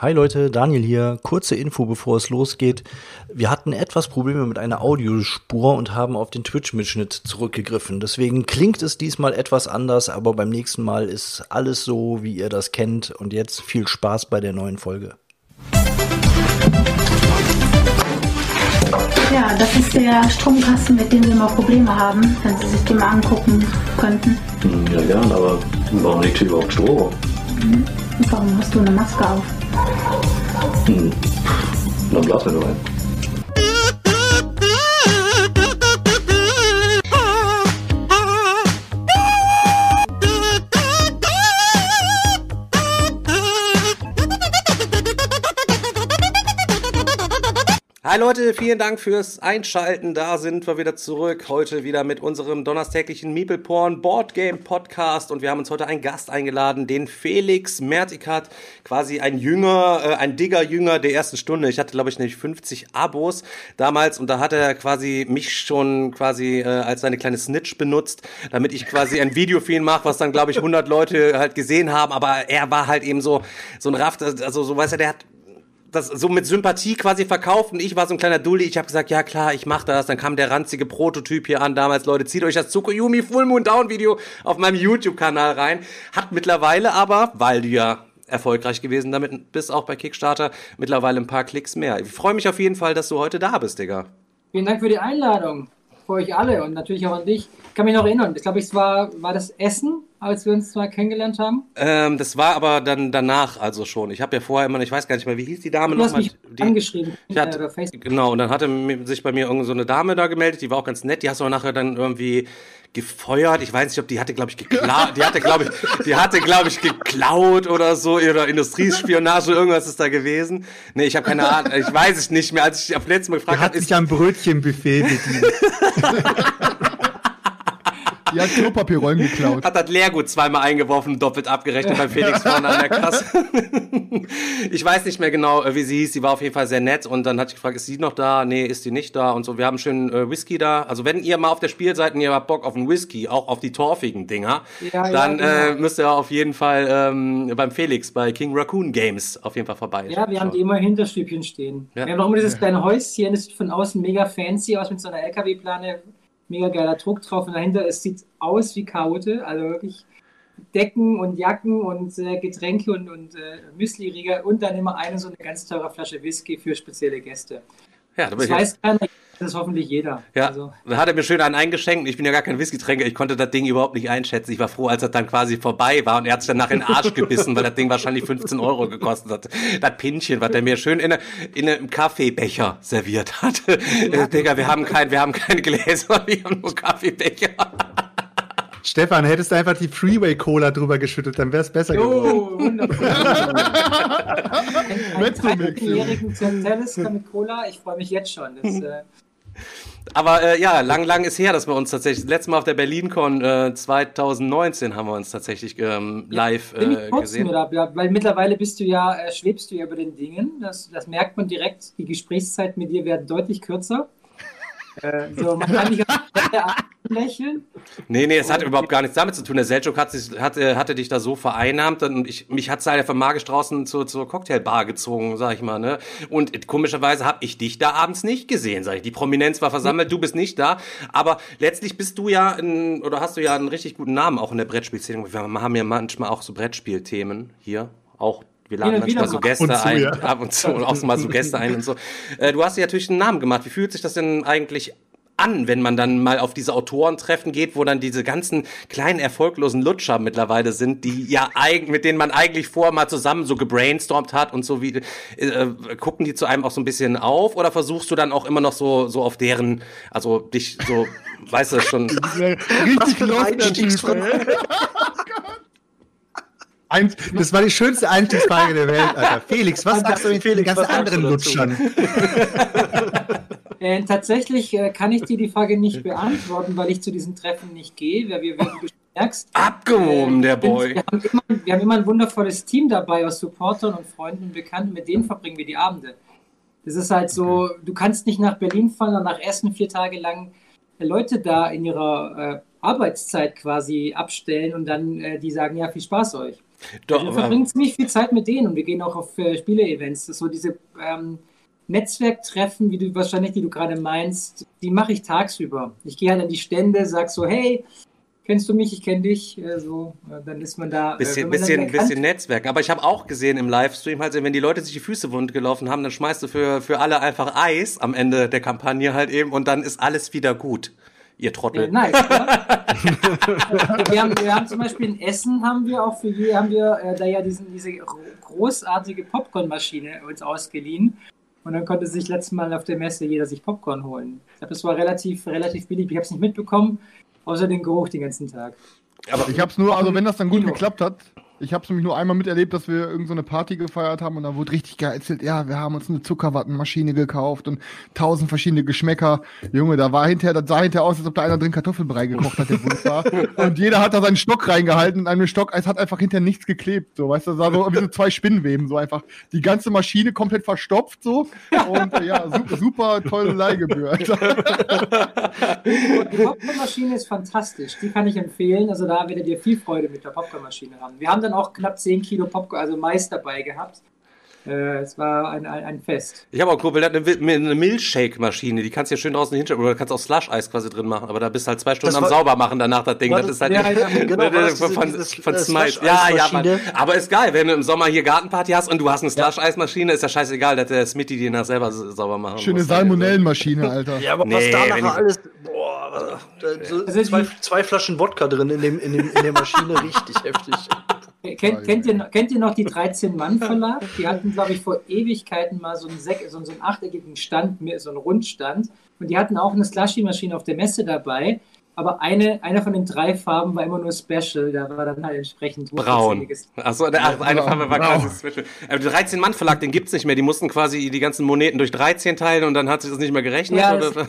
Hi Leute, Daniel hier. Kurze Info, bevor es losgeht. Wir hatten etwas Probleme mit einer Audiospur und haben auf den Twitch-Mitschnitt zurückgegriffen. Deswegen klingt es diesmal etwas anders, aber beim nächsten Mal ist alles so, wie ihr das kennt. Und jetzt viel Spaß bei der neuen Folge. Ja, das ist der Stromkasten, mit dem wir immer Probleme haben, wenn Sie sich den mal angucken könnten. Ja, gern, aber warum liegt hier überhaupt Strom? Mhm. Warum hast du eine Maske auf? Hm. Dann blasen wir nur ein. Hi Leute, vielen Dank fürs Einschalten. Da sind wir wieder zurück. Heute wieder mit unserem donnerstäglichen Meeple Porn Boardgame Podcast. Und wir haben uns heute einen Gast eingeladen, den Felix Mertikat. Quasi ein Jünger, äh, ein Digger-Jünger der ersten Stunde. Ich hatte, glaube ich, nämlich 50 Abos damals. Und da hat er quasi mich schon quasi äh, als seine kleine Snitch benutzt, damit ich quasi ein Video für ihn mache, was dann, glaube ich, 100 Leute halt gesehen haben. Aber er war halt eben so, so ein Raft, also so, weißt du, der hat das so mit Sympathie quasi verkauft und ich war so ein kleiner Dulli. Ich habe gesagt, ja klar, ich mach das. Dann kam der ranzige Prototyp hier an damals. Leute, zieht euch das Tsukuyomi Full Moon Down Video auf meinem YouTube-Kanal rein. Hat mittlerweile aber, weil du ja erfolgreich gewesen damit bist, auch bei Kickstarter, mittlerweile ein paar Klicks mehr. Ich freue mich auf jeden Fall, dass du heute da bist, Digga. Vielen Dank für die Einladung. Für euch alle und natürlich auch an dich. Ich kann mich noch erinnern, ich glaube, es war, war das Essen als wir uns mal kennengelernt haben? Ähm, das war aber dann danach also schon. Ich habe ja vorher immer, ich weiß gar nicht mehr, wie hieß die Dame du noch mal? Die, angeschrieben. Ich hatte, genau, und dann hatte sich bei mir irgend so eine Dame da gemeldet, die war auch ganz nett, die hast du auch nachher dann irgendwie gefeuert. Ich weiß nicht, ob die hatte, glaube ich, geklaut. Die hatte, glaube ich, die hatte, glaube ich, geklaut oder so ihre Industriespionage. Irgendwas ist da gewesen. Nee, ich habe keine Ahnung. Ich weiß es nicht mehr. Als ich auf letztes Mal gefragt habe, ist sich am Brötchenbuffet bedient. Die hat Klopapierrollen geklaut. Hat das Leergut zweimal eingeworfen, doppelt abgerechnet bei Felix vorne an der Kasse. ich weiß nicht mehr genau, äh, wie sie hieß. Sie war auf jeden Fall sehr nett. Und dann hatte ich gefragt, ist sie noch da? Nee, ist sie nicht da? Und so. Wir haben schön äh, Whisky da. Also wenn ihr mal auf der Spiel seid und ihr habt Bock auf einen Whisky, auch auf die torfigen Dinger, ja, dann ja, genau. äh, müsst ihr auf jeden Fall ähm, beim Felix bei King Raccoon Games auf jeden Fall vorbei. Ja, wir haben die immer hinter Stübchen stehen. Ja. Wir haben noch immer dieses kleine Häuschen, das sieht von außen mega fancy aus mit so einer LKW-Plane mega geiler Druck drauf und dahinter, es sieht aus wie Kaute, also wirklich Decken und Jacken und äh, Getränke und, und äh, Müsli-Riegel und dann immer eine so eine ganz teure Flasche Whisky für spezielle Gäste. Ja, da das weiß keiner, das ist hoffentlich jeder. Ja, also. da hat er mir schön einen eingeschenkt. Ich bin ja gar kein Whisky-Tränker. Ich konnte das Ding überhaupt nicht einschätzen. Ich war froh, als er dann quasi vorbei war und er hat sich dann nach in den Arsch gebissen, weil das Ding wahrscheinlich 15 Euro gekostet hat. Das Pinchen, was er mir schön in, in einem Kaffeebecher serviert hat. Ja. Äh, Digga, wir haben, kein, wir haben keine Gläser, wir haben nur Kaffeebecher. Stefan, hättest du einfach die Freeway Cola drüber geschüttet, dann wäre es besser oh, geworden. Ein mit Cola, ich freue mich jetzt schon. Das, äh aber äh, ja, lang, lang ist her, dass wir uns tatsächlich, letztes Mal auf der BerlinCon äh, 2019 haben wir uns tatsächlich ähm, live äh, gesehen. Da, weil mittlerweile bist du ja, äh, schwebst du ja über den Dingen. Das, das merkt man direkt, die Gesprächszeiten mit dir werden deutlich kürzer. Äh, so, man kann nicht lächeln. Nee, nee, es hat überhaupt gar nichts damit zu tun. Der Selchuk hat sich, hat, hatte dich da so vereinnahmt und ich, mich hat es einfach magisch draußen zur, zur Cocktailbar gezogen, sag ich mal. Ne? Und komischerweise habe ich dich da abends nicht gesehen, sag ich. Die Prominenz war versammelt, du bist nicht da. Aber letztlich bist du ja, in, oder hast du ja einen richtig guten Namen auch in der Brettspielszene. Wir haben ja manchmal auch so Brettspielthemen hier, auch wir laden manchmal so Gäste zu, ein, ja. ab und zu, und auch mal so Gäste ein und so. Äh, du hast dir natürlich einen Namen gemacht. Wie fühlt sich das denn eigentlich an, wenn man dann mal auf diese Autorentreffen geht, wo dann diese ganzen kleinen erfolglosen Lutscher mittlerweile sind, die ja eigentlich, mit denen man eigentlich vorher mal zusammen so gebrainstormt hat und so wie äh, gucken die zu einem auch so ein bisschen auf oder versuchst du dann auch immer noch so so auf deren, also dich so, weißt du schon, richtig los, Ein, das war die schönste Einstiegsfrage der Welt, Alter. Felix, was sagst du den ganzen anderen Lutschern? Äh, tatsächlich äh, kann ich dir die Frage nicht beantworten, weil ich zu diesen Treffen nicht gehe, weil wir, wie du merkst. Abgehoben, äh, der Boy. Wir haben, immer, wir haben, immer, ein wundervolles Team dabei aus Supportern und Freunden und Bekannten, mit denen verbringen wir die Abende. Das ist halt so, du kannst nicht nach Berlin fahren und nach Essen vier Tage lang Leute da in ihrer äh, Arbeitszeit quasi abstellen und dann äh, die sagen, ja, viel Spaß euch. Doch, wir verbringen ziemlich viel Zeit mit denen und wir gehen auch auf äh, Spiele-Events. So diese ähm, Netzwerktreffen, wie du wahrscheinlich, die du gerade meinst, die mache ich tagsüber. Ich gehe halt an die Stände, sag so, hey, kennst du mich, ich kenne dich, äh, so, dann ist man da. Äh, bisschen, äh, bisschen, bisschen Netzwerk. Aber ich habe auch gesehen im Livestream, halt, wenn die Leute sich die Füße wund gelaufen haben, dann schmeißt du für, für alle einfach Eis am Ende der Kampagne halt eben und dann ist alles wieder gut. Ihr Trottel. Nice, wir, haben, wir haben zum Beispiel in Essen haben wir auch für je, haben wir äh, da ja diesen, diese großartige Popcornmaschine uns ausgeliehen. Und dann konnte sich letztes Mal auf der Messe jeder sich Popcorn holen. Ich glaube, das war relativ, relativ billig. Ich habe es nicht mitbekommen, außer den Geruch den ganzen Tag. Aber ich habe es nur, also wenn das dann gut geklappt hat, ich habe es nämlich nur einmal miterlebt, dass wir irgendeine so Party gefeiert haben und da wurde richtig geil erzählt, ja, wir haben uns eine Zuckerwattenmaschine gekauft und tausend verschiedene Geschmäcker. Junge, da war hinterher, das sah hinterher aus, als ob da einer drin Kartoffelbrei gekocht hat, der war. Und jeder hat da seinen Stock reingehalten und dem Stock, es hat einfach hinterher nichts geklebt, so, weißt du, das sah so wie so zwei Spinnweben, so einfach. Die ganze Maschine komplett verstopft, so. Und äh, ja, super, super tolle Leihgebühr. Die Popcornmaschine ist fantastisch, die kann ich empfehlen, also da werdet ihr viel Freude mit der Popcornmaschine haben. Wir haben dann auch knapp 10 Kilo Popcorn, also Mais dabei gehabt. Äh, es war ein, ein, ein Fest. Ich habe auch einen Kumpel, der hat eine, eine Milchshake-Maschine, die kannst du ja schön draußen hinstellen, oder du kannst auch Slush-Eis quasi drin machen, aber da bist du halt zwei Stunden das am sauber machen danach, das Ding. Das, das, ist halt, ja, halt genau, von, von, von äh, Smite. Ja, ja, Mann. Aber ist geil, wenn du im Sommer hier Gartenparty hast und du hast eine Slush-Eismaschine, ist ja scheißegal, dass der Smitty die nach selber sauber machen Schöne Salmonellenmaschine, Alter. ja, aber nee, was da nachher alles, boah, so also zwei, zwei Flaschen Wodka drin in, dem, in, dem, in der Maschine, richtig heftig. Kennt, kennt, ihr, kennt ihr noch die 13-Mann-Verlag? Die hatten, glaube ich, vor Ewigkeiten mal so einen, Sek so, so einen achteckigen Stand, so einen Rundstand. Und die hatten auch eine Slushy-Maschine auf der Messe dabei aber eine, eine von den drei Farben war immer nur Special, da war dann halt entsprechend braun. Achso, ach, eine Farbe war quasi Special. Aber der 13 Mann Verlag, den gibt's nicht mehr. Die mussten quasi die ganzen Moneten durch 13 teilen und dann hat sich das nicht mehr gerechnet. Ja, oder?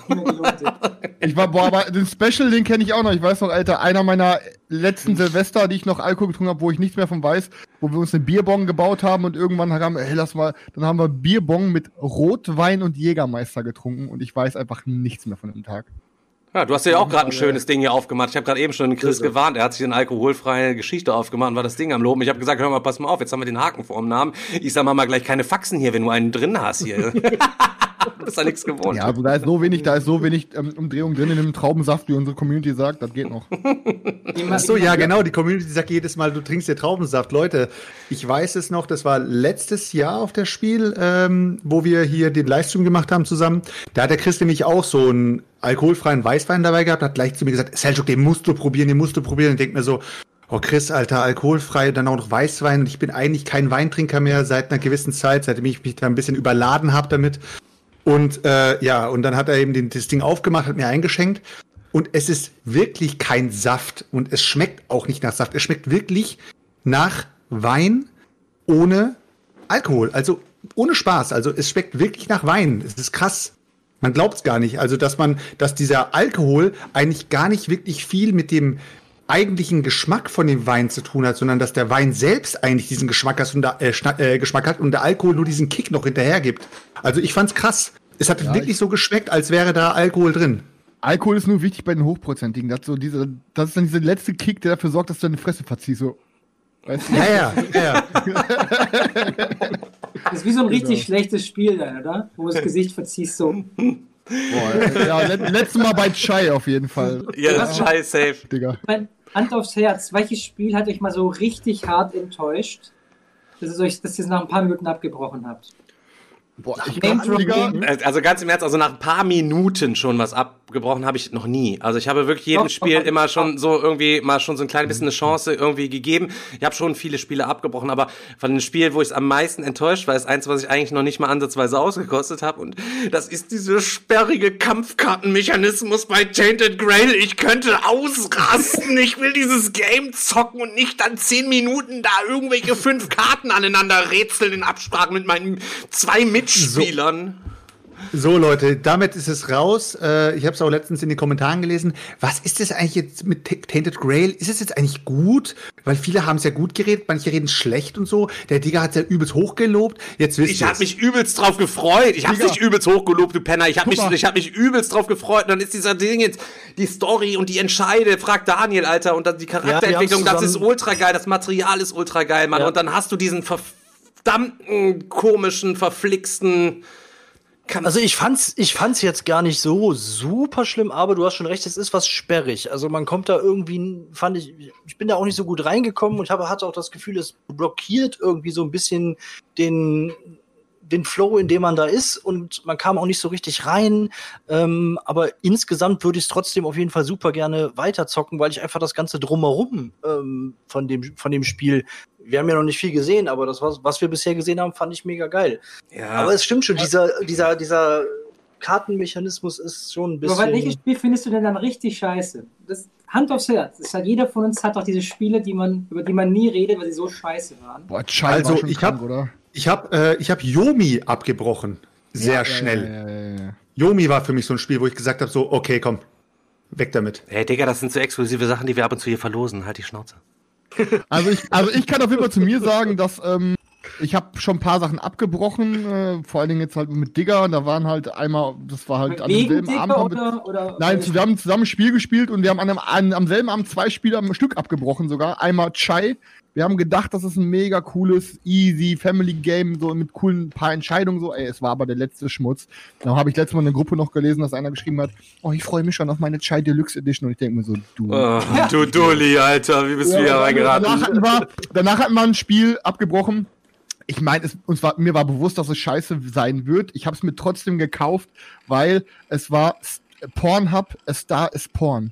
ich war, boah, aber den Special, den kenne ich auch noch. Ich weiß noch, Alter, einer meiner letzten Silvester, die ich noch Alkohol getrunken habe, wo ich nichts mehr von weiß, wo wir uns eine Bierbong gebaut haben und irgendwann haben, ey, lass mal, dann haben wir Bierbong mit Rotwein und Jägermeister getrunken und ich weiß einfach nichts mehr von dem Tag. Ja, du hast ja auch gerade ein schönes Ding hier aufgemacht. Ich habe gerade eben schon Chris gewarnt. Er hat sich eine alkoholfreie Geschichte aufgemacht und war das Ding am Loben. Ich habe gesagt, hör mal, pass mal auf, jetzt haben wir den Haken vor dem Namen. Ich sag mal, mal gleich keine Faxen hier, wenn du einen drin hast hier. du bist da nichts gewohnt. Ja, also da ist so wenig, da ist so wenig ähm, Umdrehung drin in dem Traubensaft, wie unsere Community sagt, das geht noch. Ach so, ja, genau. Die Community sagt jedes Mal, du trinkst dir Traubensaft. Leute, ich weiß es noch, das war letztes Jahr auf der Spiel, ähm, wo wir hier den Livestream gemacht haben zusammen. Da hat der Chris nämlich auch so ein alkoholfreien Weißwein dabei gehabt, hat gleich zu mir gesagt, Seljuk, den musst du probieren, den musst du probieren. Und denkt mir so, oh Chris, Alter, alkoholfrei, dann auch noch Weißwein. Ich bin eigentlich kein Weintrinker mehr seit einer gewissen Zeit, seitdem ich mich da ein bisschen überladen habe damit. Und äh, ja, und dann hat er eben den, das Ding aufgemacht, hat mir eingeschenkt. Und es ist wirklich kein Saft und es schmeckt auch nicht nach Saft. Es schmeckt wirklich nach Wein ohne Alkohol. Also ohne Spaß. Also es schmeckt wirklich nach Wein. Es ist krass. Man glaubt es gar nicht. Also, dass man, dass dieser Alkohol eigentlich gar nicht wirklich viel mit dem eigentlichen Geschmack von dem Wein zu tun hat, sondern dass der Wein selbst eigentlich diesen Geschmack, hat und, äh, äh, Geschmack hat und der Alkohol nur diesen Kick noch hinterher gibt. Also ich fand's krass. Es hat ja, wirklich so geschmeckt, als wäre da Alkohol drin. Alkohol ist nur wichtig bei den Hochprozentigen. Das, so diese, das ist dann dieser letzte Kick, der dafür sorgt, dass du deine Fresse verziehst. So. Weißt du? Ja, ja, ja. Das ist wie so ein richtig genau. schlechtes Spiel dann, oder? Wo du das Gesicht verziehst so. Boah, ja, letztes Mal bei Chai auf jeden Fall. Ja, das ist Chai safe. Digga. Hand aufs Herz, welches Spiel hat euch mal so richtig hart enttäuscht, dass ihr euch, dass ihr es nach ein paar Minuten abgebrochen habt? Boah, ich glaub, also ganz im Ernst, also nach ein paar Minuten schon was abgebrochen habe ich noch nie. Also ich habe wirklich jedem doch, Spiel doch, immer doch. schon so irgendwie mal schon so ein klein bisschen eine Chance irgendwie gegeben. Ich habe schon viele Spiele abgebrochen, aber von dem Spiel, wo ich am meisten enttäuscht war, ist eins, was ich eigentlich noch nicht mal ansatzweise ausgekostet habe und das ist diese sperrige Kampfkartenmechanismus bei Tainted Grail. Ich könnte ausrasten. Ich will dieses Game zocken und nicht dann zehn Minuten da irgendwelche fünf Karten aneinander rätseln in Absprache mit meinen zwei Mitspielern. So, Leute, damit ist es raus. Äh, ich habe es auch letztens in den Kommentaren gelesen. Was ist das eigentlich jetzt mit Tainted Grail? Ist es jetzt eigentlich gut? Weil viele haben es ja gut geredet, manche reden schlecht und so. Der Digger hat es ja übelst hochgelobt. Jetzt wisst Ich habe mich übelst drauf gefreut. Ich habe Digga. nicht übelst hochgelobt, du Penner. Ich habe mich, ich hab mich übelst drauf gefreut. Und dann ist dieser Ding jetzt, die Story und die Entscheide, fragt Daniel, Alter. Und dann die Charakterentwicklung, wir das ist ultra geil. Das Material ist ultra geil, Mann. Ja. Und dann hast du diesen verdammten, komischen, verflixten... Kann Also ich fand's, ich fand's jetzt gar nicht so super schlimm, aber du hast schon recht, es ist was sperrig. Also man kommt da irgendwie, fand ich, ich bin da auch nicht so gut reingekommen und habe, hatte auch das Gefühl, es blockiert irgendwie so ein bisschen den, den Flow, in dem man da ist und man kam auch nicht so richtig rein. Ähm, aber insgesamt würde ich es trotzdem auf jeden Fall super gerne weiterzocken, weil ich einfach das ganze drumherum ähm, von dem von dem Spiel. Wir haben ja noch nicht viel gesehen, aber das was, was wir bisher gesehen haben, fand ich mega geil. ja. Aber es stimmt schon, dieser, dieser, dieser Kartenmechanismus ist schon ein Aber welches bisschen. Spiel findest du denn dann richtig scheiße? Das, Hand aufs Herz. Das hat, jeder von uns hat doch diese Spiele, die man, über die man nie redet, weil sie so scheiße waren. Boah, Chai Also, war schon ich krank, hab- oder? Ich habe äh, ich hab Yomi abgebrochen. Sehr Ja, schnell. Ja, ja, ja, ja. Yomi war für mich so ein Spiel, wo ich gesagt habe, so, okay, komm, weg damit. Hey, Digga, das sind so exklusive Sachen, die wir ab und zu hier verlosen. Halt die Schnauze. Also ich, also ich kann auf jeden Fall zu mir sagen, dass ähm, ich habe schon ein paar Sachen abgebrochen, äh, vor allen Dingen jetzt halt mit Digger. Da waren halt einmal, das war halt an demselben Abend. Haben wir- oder, oder Nein, zusammen ein Spiel gespielt und wir haben an einem, an, am selben Abend zwei Spiele am Stück abgebrochen sogar. Einmal Chai. Wir haben gedacht, das ist ein mega cooles, easy Family Game, so mit coolen paar Entscheidungen so. Ey, es war aber der letzte Schmutz. Da habe ich letztes Mal in der Gruppe noch gelesen, dass einer geschrieben hat, oh, ich freue mich schon auf meine Chai Deluxe Edition. Und ich denke mir so, du. Oh, du Dulli, Alter, wie bist du hier danach, reingeraten? hatten wir, danach hatten wir ein Spiel abgebrochen. Ich meine, uns war, mir war bewusst, dass es scheiße sein wird. Ich habe es mir trotzdem gekauft, weil es war Pornhub, A Star is Porn.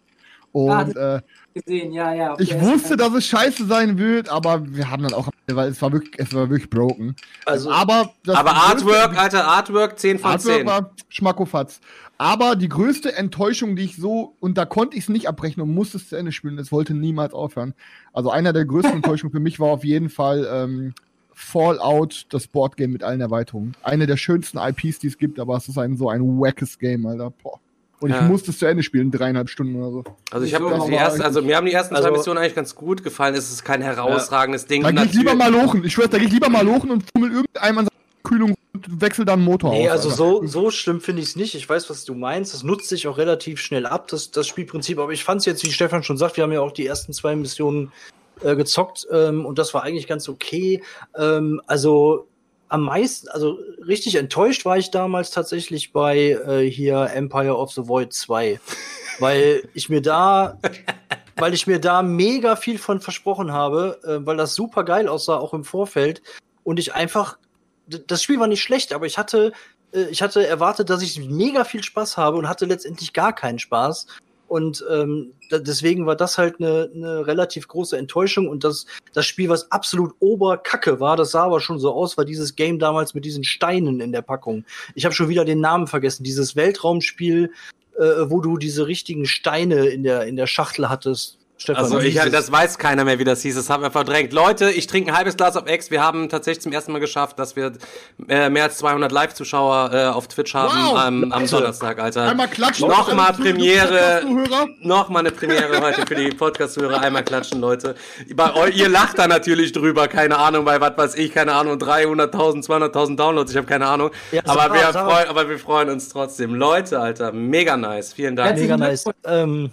Und äh, gesehen, ja, ja. ich Okay, wusste, dass es scheiße sein wird, aber wir haben dann auch, weil es war wirklich, es war wirklich broken. Also- aber das Aber größte- Artwork, Alter, Artwork 10 von Artwork 10. war Schmackofatz. Aber die größte Enttäuschung, die ich so, und da konnte ich es nicht abbrechen und musste es zu Ende spielen, es wollte niemals aufhören. Also einer der größten Enttäuschungen für mich war auf jeden Fall ähm, Fallout, das Boardgame mit allen Erweiterungen. Eine der schönsten IPs, die es gibt, aber es ist ein so ein wackes Game, Alter. Boah. Und Ja. ich musste es zu Ende spielen, dreieinhalb Stunden oder so. Also ich habe die ersten, also mir haben die ersten zwei Also- Missionen eigentlich ganz gut gefallen. Es ist kein herausragendes Ding. Da gehe ich lieber mal lochen. Ich schwöre, da gehe ich lieber mal lochen und fummel irgendeinem an seiner Kühlung und wechsel dann einen Motor Nee, aus. also so, so schlimm finde ich es nicht. Ich weiß, was du meinst. Das nutzt sich auch relativ schnell ab, das, das Spielprinzip. Aber ich fand es jetzt, wie Stefan schon sagt, wir haben ja auch die ersten zwei Missionen äh, gezockt ähm, und das war eigentlich ganz okay. Ähm, also am meisten, also richtig enttäuscht war ich damals tatsächlich bei äh, hier Empire of the Void 2. weil ich mir da, weil ich mir da mega viel von versprochen habe, äh, weil das super geil aussah, auch im Vorfeld. Und ich einfach, das Spiel war nicht schlecht, aber ich hatte, äh, ich hatte erwartet, dass ich mega viel Spaß habe und hatte letztendlich gar keinen Spaß. Und ähm, da, deswegen war das halt eine, eine relativ große Enttäuschung. Und das, das Spiel, was absolut oberkacke war, das sah aber schon so aus, war dieses Game damals mit diesen Steinen in der Packung. Ich habe schon wieder den Namen vergessen. Dieses Weltraumspiel, äh, wo du diese richtigen Steine in der, in der Schachtel hattest. Stefan, Also ich, das weiß keiner mehr, wie das hieß. Das haben wir verdrängt. Leute, ich trinke ein halbes Glas auf Ex. Wir haben tatsächlich zum ersten Mal geschafft, dass wir äh, mehr als 200 Live-Zuschauer äh, auf Twitch haben Wow, am, am. Donnerstag, Alter. Einmal klatschen. Nochmal Für die Premiere. Podcast-Zuhörer. Nochmal eine Premiere heute für die Podcast-Hörer. Einmal klatschen, Leute. Bei ihr lacht da natürlich drüber. Keine Ahnung, bei was weiß ich, keine Ahnung, 300.000, 200.000 Downloads. Ich habe keine Ahnung. Ja, aber, wir freuen, aber wir freuen uns trotzdem. Leute, Alter, mega nice. Vielen Dank. Herzlichen Mega nice. Ähm,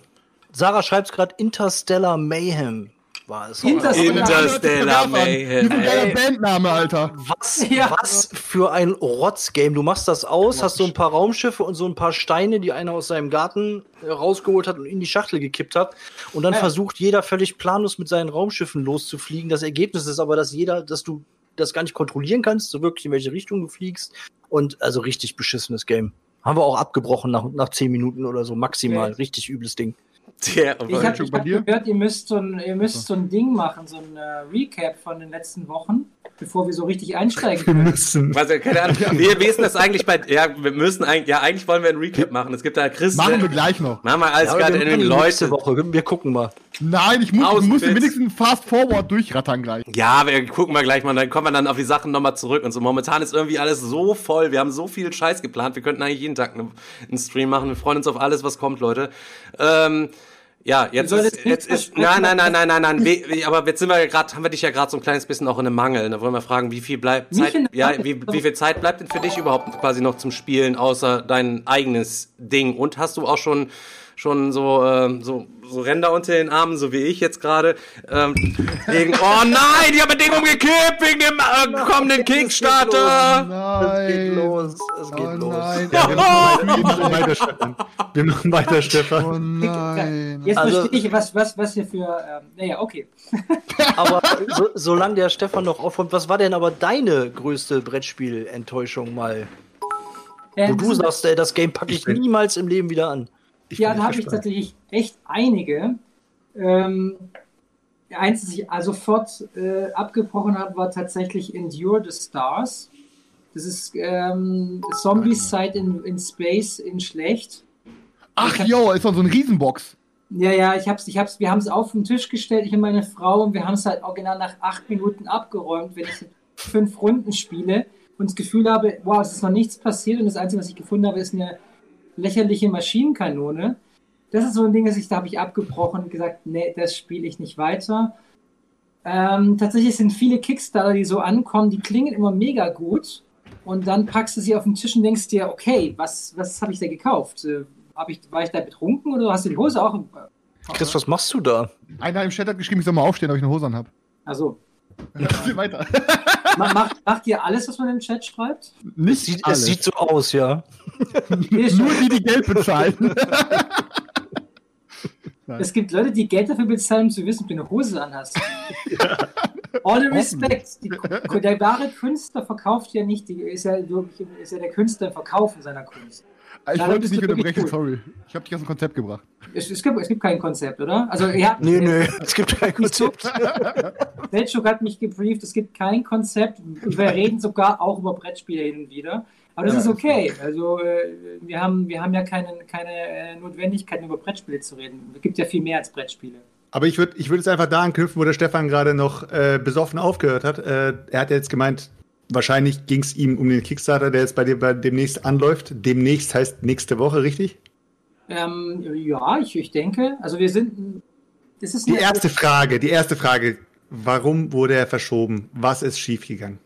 Sarah schreibt gerade Interstellar Mayhem. War es. Interstellar- Interstellar Wie ein Mayhem. geiler Bandname, Alter. Was, Ja. was für ein Rotzgame. Du machst das aus, hast so ein paar Raumschiffe und so ein paar Steine, die einer aus seinem Garten äh, rausgeholt hat und in die Schachtel gekippt hat. Und dann Ja. versucht jeder völlig planlos mit seinen Raumschiffen loszufliegen. Das Ergebnis ist aber, dass jeder, dass du das gar nicht kontrollieren kannst, so wirklich in welche Richtung du fliegst. Und also richtig beschissenes Game. Haben wir auch abgebrochen nach, nach zehn Minuten oder so, maximal. Okay. Richtig übles Ding. Der, Ich habe schon ich bei hab dir? gehört, ihr müsst, so ein, ihr müsst so ein Ding machen, so ein äh, Recap von den letzten Wochen, bevor wir so richtig einsteigen Wir können. müssen. Was, keine Ahnung. Ist denn das eigentlich bei, ja, wir müssen eigentlich, ja, eigentlich wollen wir ein Recap machen. Es gibt da Chris. Machen wir gleich noch. Machen wir alles Ja, gerade wir in den Leute. Woche. Wir gucken mal. Nein, ich muss, muss wenigstens Fast Forward durchrattern gleich. Ja, wir gucken mal gleich mal, dann kommen wir dann auf die Sachen nochmal zurück und so. Momentan ist irgendwie alles so voll. Wir haben so viel Scheiß geplant. Wir könnten eigentlich jeden Tag einen Stream machen. Wir freuen uns auf alles, was kommt, Leute. Ähm, ja, jetzt ist, jetzt ist, nein, nein, nein, nein, nein, nein, we, aber jetzt sind wir ja gerade, haben wir dich ja gerade so ein kleines bisschen auch in einem Mangel. Da wollen wir fragen, wie viel bleibt Zeit, ja, wie, wie viel Zeit bleibt denn für dich überhaupt quasi noch zum Spielen, außer dein eigenes Ding? Und hast du auch schon schon so, äh, so, so Ränder unter den Armen, so wie ich jetzt gerade. Ähm, wegen, oh nein, die haben das Ding umgekippt wegen dem äh, kommenden Kickstarter. Nein. Es geht los. Es geht oh, los. Nein. Ja, wir, machen weiter, Stefan. Wir machen weiter, Stefan. Oh nein. Jetzt also, verstehe ich, was, was, was hier für. Ähm, naja, okay. aber so, solange der Stefan noch aufräumt, was war denn aber deine größte Brettspiel-Enttäuschung mal? Ja, Wo du sagst, ey, das Game packe ich niemals im Leben wieder an. Ich ja, da habe ich tatsächlich echt einige. Ähm, eins, das ich sofort äh, abgebrochen habe, war tatsächlich Endure the Stars. Das ist ähm, Zombies Side in, in Space in schlecht. Ach jo, ist doch so ein Riesenbox. Ja, ja, ich hab's, ich hab's, wir haben es auf den Tisch gestellt, ich und meine Frau, und wir haben es halt original nach acht Minuten abgeräumt, wenn ich fünf Runden spiele und das Gefühl habe, wow, es ist noch nichts passiert und das Einzige, was ich gefunden habe, ist eine lächerliche Maschinenkanone. Das ist so ein Ding, das ich, da habe ich abgebrochen und gesagt, nee, das spiele ich nicht weiter. Ähm, tatsächlich sind viele Kickstarter, die so ankommen, die klingen immer mega gut. Und dann packst du sie auf den Tisch und denkst dir, okay, was, was habe ich da gekauft? Äh, hab ich, war ich da betrunken oder hast du die Hose auch? Chris, was machst du da? Einer im Chat hat geschrieben, ich soll mal aufstehen, ob ich eine Hose an habe. Also. weiter. macht, macht ihr alles, was man im Chat schreibt? Nicht es sieht, es sieht so aus, ja. Nur die, die Geld bezahlen. es gibt Leute, die Geld dafür bezahlen, um zu wissen, ob du eine Hose anhast. Ja. All the respect. Die, der wahre Künstler verkauft ja nicht, die, ist, ja, ist ja der Künstler im Verkaufen seiner Kunst. Ich wollte dich nicht unterbrechen, cool. sorry. Ich habe dich aus dem Konzept gebracht. Es, es, gibt, es gibt kein Konzept, oder? Also, ja, nee, nee, es gibt kein Konzept. Selchuk hat mich gebrieft, es gibt kein Konzept. Wir reden sogar auch über Brettspiele hin und wieder. Aber das ja, ist okay. Also äh, wir, haben, wir haben ja keine, keine äh, Notwendigkeit, über Brettspiele zu reden. Es gibt ja viel mehr als Brettspiele. Aber ich würde ich würd jetzt einfach da anknüpfen, wo der Stefan gerade noch äh, besoffen aufgehört hat. Äh, er hat jetzt gemeint, wahrscheinlich ging es ihm um den Kickstarter, der jetzt bei dir bei demnächst anläuft. Demnächst heißt nächste Woche, richtig? Ähm, ja, ich, ich denke. Also wir sind. Das ist die erste Frage, die erste Frage. Warum wurde er verschoben? Was ist schiefgegangen?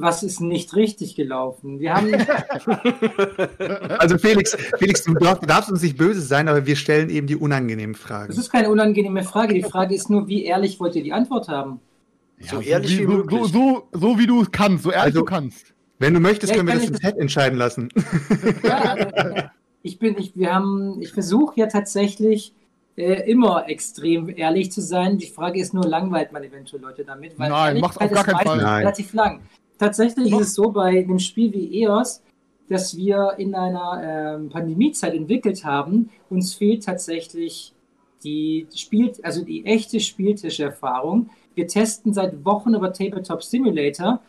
Was ist nicht richtig gelaufen? Wir haben. also Felix, Felix, du darfst uns nicht böse sein, aber wir stellen eben die unangenehmen Fragen. Das ist keine unangenehme Frage. Die Frage ist nur, wie ehrlich wollt ihr die Antwort haben? Ja, so ehrlich wie, wie möglich. So, so, so, wie du kannst, so ehrlich also, du kannst. Wenn du möchtest, ja, können wir das im Chat entscheiden lassen. Ja, also, ich bin, ich, wir haben, ich versuche ja tatsächlich äh, immer extrem ehrlich zu sein. Die Frage ist nur, langweilt man eventuell Leute damit? Weil Nein, macht auf gar keinen Fall. relativ lang. Tatsächlich ist es so bei einem Spiel wie EOS, dass wir in einer ähm, Pandemiezeit entwickelt haben. Uns fehlt tatsächlich die Spiel, also die echte Spieltischerfahrung. Wir testen seit Wochen über Tabletop Simulator.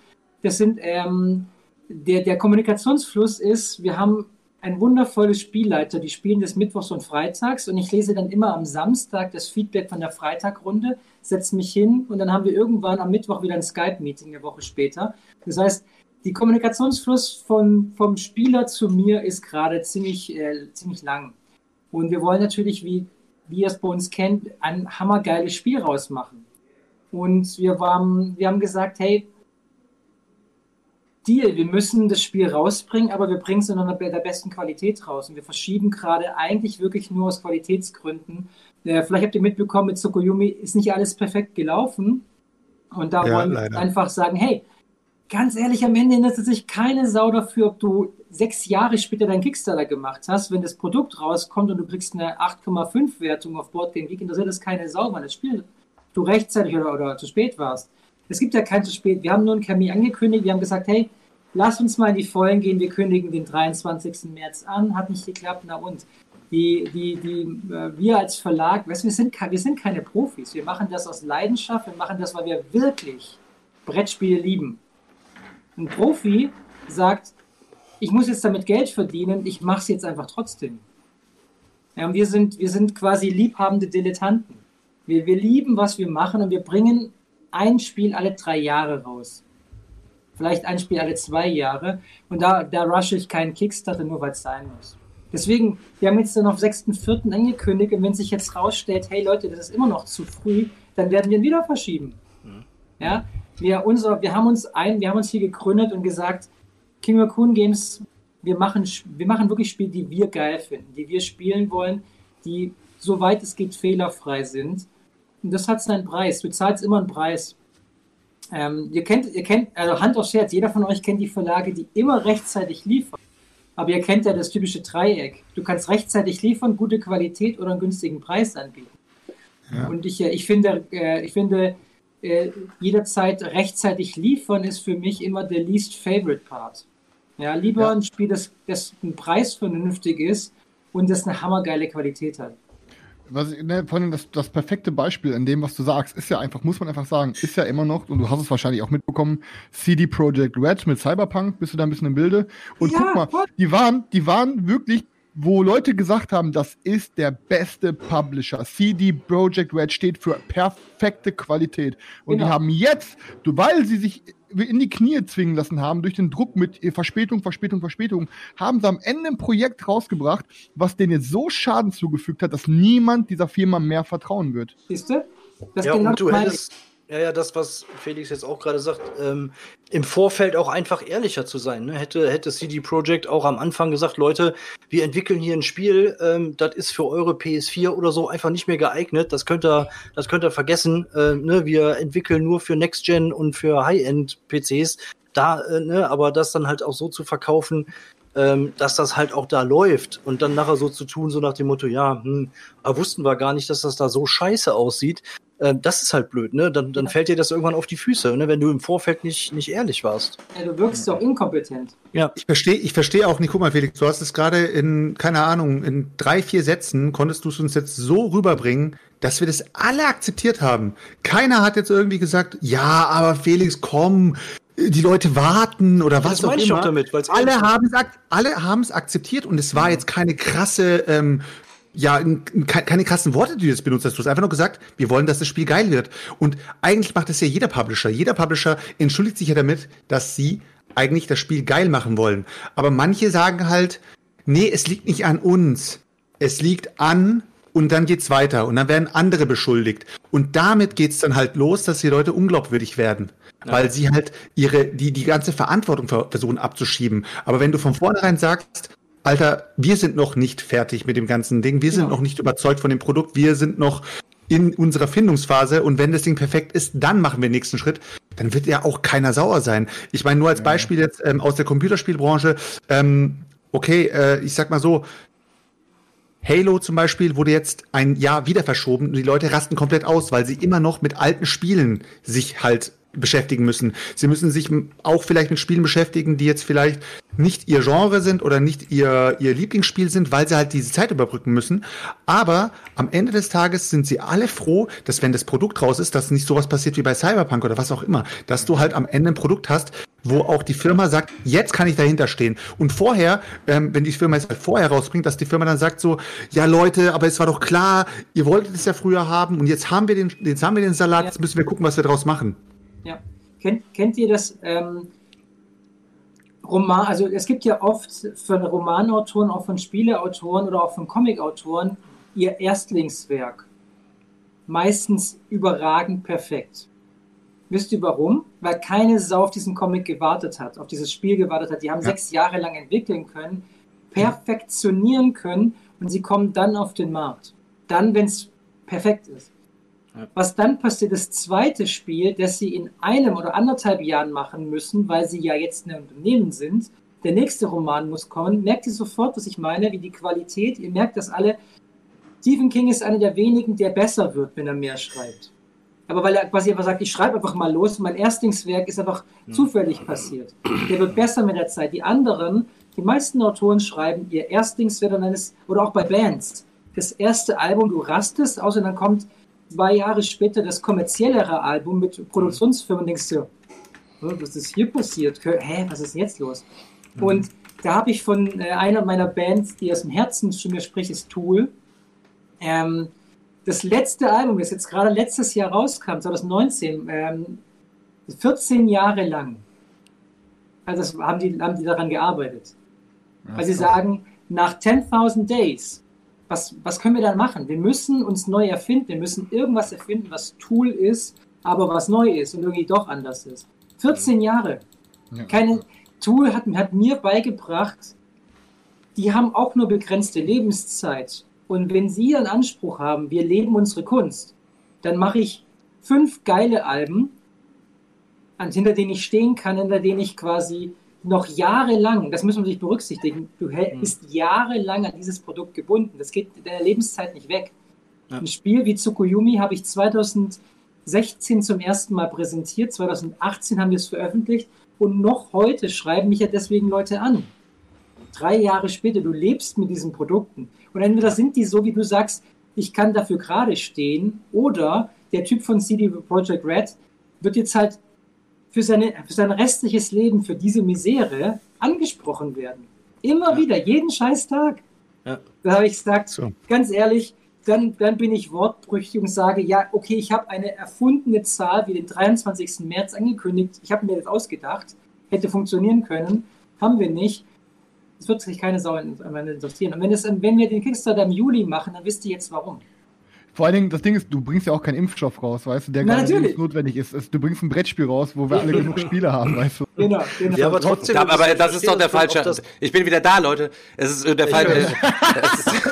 Das sind, ähm, der, der Kommunikationsfluss ist, wir haben ein wundervolles Spielleiter, die spielen des Mittwochs und Freitags und ich lese dann immer am Samstag das Feedback von der Freitagrunde, setze mich hin und dann haben wir irgendwann am Mittwoch wieder ein Skype-Meeting eine Woche später. Das heißt, die Kommunikationsfluss von, vom Spieler zu mir ist gerade ziemlich, äh, ziemlich lang. Und wir wollen natürlich, wie, wie ihr es bei uns kennt, ein hammergeiles Spiel rausmachen. Und wir, waren, wir haben gesagt, hey, Deal, wir müssen das Spiel rausbringen, aber wir bringen es in einer der besten Qualität raus. Und wir verschieben gerade eigentlich wirklich nur aus Qualitätsgründen. Äh, vielleicht habt ihr mitbekommen, mit Tsukuyomi ist nicht alles perfekt gelaufen. Und da ja, wollen wir leider. einfach sagen, hey, ganz ehrlich, am Ende interessiert sich keine Sau dafür, ob du sechs Jahre später deinen Kickstarter gemacht hast. Wenn das Produkt rauskommt und du kriegst eine 8,5 Wertung auf Boardgame Geek, interessiert das keine Sau, weil das Spiel du rechtzeitig oder, oder zu spät warst. Es gibt ja kein zu spät. Wir haben nur ein Termin angekündigt. Wir haben gesagt, hey, lass uns mal in die Vollen gehen. Wir kündigen den 23. März an. Hat nicht geklappt. Na und? Die, die, die, äh, wir als Verlag, weißt, wir, sind, wir sind keine Profis. Wir machen das aus Leidenschaft. Wir machen das, weil wir wirklich Brettspiele lieben. Ein Profi sagt, ich muss jetzt damit Geld verdienen. Ich mache es jetzt einfach trotzdem. Ja, wir, sind, wir sind quasi liebhabende Dilettanten. Wir, wir lieben, was wir machen und wir bringen ein Spiel alle drei Jahre raus. Vielleicht ein Spiel alle zwei Jahre. Und da, da rushe ich keinen Kickstarter, nur weil es sein muss. Deswegen, wir haben jetzt dann auf 6.4. angekündigt und wenn sich jetzt rausstellt, hey Leute, das ist immer noch zu früh, dann werden wir ihn wieder verschieben. Mhm. Ja, wir, unser, wir haben uns ein, wir haben uns hier gegründet und gesagt, King Raccoon Games, wir machen, wir machen wirklich Spiele, die wir geil finden, die wir spielen wollen, die soweit es geht fehlerfrei sind. Und das hat seinen Preis. Du zahlst immer einen Preis. Ähm, ihr kennt, ihr kennt, also Hand aufs Herz, jeder von euch kennt die Verlage, die immer rechtzeitig liefern. Aber ihr kennt ja das typische Dreieck. Du kannst rechtzeitig liefern, gute Qualität oder einen günstigen Preis anbieten. Ja. Und ich, äh, ich finde, äh, ich finde äh, jederzeit rechtzeitig liefern ist für mich immer der least favorite part. Ja, lieber ja. ein Spiel, das, das ein Preis vernünftig ist und das eine hammergeile Qualität hat was, ne, vor allem das, das perfekte Beispiel in dem, was du sagst, ist ja einfach, muss man einfach sagen, ist ja immer noch, und du hast es wahrscheinlich auch mitbekommen, CD Projekt Red mit Cyberpunk, bist du da ein bisschen im Bilde. Und ja, guck mal, die waren, die waren wirklich wo Leute gesagt haben, das ist der beste Publisher. CD Projekt Red steht für perfekte Qualität. Und genau. die haben jetzt, weil sie sich in die Knie zwingen lassen haben durch den Druck mit Verspätung, Verspätung, Verspätung, haben sie am Ende ein Projekt rausgebracht, was denen jetzt so Schaden zugefügt hat, dass niemand dieser Firma mehr vertrauen wird. Siehst du? Das ja, genau und du hättest, ja, ja, das, was Felix jetzt auch gerade sagt, ähm, im Vorfeld auch einfach ehrlicher zu sein. Ne? Hätte, hätte CD Projekt auch am Anfang gesagt, Leute, wir entwickeln hier ein Spiel, ähm, das ist für eure PS4 oder so einfach nicht mehr geeignet. Das könnt ihr, das könnt ihr vergessen. Äh, ne? Wir entwickeln nur für Next Gen und für High-End-PCs. Da, äh, ne? aber das dann halt auch so zu verkaufen, ähm, dass das halt auch da läuft und dann nachher so zu tun, so nach dem Motto, ja, hm, wussten wir gar nicht, dass das da so scheiße aussieht. Äh, das ist halt blöd, ne? Dann, dann ja. fällt dir das irgendwann auf die Füße, ne? wenn du im Vorfeld nicht, nicht ehrlich warst. Ja, du wirkst doch inkompetent. Ja. Ich verstehe ich verstehe auch nicht, guck mal, Felix, du hast es gerade in, keine Ahnung, in drei, vier Sätzen konntest du es uns jetzt so rüberbringen, dass wir das alle akzeptiert haben. Keiner hat jetzt irgendwie gesagt, ja, aber Felix, komm, die Leute warten oder was auch immer. Damit, alle haben es alle haben es akzeptiert und es war jetzt keine krasse ähm, ja, keine krassen Worte, die du jetzt benutzt hast. Du hast einfach nur gesagt, wir wollen, dass das Spiel geil wird. Und eigentlich macht das ja jeder Publisher. Jeder Publisher entschuldigt sich ja damit, dass sie eigentlich das Spiel geil machen wollen. Aber manche sagen halt, nee, es liegt nicht an uns. Es liegt an und dann geht's weiter und dann werden andere beschuldigt. Und damit geht's dann halt los, dass die Leute unglaubwürdig werden. Ja. Weil sie halt ihre, die, die ganze Verantwortung versuchen abzuschieben. Aber wenn du von vornherein sagst, Alter, wir sind noch nicht fertig mit dem ganzen Ding. Wir sind ja. noch nicht überzeugt von dem Produkt. Wir sind noch in unserer Findungsphase und wenn das Ding perfekt ist, dann machen wir den nächsten Schritt. Dann wird ja auch keiner sauer sein. Ich meine, nur als Beispiel jetzt ähm, aus der Computerspielbranche, ähm, okay, äh, ich sag mal so, Halo zum Beispiel wurde jetzt ein Jahr wieder verschoben und die Leute rasten komplett aus, weil sie immer noch mit alten Spielen sich halt beschäftigen müssen. Sie müssen sich auch vielleicht mit Spielen beschäftigen, die jetzt vielleicht nicht ihr Genre sind oder nicht ihr, ihr Lieblingsspiel sind, weil sie halt diese Zeit überbrücken müssen. Aber am Ende des Tages sind sie alle froh, dass wenn das Produkt raus ist, dass nicht sowas passiert wie bei Cyberpunk oder was auch immer, dass du halt am Ende ein Produkt hast, wo auch die Firma sagt, jetzt kann ich dahinter stehen. Und vorher, ähm, wenn die Firma es halt vorher rausbringt, dass die Firma dann sagt so, ja Leute, aber es war doch klar, ihr wolltet es ja früher haben und jetzt haben wir den, jetzt haben wir den Salat, jetzt müssen wir gucken, was wir draus machen. Ja. Kennt, kennt ihr das ähm, Roman? Also es gibt ja oft von Romanautoren, auch von Spieleautoren oder auch von Comicautoren ihr Erstlingswerk. Meistens überragend perfekt. Wisst ihr warum? Weil keine Sau auf diesen Comic gewartet hat, auf dieses Spiel gewartet hat. Die haben ja. sechs Jahre lang entwickeln können, perfektionieren können und sie kommen dann auf den Markt. Dann, wenn es perfekt ist. Was dann passiert, das zweite Spiel, das sie in einem oder anderthalb Jahren machen müssen, weil sie ja jetzt ein Unternehmen sind. Der nächste Roman muss kommen. Merkt ihr sofort, was ich meine, wie die Qualität, ihr merkt das alle. Stephen King ist einer der wenigen, der besser wird, wenn er mehr schreibt. Aber weil er quasi einfach sagt, ich schreibe einfach mal los, mein Erstlingswerk ist einfach zufällig passiert. Der wird besser mit der Zeit. Die anderen, die meisten Autoren schreiben ihr Erstlingswerk oder auch bei Bands, das erste Album, du rastest, außer dann kommt zwei Jahre später das kommerziellere Album mit Produktionsfirmen denkst du, was ist hier passiert? Hä, was ist jetzt los? Mhm. Und da habe ich von äh, einer meiner Bands, die aus dem Herzen zu mir spricht, ist Tool. Ähm, das letzte Album, das jetzt gerade letztes Jahr rauskam, 2019, ähm, 14 Jahre lang, also haben, die, haben die daran gearbeitet. Weil sie sagen, nach 10.000 Days, was, was können wir dann machen? Wir müssen uns neu erfinden, wir müssen irgendwas erfinden, was Tool ist, aber was neu ist und irgendwie doch anders ist. 14 Jahre. Ja. Keine, Tool hat, hat mir beigebracht, die haben auch nur begrenzte Lebenszeit. Und wenn sie einen Anspruch haben, wir leben unsere Kunst, dann mache ich fünf geile Alben, hinter denen ich stehen kann, hinter denen ich quasi noch jahrelang, das muss man sich berücksichtigen, du mhm. bist jahrelang an dieses Produkt gebunden. Das geht in der Lebenszeit nicht weg. Ja. Ein Spiel wie Tsukuyomi habe ich 2016 zum ersten Mal präsentiert, 2018 haben wir es veröffentlicht und noch heute schreiben mich ja deswegen Leute an. Drei Jahre später, du lebst mit diesen Produkten. Und entweder sind die so, wie du sagst, ich kann dafür gerade stehen, oder der Typ von CD Projekt Red wird jetzt halt für, seine, für sein restliches Leben, für diese Misere angesprochen werden. Immer ja. wieder, jeden scheiß Tag. Ja. Da habe ich gesagt, so. ganz ehrlich, dann, dann bin ich wortbrüchig und sage, ja, okay, ich habe eine erfundene Zahl wie den 23. März angekündigt. Ich habe mir das ausgedacht, hätte funktionieren können, haben wir nicht. Es wird sich keine Sau interessieren. Und wenn, es, wenn wir den Kickstarter im Juli machen, dann wisst ihr jetzt warum. Vor allen Dingen, das Ding ist, du bringst ja auch keinen Impfstoff raus, weißt du, der Na, gerade notwendig ist. Du bringst ein Brettspiel raus, wo wir alle genug Spiele haben, weißt du. Genau, genau. Ja, aber trotzdem. Ja, aber das ist doch der falsche. Ich bin wieder da, Leute. Es ist äh, der falsche.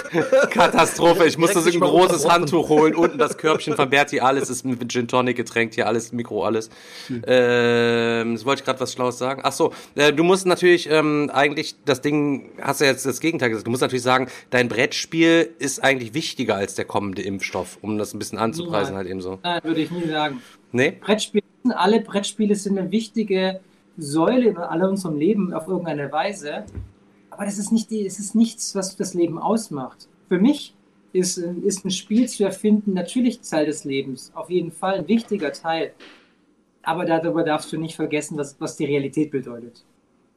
Katastrophe. Ich musste so ein großes Handtuch holen. Unten das Körbchen von Berti, alles ist mit Gin Tonic getränkt. Hier alles, Mikro, alles. Ähm, das wollte ich gerade was Schlaues sagen. Ach so, äh, du musst natürlich ähm, eigentlich das Ding, hast du jetzt das Gegenteil gesagt. Du musst natürlich sagen, dein Brettspiel ist eigentlich wichtiger als der kommende Impfstoff. Impfstoff, um das ein bisschen anzupreisen Nein. halt eben so. Nein, würde ich nie sagen. Nee? Brettspiele, alle Brettspiele sind eine wichtige Säule in all unserem Leben auf irgendeine Weise. Aber das ist nicht die, es ist nichts, was das Leben ausmacht. Für mich ist, ist ein Spiel zu erfinden natürlich Teil des Lebens. Auf jeden Fall ein wichtiger Teil. Aber darüber darfst du nicht vergessen, was, was die Realität bedeutet.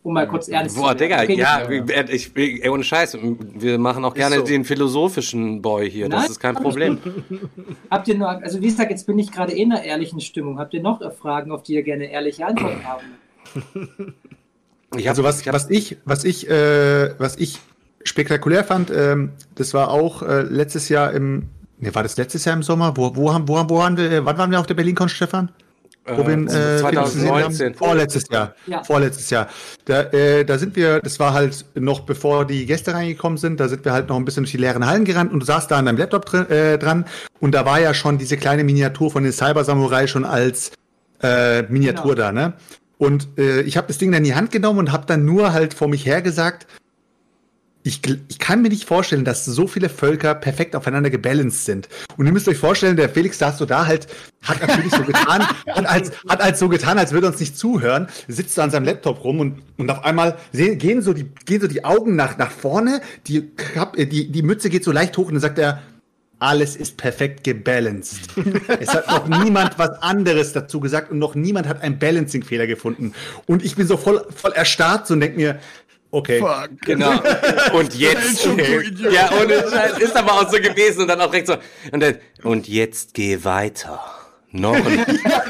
Um mal kurz ernst Boah, zu. Digga, okay, ja, ja, ich, ey, ohne Scheiß, wir machen auch gerne so. den philosophischen Boy hier, Nein, das ist kein Problem. Habt ihr noch, also wie gesagt, jetzt bin ich gerade in einer ehrlichen Stimmung. Habt ihr noch Fragen, auf die ihr gerne ehrliche Antworten haben? Ich hab, also was, was ich, was ich, äh, was ich spektakulär fand, ähm, das war auch äh, letztes Jahr im, ne, war das letztes Jahr im Sommer? Wo, wo haben, wo haben, wo haben wir, wann waren wir auf der BerlinCon, Stefan? Robin, äh, 2019. Vorletztes Jahr. Ja. Vorletztes Jahr. Da, äh, da sind wir, das war halt noch bevor die Gäste reingekommen sind, da sind wir halt noch ein bisschen durch die leeren Hallen gerannt und du saßt da an deinem Laptop drin, äh, dran und da war ja schon diese kleine Miniatur von den Cyber Samurai schon als äh, Miniatur genau. da, ne? Und äh, ich habe das Ding dann in die Hand genommen und habe dann nur halt vor mich her gesagt, ich, ich kann mir nicht vorstellen, dass so viele Völker perfekt aufeinander gebalanced sind. Und ihr müsst euch vorstellen, der Felix saß so da halt, hat natürlich so getan, hat als, hat als so getan, als würde er uns nicht zuhören, sitzt da an seinem Laptop rum und, und auf einmal sehen, gehen so die, gehen so die Augen nach, nach vorne, die, die, die Mütze geht so leicht hoch und dann sagt er, alles ist perfekt gebalanced. es hat noch niemand was anderes dazu gesagt und noch niemand hat einen Balancing-Fehler gefunden. Und ich bin so voll, voll erstarrt so und denke mir, Okay. Fuck. Genau. Und jetzt. ja, und es ist aber auch so gewesen und dann auch direkt so. Und, dann, und jetzt geh weiter. Noch ein, ja,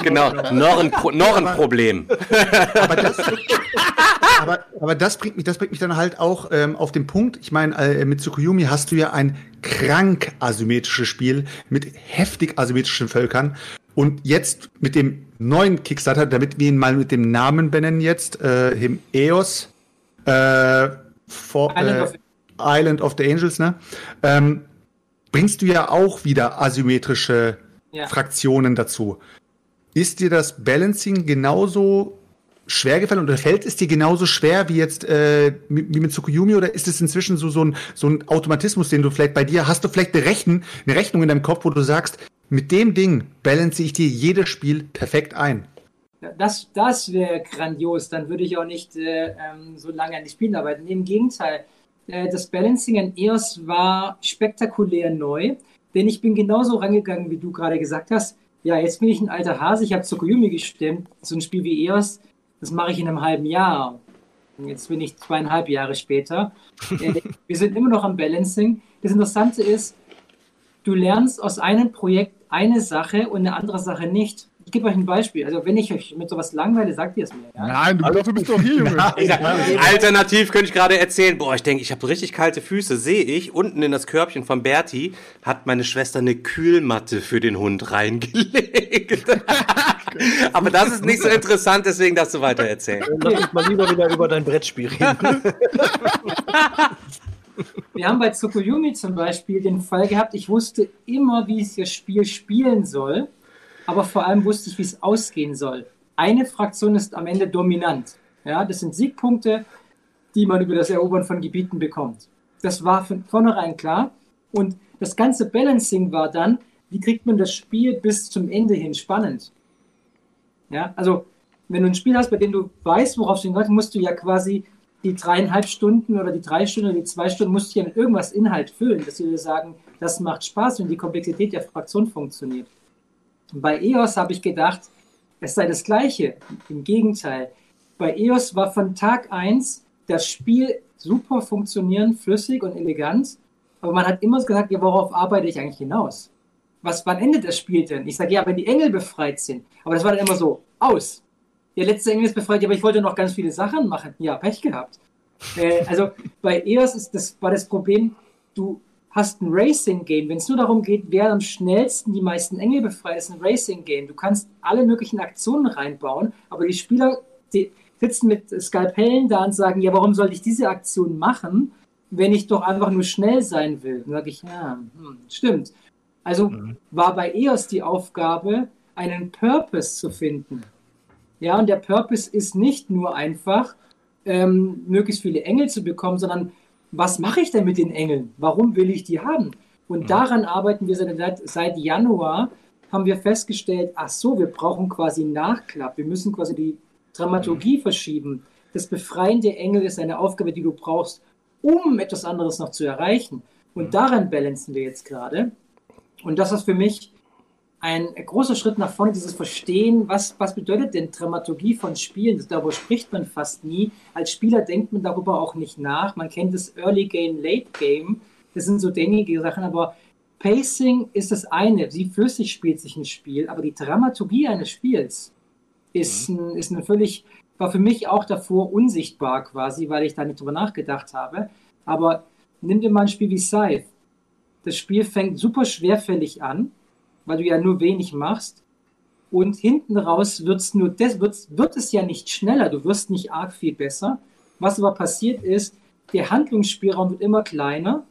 genau, genau, noch ein, Pro, noch ein Problem. Aber das, aber, aber das bringt mich, das bringt mich dann halt auch ähm, auf den Punkt. Ich meine, äh, mit Tsukuyomi hast du ja ein krank asymmetrisches Spiel mit heftig asymmetrischen Völkern. Und jetzt mit dem neuen Kickstarter, damit wir ihn mal mit dem Namen benennen jetzt, äh, im EOS äh, for, Island, äh, of Island, of the Angels, ne? Ähm, bringst du ja auch wieder asymmetrische ja. Fraktionen dazu. Ist dir das Balancing genauso schwer gefallen oder fällt es dir genauso schwer wie jetzt äh, wie mit Tsukuyomi oder ist es inzwischen so, so, ein, so ein Automatismus, den du vielleicht bei dir hast du vielleicht eine, Rechen, eine Rechnung in deinem Kopf, wo du sagst, mit dem Ding balance ich dir jedes Spiel perfekt ein? Das, das wäre grandios. Dann würde ich auch nicht äh, ähm, so lange an die Spielen arbeiten. Im Gegenteil, äh, das Balancing an EOS war spektakulär neu, denn ich bin genauso rangegangen, wie du gerade gesagt hast. Ja, jetzt bin ich ein alter Hase, ich habe Tsukuyomi gestimmt. So ein Spiel wie EOS, das mache ich in einem halben Jahr. Jetzt bin ich zweieinhalb Jahre später. Äh, wir sind immer noch am Balancing. Das Interessante ist, du lernst aus einem Projekt eine Sache und eine andere Sache nicht. Ich gebe euch ein Beispiel. Also, wenn ich euch mit sowas langweile, sagt ihr es mir. Ja? Nein, du, dafür bist doch hier, Junge. Alternativ könnte ich gerade erzählen, boah, ich denke, ich habe richtig kalte Füße. Sehe ich, unten in das Körbchen von Berti hat meine Schwester eine Kühlmatte für den Hund reingelegt. Aber das ist nicht so interessant, deswegen darfst du weiter erzählen. Lass uns mal lieber wieder über dein Brettspiel reden. Wir haben bei Tsukuyomi zum Beispiel den Fall gehabt, ich wusste immer, wie ich das Spiel spielen soll, aber vor allem wusste ich, wie es ausgehen soll. Eine Fraktion ist am Ende dominant. Ja, das sind Siegpunkte, die man über das Erobern von Gebieten bekommt. Das war von vornherein klar. Und das ganze Balancing war dann, wie kriegt man das Spiel bis zum Ende hin spannend? Ja, also wenn du ein Spiel hast, bei dem du weißt, worauf du hinaus musst du ja quasi die dreieinhalb Stunden oder die drei Stunden oder die zwei Stunden musst du ja mit irgendwas Inhalt füllen, dass dir sagen, das macht Spaß und die Komplexität der Fraktion funktioniert. Und bei EOS habe ich gedacht, es sei das Gleiche. Im Gegenteil. Bei EOS war von Tag 1 das Spiel super funktionieren, flüssig und elegant. Aber man hat immer gesagt, ja, worauf arbeite ich eigentlich hinaus? Was, wann endet das Spiel denn? Ich sage, ja, wenn die Engel befreit sind. Aber das war dann immer so, aus. Der letzte Engel ist befreit, aber ich wollte noch ganz viele Sachen machen. Ja, Pech gehabt. Äh, also bei EOS ist das, war das Problem, du hast ein Racing-Game. Wenn es nur darum geht, wer am schnellsten die meisten Engel befreit, ist ein Racing-Game. Du kannst alle möglichen Aktionen reinbauen, aber die Spieler die sitzen mit Skalpellen da und sagen, ja, warum sollte ich diese Aktion machen, wenn ich doch einfach nur schnell sein will? Dann sage ich, ja, hm, stimmt. Also mhm. war bei EOS die Aufgabe, einen Purpose zu finden. Ja, und der Purpose ist nicht nur einfach, ähm, möglichst viele Engel zu bekommen, sondern was mache ich denn mit den Engeln? Warum will ich die haben? Und mhm. daran arbeiten wir seit, seit Januar, haben wir festgestellt, ach so, wir brauchen quasi Nachklapp. Wir müssen quasi die Dramaturgie mhm. verschieben. Das Befreien der Engel ist eine Aufgabe, die du brauchst, um etwas anderes noch zu erreichen. Und mhm. daran balancen wir jetzt gerade. Und das ist für mich ein großer Schritt nach vorne, dieses Verstehen, was, was bedeutet denn Dramaturgie von Spielen? darüber spricht man fast nie. Als Spieler denkt man darüber auch nicht nach. Man kennt das Early Game, Late Game. Das sind so gängige Sachen, aber Pacing ist das eine. Wie flüssig spielt sich ein Spiel, aber die Dramaturgie eines Spiels ist, mhm. ein, ist eine völlig, war für mich auch davor unsichtbar quasi, weil ich da nicht drüber nachgedacht habe. Aber nimm dir mal ein Spiel wie Scythe. Das Spiel fängt super schwerfällig an weil du ja nur wenig machst. Und hinten raus wird's nur des, wird's, wird es ja nicht schneller, du wirst nicht arg viel besser. Was aber passiert ist, der Handlungsspielraum wird immer kleiner,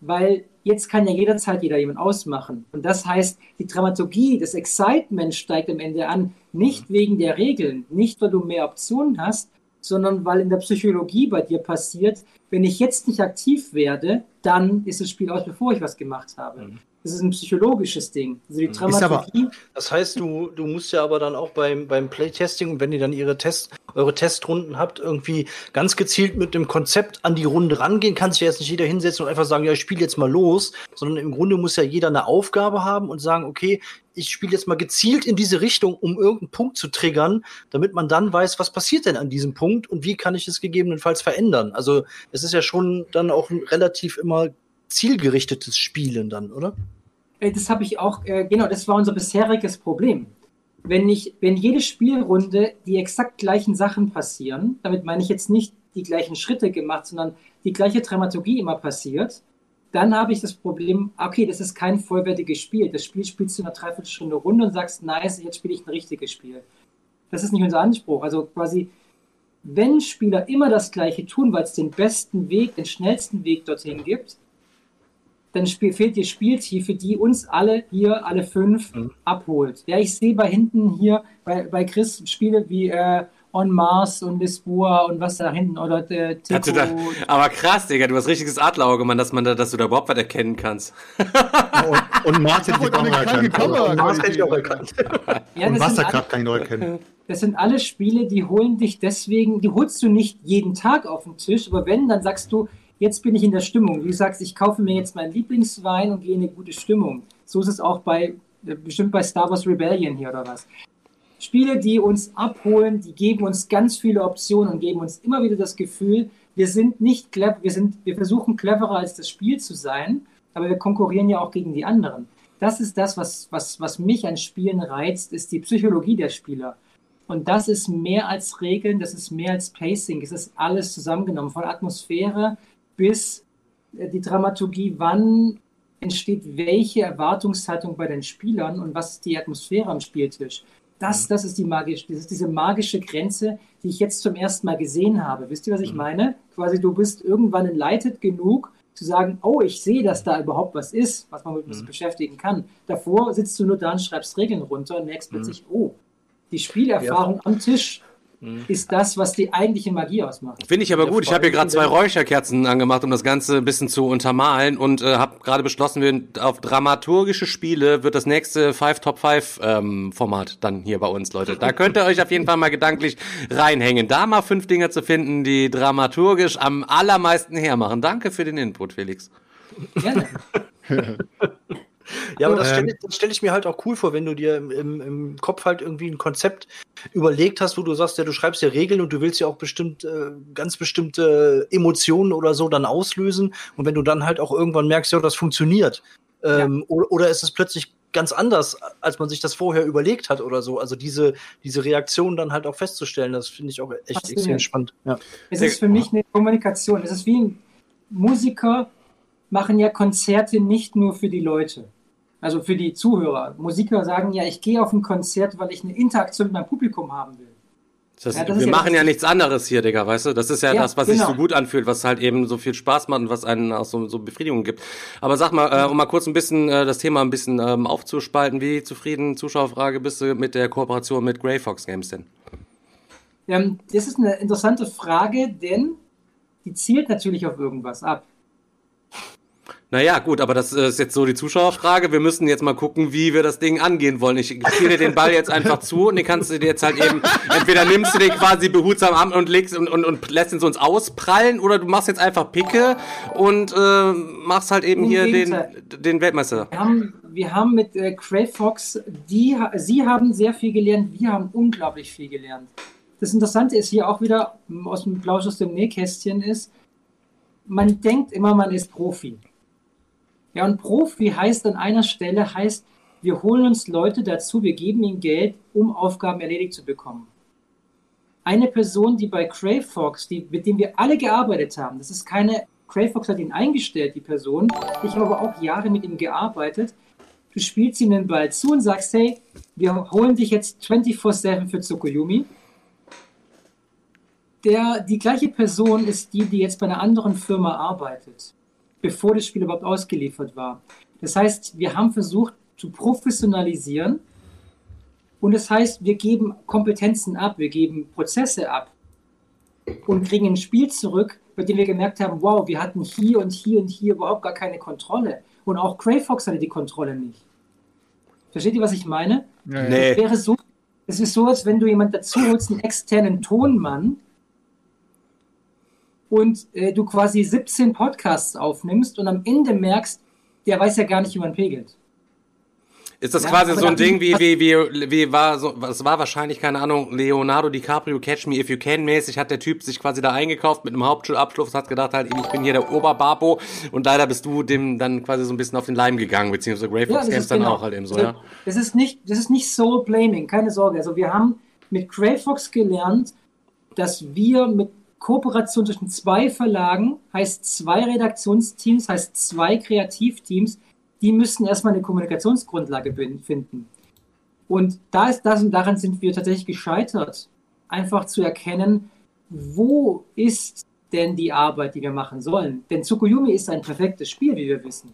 weil jetzt kann ja jederzeit jeder jemand ausmachen. Und das heißt, die Dramaturgie, das Excitement steigt am Ende an, nicht wegen der Regeln, nicht weil du mehr Optionen hast, sondern weil in der Psychologie bei dir passiert, wenn ich jetzt nicht aktiv werde, dann ist das Spiel aus, bevor ich was gemacht habe. Mhm. Das ist ein psychologisches Ding. Also die Dramaturgie. Aber, das heißt, du, du musst ja aber dann auch beim, beim Playtesting, wenn ihr dann ihre Test, eure Testrunden habt, irgendwie ganz gezielt mit dem Konzept an die Runde rangehen. Kann sich ja jetzt nicht jeder hinsetzen und einfach sagen, ja, ich spiele jetzt mal los, sondern im Grunde muss ja jeder eine Aufgabe haben und sagen, okay, ich spiele jetzt mal gezielt in diese Richtung, um irgendeinen Punkt zu triggern, damit man dann weiß, was passiert denn an diesem Punkt und wie kann ich es gegebenenfalls verändern. Also es ist ja schon dann auch relativ immer zielgerichtetes Spielen dann, oder? Äh, das habe ich auch, äh, genau, das war unser bisheriges Problem. Wenn, ich, wenn jede Spielrunde die exakt gleichen Sachen passieren, damit meine ich jetzt nicht die gleichen Schritte gemacht, sondern die gleiche Dramaturgie immer passiert, dann habe ich das Problem, okay, das ist kein vollwertiges Spiel. Das Spiel spielst du in einer Dreiviertelstunde Runde und sagst, nice, jetzt spiele ich ein richtiges Spiel. Das ist nicht unser Anspruch. Also quasi, wenn Spieler immer das Gleiche tun, weil es den besten Weg, den schnellsten Weg dorthin gibt, dann fehlt die Spieltiefe, die uns alle hier, alle fünf, mhm. abholt. Ja, ich sehe bei hinten hier bei, bei Chris Spiele wie äh, On Mars und Lisboa und was da hinten oder äh, Tico. Da, aber krass, Digga, du hast richtiges Adlerauge, Mann, dass man da, dass du da überhaupt was erkennen kannst. und, und Mars hätte ich auch erkannt. Und Mars hätte ich auch erkannt. Ja, und Wasserkraft kann ich noch erkennen. Das sind alle Spiele, die holen dich deswegen, die holst du nicht jeden Tag auf den Tisch, aber wenn, dann sagst du, jetzt bin ich in der Stimmung. Wie du sagst, ich kaufe mir jetzt meinen Lieblingswein und gehe in eine gute Stimmung. So ist es auch bei, bestimmt bei Star Wars Rebellion hier oder was. Spiele, die uns abholen, die geben uns ganz viele Optionen und geben uns immer wieder das Gefühl, wir sind nicht clever, wir sind, wir versuchen cleverer als das Spiel zu sein, aber wir konkurrieren ja auch gegen die anderen. Das ist das, was, was, was mich an Spielen reizt, ist die Psychologie der Spieler. Und das ist mehr als Regeln, das ist mehr als Pacing, es ist alles zusammengenommen, von Atmosphäre bis äh, die Dramaturgie, wann entsteht welche Erwartungshaltung bei den Spielern und was ist die Atmosphäre am Spieltisch. Das, mhm. das ist die magische, das ist diese magische Grenze, die ich jetzt zum ersten Mal gesehen habe. Wisst ihr, was ich mhm. meine? Quasi, du bist irgendwann enlighted genug, zu sagen, oh, ich sehe, dass da überhaupt was ist, was man mit mhm. beschäftigen kann. Davor sitzt du nur da und schreibst Regeln runter und merkst plötzlich, mhm. oh, die Spielerfahrung ja. am Tisch Mhm. ist das, was die eigentliche Magie ausmacht. Finde ich aber gut. Ich habe hier gerade zwei Räucherkerzen angemacht, um das Ganze ein bisschen zu untermalen und äh, habe gerade beschlossen, wir auf dramaturgische Spiele wird das nächste Five Top 5 ähm, Format dann hier bei uns, Leute. Da könnt ihr euch auf jeden Fall mal gedanklich reinhängen. Da mal fünf Dinge zu finden, die dramaturgisch am allermeisten hermachen. Danke für den Input, Felix. Gerne. Ja, aber das stelle ähm. stell ich mir halt auch cool vor, wenn du dir im, im, im, Kopf halt irgendwie ein Konzept überlegt hast, wo du sagst, ja, du schreibst ja Regeln und du willst ja auch bestimmt äh, ganz bestimmte Emotionen oder so dann auslösen. Und wenn du dann halt auch irgendwann merkst, ja, das funktioniert. Ähm, ja. oder, oder ist es plötzlich ganz anders, als man sich das vorher überlegt hat oder so. Also diese, diese Reaktion dann halt auch festzustellen, das finde ich auch echt extrem spannend. Ja. Es ist für mich eine Kommunikation. Es ist wie ein Musiker machen ja Konzerte nicht nur für die Leute. Also für die Zuhörer. Musiker sagen ja, ich gehe auf ein Konzert, weil ich eine Interaktion mit meinem Publikum haben will. Das ja, das wir machen ja, ja nichts anderes hier, Digga, weißt du? Das ist ja, ja das, was genau. sich so gut anfühlt, was halt eben so viel Spaß macht und was einen auch so, so Befriedigung gibt. Aber sag mal, äh, um mal kurz ein bisschen äh, das Thema ein bisschen ähm, aufzuspalten, wie zufrieden, Zuschauerfrage, bist du mit der Kooperation mit Grey Fox Games denn? Ähm, das ist eine interessante Frage, denn die zielt natürlich auf irgendwas ab. Naja, gut, aber das ist jetzt so die Zuschauerfrage. Wir müssen jetzt mal gucken, wie wir das Ding angehen wollen. Ich spiele dir den Ball jetzt einfach zu und den kannst du dir jetzt halt eben, entweder nimmst du den quasi behutsam an und legst und, und, und lässt ihn so uns ausprallen oder du machst jetzt einfach Picke und äh, machst halt eben Im hier den, den Weltmeister. Wir haben, wir haben mit äh, Cray Fox, die, sie haben sehr viel gelernt, wir haben unglaublich viel gelernt. Das Interessante ist hier auch wieder aus dem Plausch aus dem Nähkästchen ist, man denkt immer, man ist Profi. Ja, und Profi heißt an einer Stelle, heißt, wir holen uns Leute dazu, wir geben ihnen Geld, um Aufgaben erledigt zu bekommen. Eine Person, die bei Crayfox, die, mit dem wir alle gearbeitet haben, das ist keine, Crayfox hat ihn eingestellt, die Person, ich habe aber auch Jahre mit ihm gearbeitet, du spielst ihm den Ball zu und sagst, hey, wir holen dich jetzt 24-7 für Tsukuyomi. Der, die gleiche Person ist die, die jetzt bei einer anderen Firma arbeitet bevor das Spiel überhaupt ausgeliefert war. Das heißt, wir haben versucht zu professionalisieren und das heißt, wir geben Kompetenzen ab, wir geben Prozesse ab und kriegen ein Spiel zurück, bei dem wir gemerkt haben, wow, wir hatten hier und hier und hier überhaupt gar keine Kontrolle. Und auch Cray Fox hatte die Kontrolle nicht. Versteht ihr, was ich meine? Nee. Es wäre so, es ist so, als wenn du jemanden dazu holst, einen externen Tonmann, und äh, du quasi 17 Podcasts aufnimmst und am Ende merkst, der weiß ja gar nicht, wie man pegelt. Ist das ja, quasi so ein Ding wie, wie, wie, wie war so, es war wahrscheinlich, keine Ahnung, Leonardo DiCaprio Catch Me If You Can mäßig, hat der Typ sich quasi da eingekauft mit einem Hauptschulabschluss, hat gedacht halt, ich bin hier der Oberbabo und leider bist du dem dann quasi so ein bisschen auf den Leim gegangen, beziehungsweise Grey Fox ja, Games dann genau. auch halt eben so, also, ja. Das ist nicht, das ist nicht Soul Blaming, keine Sorge. Also wir haben mit Grey Fox gelernt, dass wir mit Kooperation zwischen zwei Verlagen heißt zwei Redaktionsteams, heißt zwei Kreativteams, die müssen erstmal eine Kommunikationsgrundlage finden. Und da ist das und daran sind wir tatsächlich gescheitert, einfach zu erkennen, wo ist denn die Arbeit, die wir machen sollen? Denn Tsukuyomi ist ein perfektes Spiel, wie wir wissen.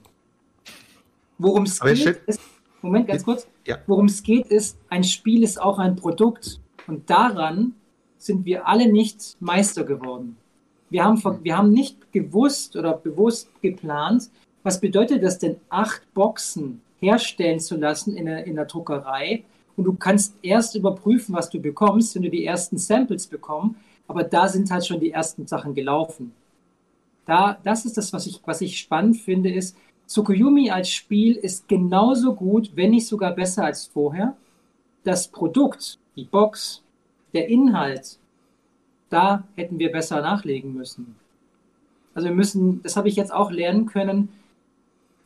Worum es geht, ist, Moment, ganz kurz. Ja. Worum es geht, ist, ein Spiel ist auch ein Produkt. Und daran sind wir alle nicht Meister geworden. Wir haben, wir haben nicht gewusst oder bewusst geplant, was bedeutet das denn, acht Boxen herstellen zu lassen in der, in der Druckerei. Und du kannst erst überprüfen, was du bekommst, wenn du die ersten Samples bekommst. Aber da sind halt schon die ersten Sachen gelaufen. Da, das ist das, was ich, was ich spannend finde, ist, Tsukuyomi als Spiel ist genauso gut, wenn nicht sogar besser als vorher. Das Produkt, die Box, der Inhalt, da hätten wir besser nachlegen müssen. Also wir müssen, das habe ich jetzt auch lernen können,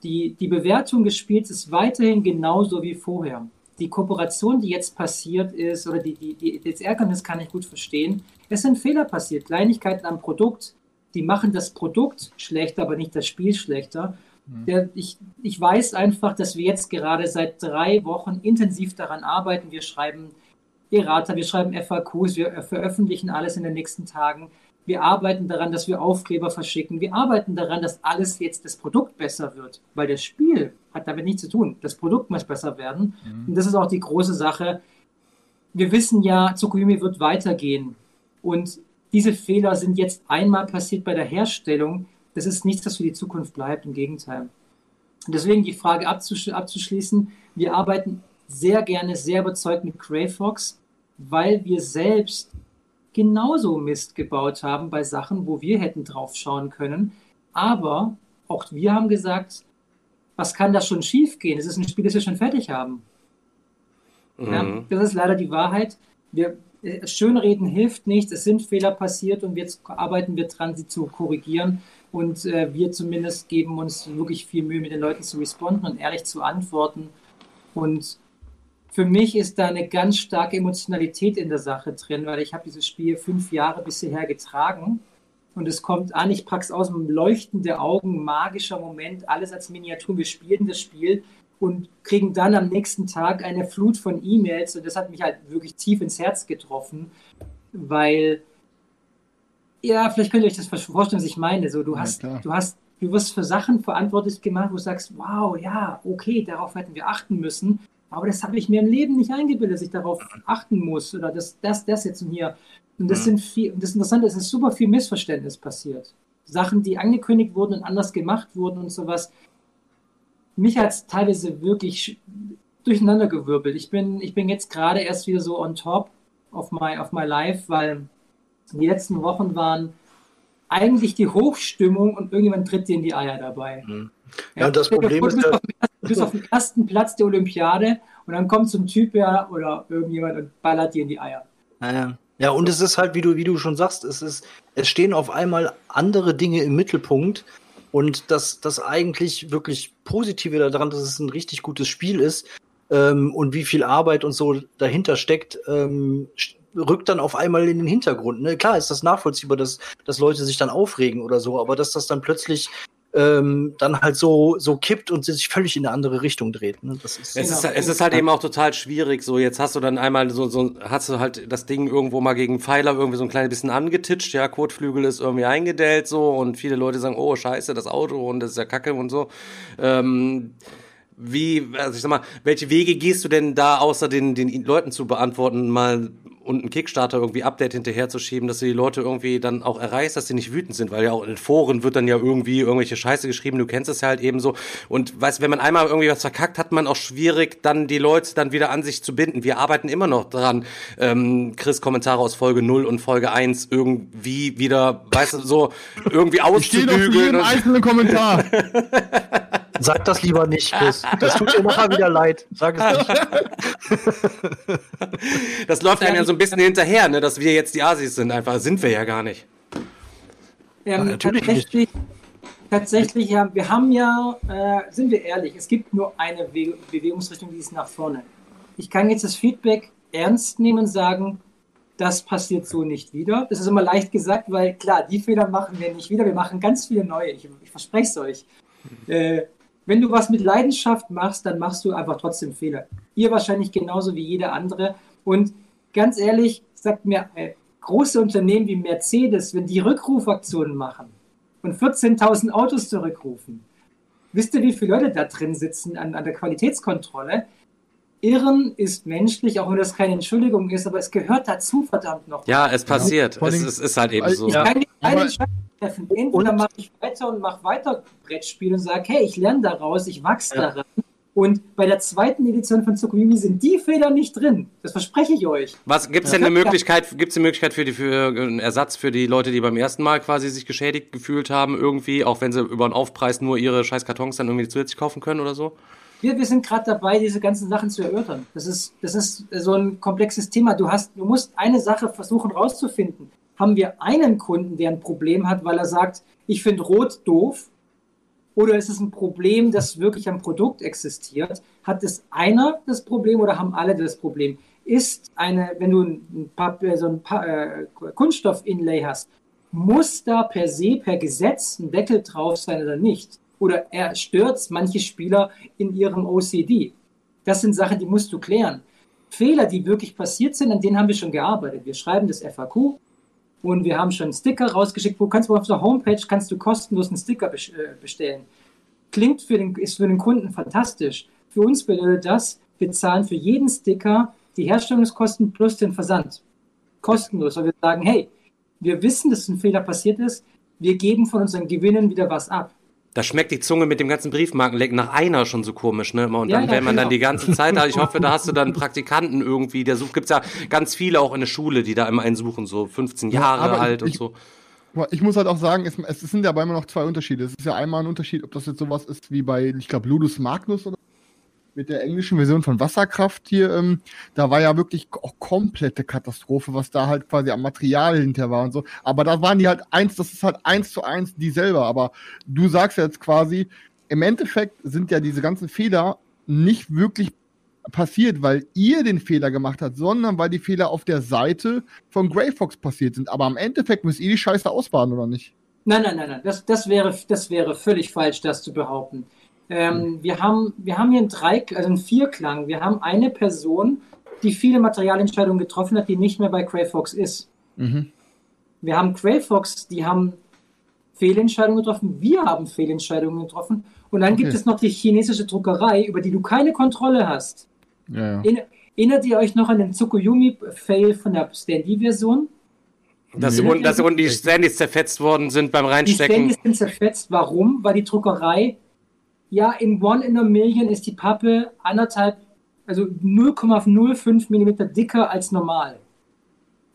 Die, die Bewertung des Spiels ist weiterhin genauso wie vorher. Die Kooperation, die jetzt passiert ist, oder die, die, die, das Ärgernis kann ich gut verstehen. Es sind Fehler passiert, Kleinigkeiten am Produkt, die machen das Produkt schlechter, aber nicht das Spiel schlechter. Mhm. Der, ich, ich weiß einfach, dass wir jetzt gerade seit drei Wochen intensiv daran arbeiten. Wir schreiben Errata, wir schreiben FAQs, wir veröffentlichen alles in den nächsten Tagen. Wir arbeiten daran, dass wir Aufkleber verschicken. Wir arbeiten daran, dass alles jetzt das Produkt besser wird, weil das Spiel hat damit nichts zu tun. Das Produkt muss besser werden. Mhm. Und das ist auch die große Sache. Wir wissen ja, Tsukuyomi wird weitergehen. Und diese Fehler sind jetzt einmal passiert bei der Herstellung. Das ist nichts, das für die Zukunft bleibt. Im Gegenteil. Und deswegen die Frage abzusch abzuschließen. Wir arbeiten sehr gerne, sehr überzeugt mit Greyfox, weil wir selbst genauso Mist gebaut haben bei Sachen, wo wir hätten drauf schauen können. Aber auch wir haben gesagt, was kann da schon schief gehen? Es ist ein Spiel, das wir schon fertig haben. Mhm. Ja, das ist leider die Wahrheit. Wir, äh, Schönreden hilft nichts, es sind Fehler passiert und jetzt arbeiten wir dran, sie zu korrigieren. Und äh, wir zumindest geben uns wirklich viel Mühe, mit den Leuten zu responden und ehrlich zu antworten. Und für mich ist da eine ganz starke Emotionalität in der Sache drin, weil ich habe dieses Spiel fünf Jahre bisher getragen und es kommt an, ich pack's aus dem Leuchten der Augen, magischer Moment, alles als Miniatur. Wir spielen das Spiel und kriegen dann am nächsten Tag eine Flut von E-Mails und das hat mich halt wirklich tief ins Herz getroffen, weil ja, vielleicht könnt ihr euch das vorstellen, was ich meine. So, du ja, hast, klar. du hast, du wirst für Sachen verantwortlich gemacht, wo du sagst, wow, ja, okay, darauf hätten wir achten müssen. Aber das habe ich mir im Leben nicht eingebildet, dass ich darauf achten muss oder das, das, das jetzt und hier. Und das mhm. sind viel, das Interessante ist, es ist super viel Missverständnis passiert. Sachen, die angekündigt wurden und anders gemacht wurden und sowas. Mich hat es teilweise wirklich durcheinandergewirbelt. Ich bin, ich bin jetzt gerade erst wieder so on top of my, of my life, weil die letzten Wochen waren eigentlich die Hochstimmung und irgendjemand tritt dir in die Eier dabei. Mhm. Ja, ja, das Problem ist, ja, du bist auf dem ersten Platz der Olympiade und dann kommt so ein Typ her oder irgendjemand und ballert dir in die Eier. Naja. Ja, und es ist halt, wie du, wie du schon sagst, es ist, es stehen auf einmal andere Dinge im Mittelpunkt und das, das eigentlich wirklich Positive daran, dass es ein richtig gutes Spiel ist ähm, und wie viel Arbeit und so dahinter steckt, ähm, rückt dann auf einmal in den Hintergrund. Ne? Klar ist das nachvollziehbar, dass, dass Leute sich dann aufregen oder so, aber dass das dann plötzlich ähm, dann halt so, so kippt und sich völlig in eine andere Richtung dreht. Ne? Das ist, es, ist, es ist halt eben auch total schwierig. So, jetzt hast du dann einmal so, so, hast du halt das Ding irgendwo mal gegen Pfeiler irgendwie so ein kleines bisschen angetitscht, ja, Kotflügel ist irgendwie eingedellt so und viele Leute sagen, oh scheiße, das Auto und das ist ja Kacke und so. Ähm, wie, also ich sag mal, welche Wege gehst du denn da, außer den, den Leuten zu beantworten, mal und einen Kickstarter irgendwie Update hinterherzuschieben, dass du die Leute irgendwie dann auch erreichst, dass sie nicht wütend sind, weil ja auch in Foren wird dann ja irgendwie irgendwelche Scheiße geschrieben, du kennst es ja halt eben so. Und weißt, wenn man einmal irgendwie was verkackt, hat man auch schwierig, dann die Leute dann wieder an sich zu binden. Wir arbeiten immer noch dran, ähm, Chris Kommentare aus Folge 0 und Folge 1 irgendwie wieder, weißt du, so irgendwie auszubügeln. Ich stehe einzelnen Kommentar. Sag das lieber nicht, Chris. Das tut dir nachher wieder leid. Sag es nicht. Das läuft einem ja so ein bisschen hinterher, ne, dass wir jetzt die Asis sind. Einfach sind wir ja gar nicht. Ja, natürlich tatsächlich, nicht. Tatsächlich, ja, wir haben ja, äh, sind wir ehrlich, es gibt nur eine Be Bewegungsrichtung, die ist nach vorne. Ich kann jetzt das Feedback ernst nehmen und sagen, das passiert so nicht wieder. Das ist immer leicht gesagt, weil klar, die Fehler machen wir nicht wieder. Wir machen ganz viele neue. Ich, ich verspreche es euch. Äh, wenn du was mit Leidenschaft machst, dann machst du einfach trotzdem Fehler. Ihr wahrscheinlich genauso wie jeder andere. Und ganz ehrlich, sagt mir, äh, große Unternehmen wie Mercedes, wenn die Rückrufaktionen machen und 14.000 Autos zurückrufen, wisst ihr, wie viele Leute da drin sitzen an, an der Qualitätskontrolle? Irren ist menschlich, auch wenn das keine Entschuldigung ist, aber es gehört dazu, verdammt noch. Ja, es passiert. Ja. Es, es, ist halt eben so. Ich kann nicht eine Entscheidung treffen. Entweder mache ich weiter und mache weiter Brettspiele und sage, hey, ich lerne daraus, ich wachse ja. daran. Und bei der zweiten Edition von Tsukuyomi sind die Fehler nicht drin. Das verspreche ich euch. Was gibt's denn eine Möglichkeit? Gibt's eine Möglichkeit für die für einen Ersatz für die Leute, die beim ersten Mal quasi sich geschädigt gefühlt haben irgendwie, auch wenn sie über einen Aufpreis nur ihre scheiß Kartons dann irgendwie zusätzlich kaufen können oder so? Wir, wir sind gerade dabei, diese ganzen Sachen zu erörtern. Das ist, das ist so ein komplexes Thema. Du hast, du musst eine Sache versuchen rauszufinden. Haben wir einen Kunden, der ein Problem hat, weil er sagt, ich finde Rot doof, Oder ist es ein Problem, das wirklich am Produkt existiert? Hat es einer das Problem oder haben alle das Problem? Ist eine, wenn du ein, Papier, so ein äh, Kunststoff-Inlay hast, muss da per se, per Gesetz ein Deckel drauf sein oder nicht? Oder er stört manche Spieler in ihrem OCD? Das sind Sachen, die musst du klären. Fehler, die wirklich passiert sind, an denen haben wir schon gearbeitet. Wir schreiben das FAQ und wir haben schon Sticker rausgeschickt, wo kannst du auf der Homepage kannst du kostenlos einen Sticker äh, bestellen. Klingt für den, ist für den Kunden fantastisch. Für uns bedeutet das, wir zahlen für jeden Sticker die Herstellungskosten plus den Versand. Kostenlos, weil wir sagen, hey, wir wissen, dass ein Fehler passiert ist, wir geben von unseren Gewinnen wieder was ab. Da schmeckt die Zunge mit dem ganzen Briefmarkenleck nach einer schon so komisch, ne? Und dann, ja, wenn man genau. dann die ganze Zeit hat, ich hoffe, da hast du dann Praktikanten irgendwie, der sucht, gibt's ja ganz viele auch in der Schule, die da immer einen suchen, so 15 Jahre ja, alt und so. Ich muss halt auch sagen, es, es sind ja bei immer noch zwei Unterschiede. Es ist ja einmal ein Unterschied, ob das jetzt sowas ist wie bei, ich glaube, Ludus Magnus oder mit der englischen Version von Wasserkraft hier, ähm, da war ja wirklich auch komplette Katastrophe, was da halt quasi am Material hinter war und so. Aber da waren die halt eins, das ist halt eins zu eins die selber. Aber du sagst jetzt quasi, im Endeffekt sind ja diese ganzen Fehler nicht wirklich passiert, weil ihr den Fehler gemacht habt, sondern weil die Fehler auf der Seite von Grey Fox passiert sind. Aber am Endeffekt müsst ihr die Scheiße ausbaden, oder nicht? Nein, nein, nein, nein. Das, das, wäre, das wäre völlig falsch, das zu behaupten. Ähm, wir, haben, wir haben hier einen Drei, also einen Vierklang. Wir haben eine Person, die viele Materialentscheidungen getroffen hat, die nicht mehr bei Crayfox ist. Mhm. Wir haben Crayfox, die haben Fehlentscheidungen getroffen. Wir haben Fehlentscheidungen getroffen. Und dann okay. gibt es noch die chinesische Druckerei, über die du keine Kontrolle hast. Ja, ja. Erinnert ihr euch noch an den Tsukuyomi-Fail von der Standy-Version? Dass, nee. unten, dass unten die Standys zerfetzt worden sind beim Reinstecken. Die Standys sind zerfetzt. Warum? Weil die Druckerei ja, in One in a Million ist die Pappe anderthalb, also 0,05 Millimeter dicker als normal.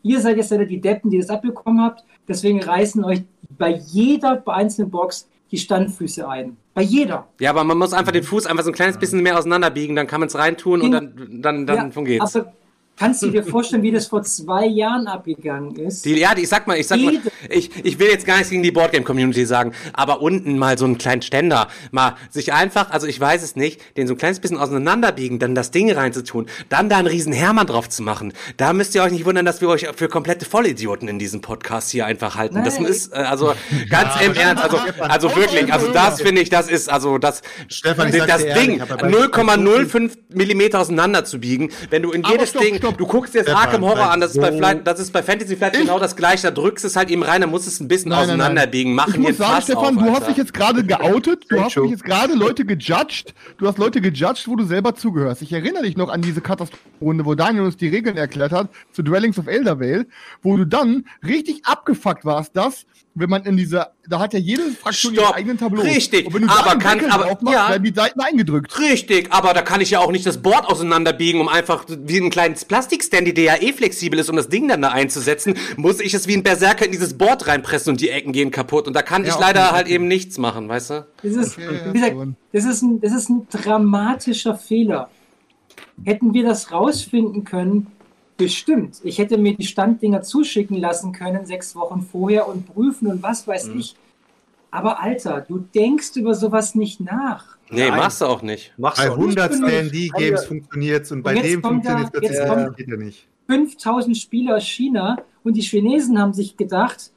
Ihr seid jetzt leider die Deppen, die das abbekommen habt. Deswegen reißen euch bei jeder einzelnen Box die Standfüße ein. Bei jeder. Ja, aber man muss einfach den Fuß einfach so ein kleines bisschen mehr auseinanderbiegen, dann kann man es reintun und dann, dann, dann ja, geht's. Aber Kannst du dir vorstellen, wie das vor zwei Jahren abgegangen ist? Die, ja, ich sag mal, ich sag mal, ich, ich will jetzt gar nichts gegen die Boardgame-Community sagen, aber unten mal so einen kleinen Ständer, mal sich einfach, also ich weiß es nicht, den so ein kleines bisschen auseinanderbiegen, dann das Ding reinzutun, dann da einen riesen Hermann drauf zu machen. Da müsst ihr euch nicht wundern, dass wir euch für komplette Vollidioten in diesem Podcast hier einfach halten. Nein. Das ist, äh, also ganz ja, im Ernst, also, also wirklich, also das finde ich, das ist, also das, Stefan, das Ding 0,05 Millimeter auseinander zu biegen, wenn du in jedes Ding stopp. Du guckst dir das Arkham Horror an, das ist, bei Flight, das ist bei Fantasy Flight genau das gleiche. Da drückst es halt eben rein, da musst es ein bisschen nein, auseinanderbiegen. Machen ich muss sagen, Stefan, auf, du hast dich jetzt gerade geoutet, du hast mich jetzt gerade Leute gejudged, du hast Leute gejudged, wo du selber zugehörst. Ich erinnere dich noch an diese Katastrophenrunde, wo Daniel uns die Regeln erklärt hat zu Dwellings of Eldervale, wo du dann richtig abgefuckt warst, dass wenn man in dieser, da hat ja jede Fraktion Stopp. ihren eigenen Tableau. Richtig, und wenn du aber kann, aber aufmachst, ja, werden die Seiten eingedrückt. Richtig, aber da kann ich ja auch nicht das Board auseinanderbiegen, um einfach wie ein kleines Plastikstandy, der ja eh flexibel ist, um das Ding dann da einzusetzen, muss ich es wie ein Berserker in dieses Board reinpressen und die Ecken gehen kaputt. Und da kann ja, ich leider halt eben nichts machen, weißt du? Das ist, okay, wie gesagt, das ist ein, das ist ein dramatischer Fehler. Hätten wir das rausfinden können, Bestimmt. Ich hätte mir die Standdinger zuschicken lassen können, sechs Wochen vorher und prüfen und was weiß mhm. ich. Aber Alter, du denkst über sowas nicht nach. Nee, Nein. machst du auch nicht. Machst bei 100 Stand-D-Games funktioniert es und bei dem funktioniert es ja, ja nicht. 5000 Spieler aus China und die Chinesen haben sich gedacht,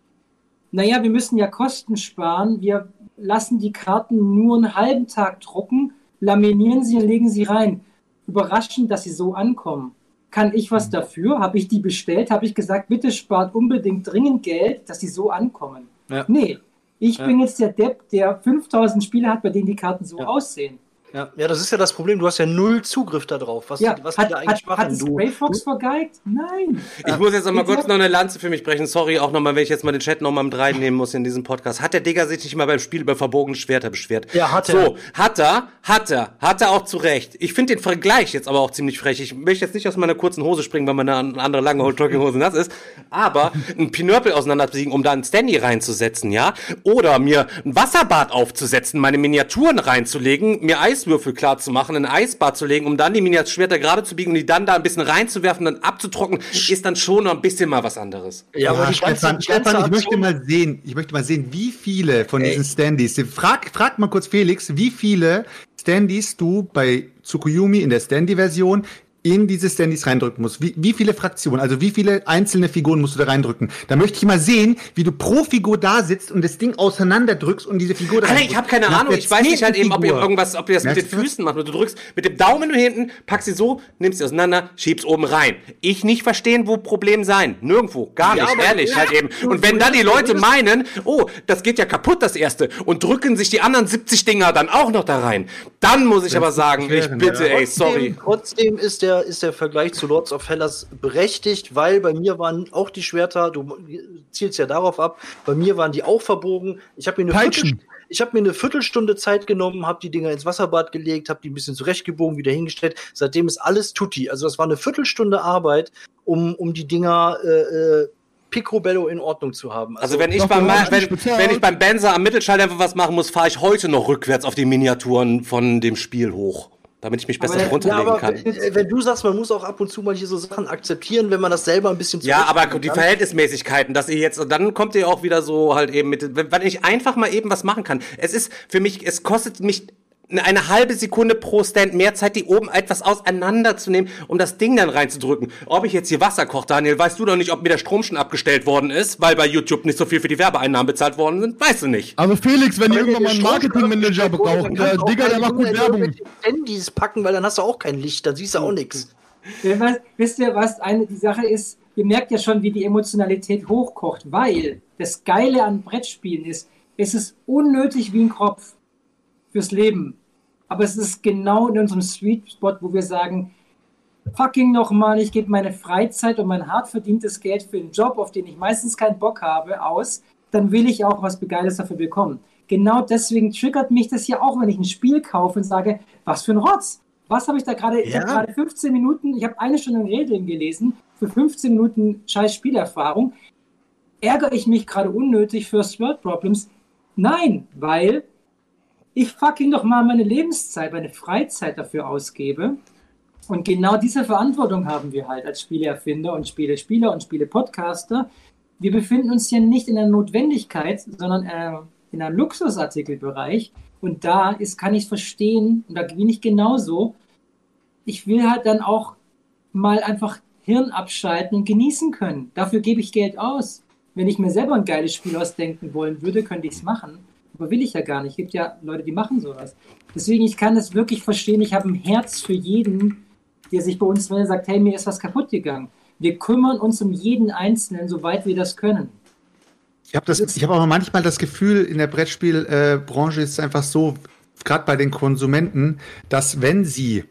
naja, wir müssen ja Kosten sparen, wir lassen die Karten nur einen halben Tag drucken, laminieren sie und legen sie rein. Überraschend, dass sie so ankommen. Kann ich was mhm. dafür? Habe ich die bestellt? Habe ich gesagt, bitte spart unbedingt dringend Geld, dass sie so ankommen? Ja. Nee, ich ja. bin jetzt der Depp, der 5000 Spiele hat, bei denen die Karten so ja. aussehen. Ja, ja, das ist ja das Problem. Du hast ja null Zugriff darauf. Was, ja, was hat, die da eigentlich hat, machen? Hat du, Ray Fox vergeigt? Nein. Ich ja. muss jetzt noch mal kurz noch eine Lanze für mich brechen. Sorry, auch nochmal, wenn ich jetzt mal den Chat nochmal mit reinnehmen muss in diesem Podcast. Hat der Digger sich nicht mal beim Spiel über verbogene Schwerter beschwert? Ja, hat er. So, hat er, hat er, hat er auch zu Recht. Ich finde den Vergleich jetzt aber auch ziemlich frech. Ich möchte jetzt nicht aus meiner kurzen Hose springen, weil meine andere lange Jogginghose nass ist, aber ein Pinörpel auseinanderbesiegen, um da einen Standy reinzusetzen, ja? Oder mir ein Wasserbad aufzusetzen, meine Miniaturen reinzulegen, mir Eis Eiswürfel klar zu machen, ein Eisbad zu legen, um dann die Miniaturschwerter gerade zu biegen und die dann da ein bisschen reinzuwerfen, dann abzutrocknen, ist dann schon noch ein bisschen mal was anderes. Ja, aber Stefan, ganze, Stefan ich möchte mal sehen, ich möchte mal sehen, wie viele von Ey. diesen Standys, frag, frag mal kurz Felix, wie viele Standys du bei Tsukuyomi in der Standy-Version in diese Standys reindrücken musst. Wie, wie viele Fraktionen, also wie viele einzelne Figuren musst du da reindrücken? Da möchte ich mal sehen, wie du pro Figur da sitzt und das Ding auseinanderdrückst und diese Figur da Alter, ich habe keine Ahnung. Ich weiß nicht halt eben, ob ihr irgendwas, ob ihr das Merkst mit den Füßen macht. Du drückst mit dem Daumen hinten, packst sie so, nimmst sie auseinander, schiebst oben rein. Ich nicht verstehen, wo Problem sein. Nirgendwo. Gar ja, nicht. Ehrlich, halt eben. Und wenn dann die Leute meinen, oh, das geht ja kaputt, das erste, und drücken sich die anderen 70 Dinger dann auch noch da rein, dann muss ich aber sagen, ich bitte, ey, sorry. Trotzdem ist der, ist der Vergleich zu Lords of Hellas berechtigt, weil bei mir waren auch die Schwerter, du zielst ja darauf ab, bei mir waren die auch verbogen. Ich habe mir eine Viertel, ich habe mir eine Viertelstunde Zeit genommen, habe die Dinger ins Wasserbad gelegt, habe die ein bisschen zurechtgebogen, wieder hingestellt. Seitdem ist alles tutti. Also das war eine Viertelstunde Arbeit, um, um die Dinger äh, äh Picobello in Ordnung zu haben. Also, also wenn ich beim wenn, wenn ich beim Benzer am Mittelschalldämpfer was machen muss, fahre ich heute noch rückwärts auf die Miniaturen von dem Spiel hoch damit ich mich besser aber, runterlegen ja, kann. Wenn du sagst, man muss auch ab und zu mal hier so Sachen akzeptieren, wenn man das selber ein bisschen Ja, aber die Verhältnismäßigkeiten, dass ihr jetzt, dann kommt ihr auch wieder so halt eben mit, wenn ich einfach mal eben was machen kann. Es ist für mich, es kostet mich eine halbe Sekunde pro Stand mehr Zeit, die oben etwas auseinanderzunehmen, um das Ding dann reinzudrücken. Ob ich jetzt hier Wasser koche, Daniel, weißt du doch nicht, ob mir der Strom schon abgestellt worden ist, weil bei YouTube nicht so viel für die Werbeeinnahmen bezahlt worden sind, weißt du nicht. Also Felix, wenn, ihr irgendwann mal einen Marketingmanager braucht, der Digga, der macht gut Werbung. Handys packen, weil dann hast du auch kein Licht, dann siehst du auch nichts. wisst ihr, was eine, die Sache ist? Ihr merkt ja schon, wie die Emotionalität hochkocht, weil das Geile an Brettspielen ist, es ist unnötig wie ein Kropf fürs Leben. Aber es ist genau in unserem Sweet Spot, wo wir sagen, fucking nochmal, ich gebe meine Freizeit und mein hart verdientes Geld für einen Job, auf den ich meistens keinen Bock habe, aus, dann will ich auch was Begeiles dafür bekommen. Genau deswegen triggert mich das ja auch, wenn ich ein Spiel kaufe und sage, was für ein Rotz. Was habe ich da gerade? Ja. Ich habe gerade 15 Minuten, ich habe eine Stunde Regeln gelesen, für 15 Minuten scheiß Spielerfahrung. Ärgere ich mich gerade unnötig für World Problems? Nein, weil ich fucking doch mal meine Lebenszeit, meine Freizeit dafür ausgebe. Und genau diese Verantwortung haben wir halt als Spieleerfinder und Spielespieler und Spielepodcaster. Wir befinden uns hier nicht in der Notwendigkeit, sondern äh, in einem Luxusartikelbereich. Und da ist, kann ich verstehen, und da bin ich genauso. Ich will halt dann auch mal einfach Hirn abschalten und genießen können. Dafür gebe ich Geld aus. Wenn ich mir selber ein geiles Spiel ausdenken wollen würde, könnte ich es machen. Aber will ich ja gar nicht. Es gibt ja Leute, die machen sowas. Deswegen, ich kann das wirklich verstehen. Ich habe ein Herz für jeden, der sich bei uns meldet, sagt, hey, mir ist was kaputt gegangen. Wir kümmern uns um jeden Einzelnen, soweit wir das können. Ich habe hab aber manchmal das Gefühl, in der Brettspielbranche ist es einfach so, gerade bei den Konsumenten, dass wenn sie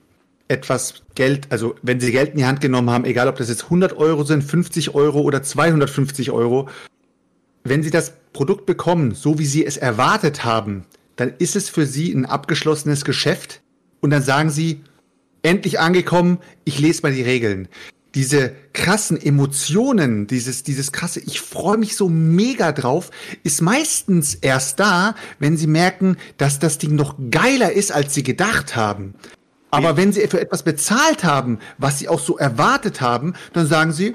etwas Geld, also wenn sie Geld in die Hand genommen haben, egal ob das jetzt 100 Euro sind, 50 Euro oder 250 Euro, wenn Sie das Produkt bekommen, so wie Sie es erwartet haben, dann ist es für Sie ein abgeschlossenes Geschäft und dann sagen Sie, endlich angekommen, ich lese mal die Regeln. Diese krassen Emotionen, dieses, dieses krasse, ich freue mich so mega drauf, ist meistens erst da, wenn Sie merken, dass das Ding noch geiler ist, als Sie gedacht haben. Aber wenn Sie für etwas bezahlt haben, was Sie auch so erwartet haben, dann sagen Sie,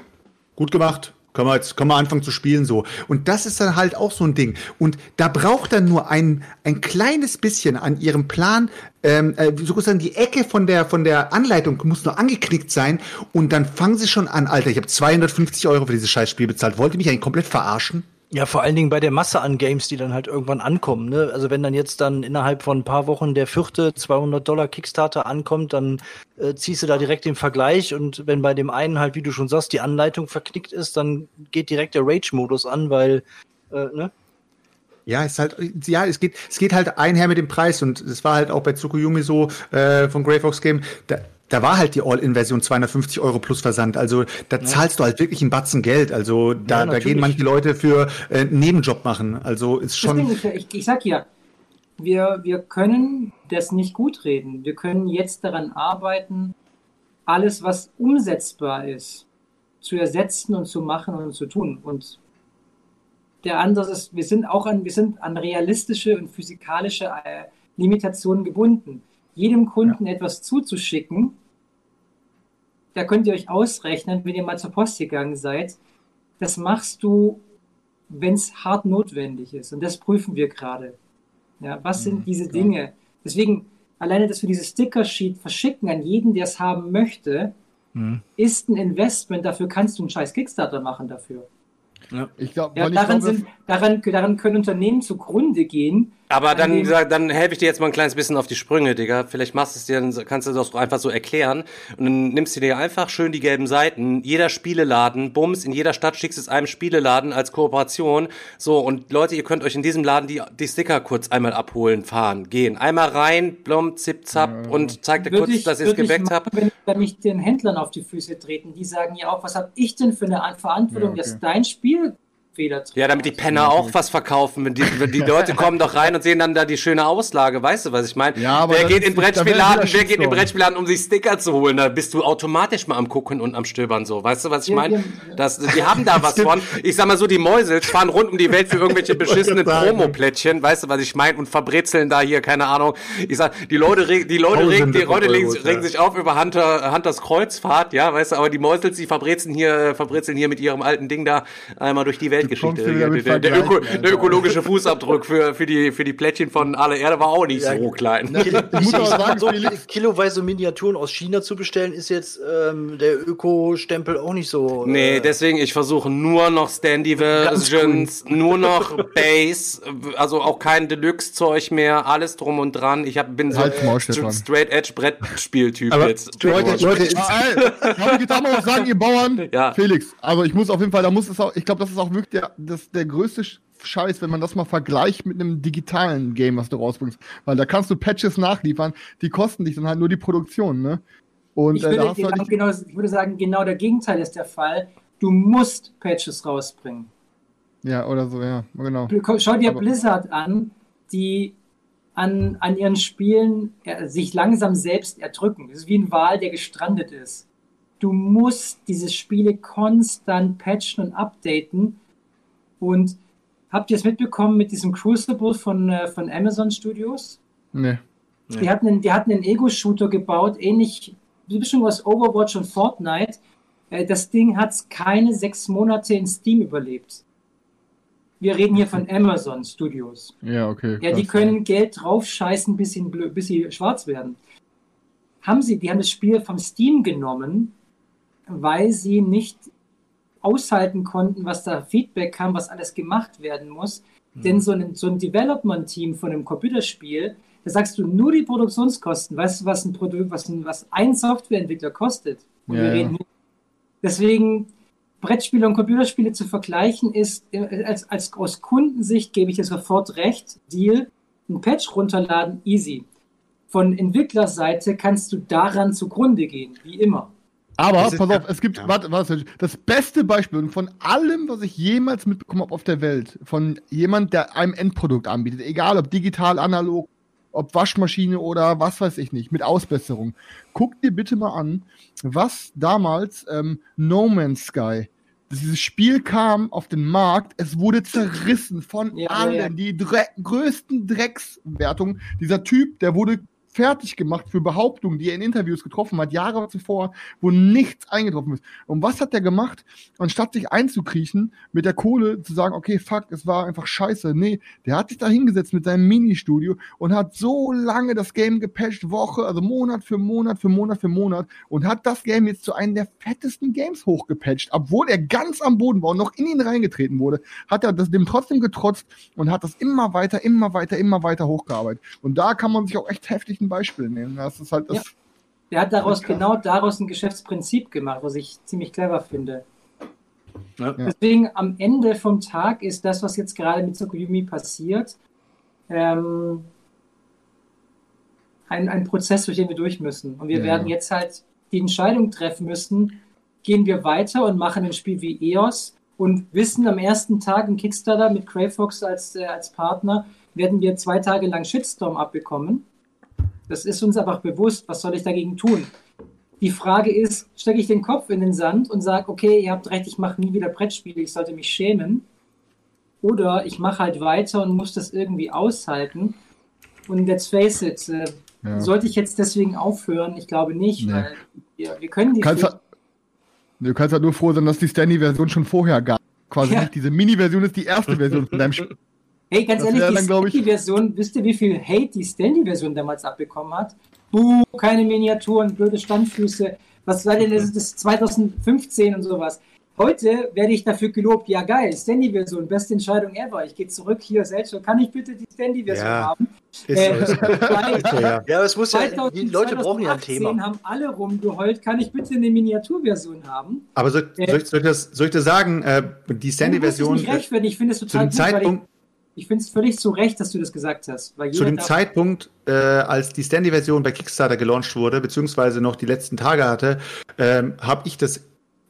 gut gemacht, können wir jetzt, können wir anfangen zu spielen so. Und das ist dann halt auch so ein Ding. Und da braucht dann nur ein, ein kleines bisschen an ihrem Plan, ähm, äh, sozusagen die Ecke von der, von der Anleitung muss nur angeklickt sein und dann fangen sie schon an, Alter, ich habe 250 Euro für dieses Scheißspiel bezahlt. Wollt ihr mich eigentlich komplett verarschen? Ja, vor allen Dingen bei der Masse an Games, die dann halt irgendwann ankommen. Ne? Also wenn dann jetzt dann innerhalb von ein paar Wochen der vierte 200 Dollar Kickstarter ankommt, dann äh, ziehst du da direkt den Vergleich und wenn bei dem einen halt, wie du schon sagst, die Anleitung verknickt ist, dann geht direkt der Rage-Modus an, weil, äh, ne? Ja, es halt, ja, es geht, es geht halt einher mit dem Preis und es war halt auch bei Tsukuyomi so äh, von Grey Fox Game. Da, da war halt die All-In-Version 250 Euro plus Versand. Also da ja. zahlst du halt wirklich einen Batzen Geld. Also da, ja, da gehen manche Leute für äh, einen Nebenjob machen. Also ist schon. Ich, ich, ich sag ja, wir, wir können das nicht gut reden. Wir können jetzt daran arbeiten, alles, was umsetzbar ist, zu ersetzen und zu machen und zu tun. Und der andere ist, wir sind auch an, wir sind an realistische und physikalische äh, Limitationen gebunden jedem Kunden ja. etwas zuzuschicken. Da könnt ihr euch ausrechnen, wenn ihr mal zur Post gegangen seid. Das machst du, wenn es hart notwendig ist. Und das prüfen wir gerade. Ja, was sind mhm, diese Dinge? Deswegen, alleine, dass wir dieses Sticker-Sheet verschicken an jeden, der es haben möchte, mhm. ist ein Investment. Dafür kannst du einen scheiß Kickstarter machen dafür. Ja. Ich glaub, ja, daran, ich glaub, sind, daran, daran können Unternehmen zugrunde gehen, aber dann, dann helfe ich dir jetzt mal ein kleines bisschen auf die Sprünge, Digga. Vielleicht machst du es dir, kannst du das einfach so erklären. Und dann nimmst du dir einfach schön die gelben Seiten. Jeder Spieleladen, Bums, in jeder Stadt schickst du es einem Spieleladen als Kooperation. So, und Leute, ihr könnt euch in diesem Laden die, die Sticker kurz einmal abholen, fahren, gehen. Einmal rein, blum, zip, zap ja. und zeigt dir kurz, ich, dass ihr es geweckt habt. Wenn, wenn ich den Händlern auf die Füße treten, die sagen ja auch, was hab ich denn für eine Verantwortung, ja, okay. dass dein Spiel Fehler Ja, damit die Penner auch was verkaufen. Wenn die, wenn die Leute kommen doch rein und sehen dann da die schöne Auslage. Weißt du, was ich meine? Ja, wer geht in Brettspielladen, wer geht in Brettspielladen, um sich Sticker zu holen? Da bist du automatisch mal am Gucken und am Stöbern so. Weißt du, was ich meine? Das, die haben da was von. Ich sag mal so, die Mäusels fahren rund um die Welt für irgendwelche beschissenen Promoplättchen. Weißt du, was ich meine? Und verbrezeln da hier, keine Ahnung. Ich sag, die Leute, die Leute, regen, die Leute regen, regen sich auf über Hunter, Hunters Kreuzfahrt, ja, weißt du, aber die Mäusels, die verbrezeln hier, verbrezeln hier mit ihrem alten Ding da einmal durch die Weltgeschichte der, der, Öko, der, ökologische Fußabdruck für, für, die, für die Plättchen von aller Erde war auch nicht ja, so klein. Na, ich, muss aber sagen, so kiloweise Miniaturen aus China zu bestellen, ist jetzt ähm, der Öko-Stempel auch nicht so. Äh, nee, deswegen, ich versuche nur noch Standy-Versions, nur noch Base, also auch kein Deluxe-Zeug mehr, alles drum und dran. Ich hab, bin so halt Straight-Edge-Brettspieltyp jetzt. Leute, Leute, ich kann mal sagen, ihr Bauern, ja. Felix, also ich muss auf jeden Fall, da muss es auch, ich glaube, das ist auch wirklich der, das, der größte Scheiß, wenn man das mal vergleicht mit einem digitalen Game, was du rausbringst. Weil da kannst du Patches nachliefern, die kosten dich dann halt nur die Produktion, ne? Und, ich, äh, würde, äh, halt genau, ich würde sagen, genau der Gegenteil ist der Fall. Du musst Patches rausbringen. Ja, oder so, ja, genau. Schau dir Aber Blizzard an, die an, an ihren Spielen äh, sich langsam selbst erdrücken. Das ist wie ein Wal, der gestrandet ist. Du musst diese Spiele konstant patchen und updaten, und habt ihr es mitbekommen mit diesem Crucible von, äh, von Amazon Studios? Nee. Die hatten einen, die hatten einen Ego-Shooter gebaut, ähnlich wie bisschen was Overwatch und Fortnite. Äh, das Ding hat keine sechs Monate in Steam überlebt. Wir reden hier von Amazon Studios. Ja, okay. Ja, die können Geld draufscheißen, bis sie, bis sie schwarz werden. Haben sie, die haben das Spiel vom Steam genommen, weil sie nicht aushalten konnten, was da Feedback kam, was alles gemacht werden muss. Mhm. Denn so ein, so ein Development-Team von einem Computerspiel, da sagst du nur die Produktionskosten. Weißt du, was ein Produkt, was ein, was ein Softwareentwickler kostet? Und ja, wir reden ja. Deswegen Brettspiele und Computerspiele zu vergleichen, ist äh, als, als aus Kundensicht gebe ich dir sofort recht. Deal, ein Patch runterladen, easy. Von Entwicklerseite kannst du daran zugrunde gehen, wie immer. Aber pass auf, es gibt, ja. warte, warte, das beste Beispiel von allem, was ich jemals mitbekommen habe auf der Welt, von jemand, der einem Endprodukt anbietet, egal ob digital, analog, ob Waschmaschine oder was weiß ich nicht, mit Ausbesserung. Guck dir bitte mal an, was damals ähm, No Man's Sky dieses Spiel kam auf den Markt, es wurde zerrissen von ja, allen, ja, ja. die Dre größten Dreckswertungen. Dieser Typ, der wurde fertig gemacht für Behauptungen, die er in Interviews getroffen hat, Jahre zuvor, wo nichts eingetroffen ist. Und was hat er gemacht? Anstatt sich einzukriechen, mit der Kohle zu sagen, okay, fuck, es war einfach scheiße. Nee, der hat sich da hingesetzt mit seinem Ministudio und hat so lange das Game gepatcht, Woche, also Monat für Monat für Monat für Monat und hat das Game jetzt zu einem der fettesten Games hochgepatcht. Obwohl er ganz am Boden war und noch in ihn reingetreten wurde, hat er das dem trotzdem getrotzt und hat das immer weiter, immer weiter, immer weiter hochgearbeitet. Und da kann man sich auch echt heftig ein Beispiel nehmen. Das ist halt das. Ja. Der hat daraus genau daraus ein Geschäftsprinzip gemacht, was ich ziemlich clever finde. Ja. Deswegen am Ende vom Tag ist das, was jetzt gerade mit Tsukuyomi passiert, ähm, ein, ein Prozess, durch den wir durch müssen. Und wir ja, werden jetzt halt die Entscheidung treffen müssen, gehen wir weiter und machen ein Spiel wie EOS und wissen am ersten Tag im Kickstarter mit Crayfox als, äh, als Partner, werden wir zwei Tage lang Shitstorm abbekommen. Das ist uns einfach bewusst. Was soll ich dagegen tun? Die Frage ist, stecke ich den Kopf in den Sand und sage, okay, ihr habt recht, ich mache nie wieder Brettspiele, ich sollte mich schämen. Oder ich mache halt weiter und muss das irgendwie aushalten. Und let's face it, äh, ja. sollte ich jetzt deswegen aufhören? Ich glaube nicht, nee. weil wir, wir können die. Kannst halt, du kannst halt nur froh sein, dass die Standy-Version schon vorher gab. Quasi ja. nicht. Diese Mini-Version ist die erste Version von deinem Spiel. Hey, ganz das ehrlich, die Standy-Version, wisst ihr, wie viel Hate die Standy-Version damals abbekommen hat? Buh, keine Miniaturen, blöde Standfüße. Was war denn das, das 2015 und sowas? Heute werde ich dafür gelobt, ja geil, Standy-Version, beste Entscheidung ever. Ich gehe zurück hier selbst, kann ich bitte die Standy-Version ja, haben? Äh, so, ja. ja, es muss 2000, ja, die Leute brauchen ja ein Thema. haben alle rumgeheult, kann ich bitte eine Miniaturversion haben? Aber so, äh, soll, ich, soll, ich das, soll ich das sagen, äh, die Standy-Version... Ich recht, ich finde es total gut, Zeitpunkt, ich, finde es völlig zu Recht, dass du das gesagt hast. zu dem Zeitpunkt, äh, als die Standy-Version bei Kickstarter gelauncht wurde, beziehungsweise noch die letzten Tage hatte, ähm, habe ich das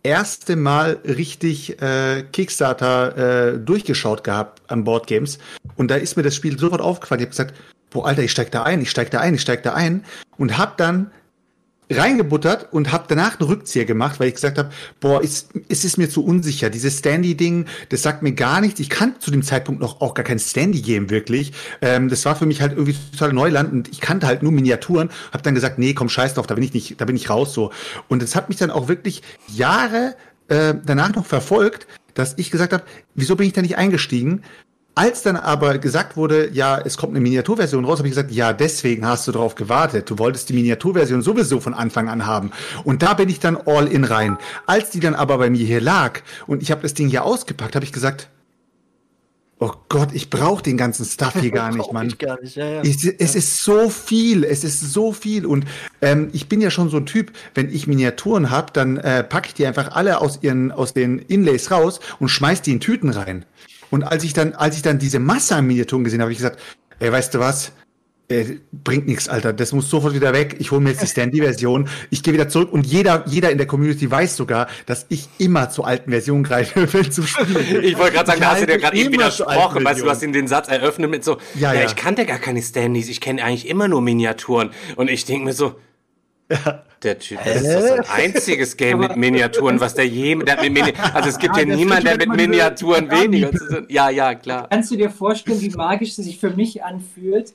erste Mal richtig äh, Kickstarter äh, durchgeschaut gehabt an Board Games und da ist mir das Spiel sofort aufgefallen. Ich habe gesagt, boah, Alter, ich steig da ein, ich steig da ein, ich steig da ein und hab dann reingebuttert und habe danach einen Rückzieher gemacht, weil ich gesagt habe, boah, es, es ist mir zu unsicher. Dieses Standy-Ding, das sagt mir gar nichts. Ich kannte zu dem Zeitpunkt noch auch gar kein Standy-Game wirklich. Ähm, das war für mich halt irgendwie total Neuland und ich kannte halt nur Miniaturen. Habe dann gesagt, nee, komm, scheiß drauf, da bin ich nicht, da bin ich raus so. Und es hat mich dann auch wirklich Jahre äh, danach noch verfolgt, dass ich gesagt habe, wieso bin ich da nicht eingestiegen? Als dann aber gesagt wurde, ja, es kommt eine Miniaturversion raus, habe ich gesagt, ja, deswegen hast du darauf gewartet. Du wolltest die Miniaturversion sowieso von Anfang an haben. Und da bin ich dann all in rein. Als die dann aber bei mir hier lag und ich habe das Ding hier ausgepackt, habe ich gesagt, oh Gott, ich brauche den ganzen Stuff hier gar nicht, Mann. Gar nicht. Ja, ja. Ich, es ist so viel, es ist so viel. Und ähm, ich bin ja schon so ein Typ, wenn ich Miniaturen habe, dann äh, packe ich die einfach alle aus ihren aus den Inlays raus und schmeiß die in Tüten rein. Und als ich dann, als ich dann diese Masse an Miniaturen gesehen habe, habe ich gesagt, ey, weißt du was? Äh, bringt nichts, Alter. Das muss sofort wieder weg. Ich hole mir jetzt die Standy-Version. Ich gehe wieder zurück und jeder, jeder in der Community weiß sogar, dass ich immer zur alten Version greife, wenn zum Spielen. Ich wollte gerade sagen, da hast du dir gerade eben widersprochen, weißt du, du hast in den Satz eröffnet mit so, ja, ja, ja. ich kannte gar keine Standys, ich kenne eigentlich immer nur Miniaturen. Und ich denke mir so, ja. Der Typ, das ist das einziges Game mit Miniaturen, was der je, der mit Mini also es gibt ja, ja niemanden, der mit Miniaturen weniger zu Ja, ja, klar. Kannst du dir vorstellen, wie magisch es sich für mich anfühlt,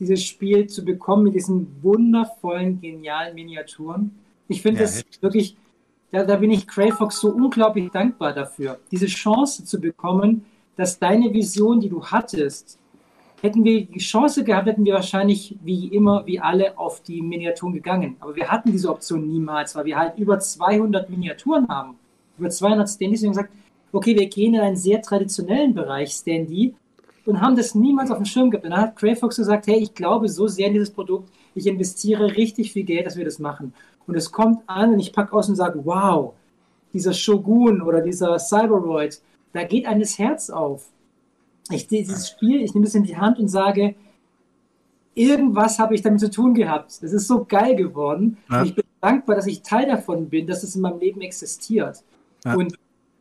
dieses Spiel zu bekommen mit diesen wundervollen, genialen Miniaturen? Ich finde ja, das wirklich, da, da bin ich Cray Fox so unglaublich dankbar dafür, diese Chance zu bekommen, dass deine Vision, die du hattest, Hätten wir die Chance gehabt, hätten wir wahrscheinlich wie immer, wie alle, auf die Miniaturen gegangen. Aber wir hatten diese Option niemals, weil wir halt über 200 Miniaturen haben. Über 200 Standys. Und gesagt, okay, wir gehen in einen sehr traditionellen Bereich Standy und haben das niemals auf dem Schirm gehabt. Und dann hat Crayfox gesagt, hey, ich glaube so sehr in dieses Produkt, ich investiere richtig viel Geld, dass wir das machen. Und es kommt an und ich packe aus und sage, wow, dieser Shogun oder dieser Cyberoid, da geht einem das Herz auf ich dieses Spiel, ich nehme es in die Hand und sage, irgendwas habe ich damit zu tun gehabt. Das ist so geil geworden. Ja. ich bin dankbar, dass ich Teil davon bin, dass es in meinem Leben existiert. Ja. Und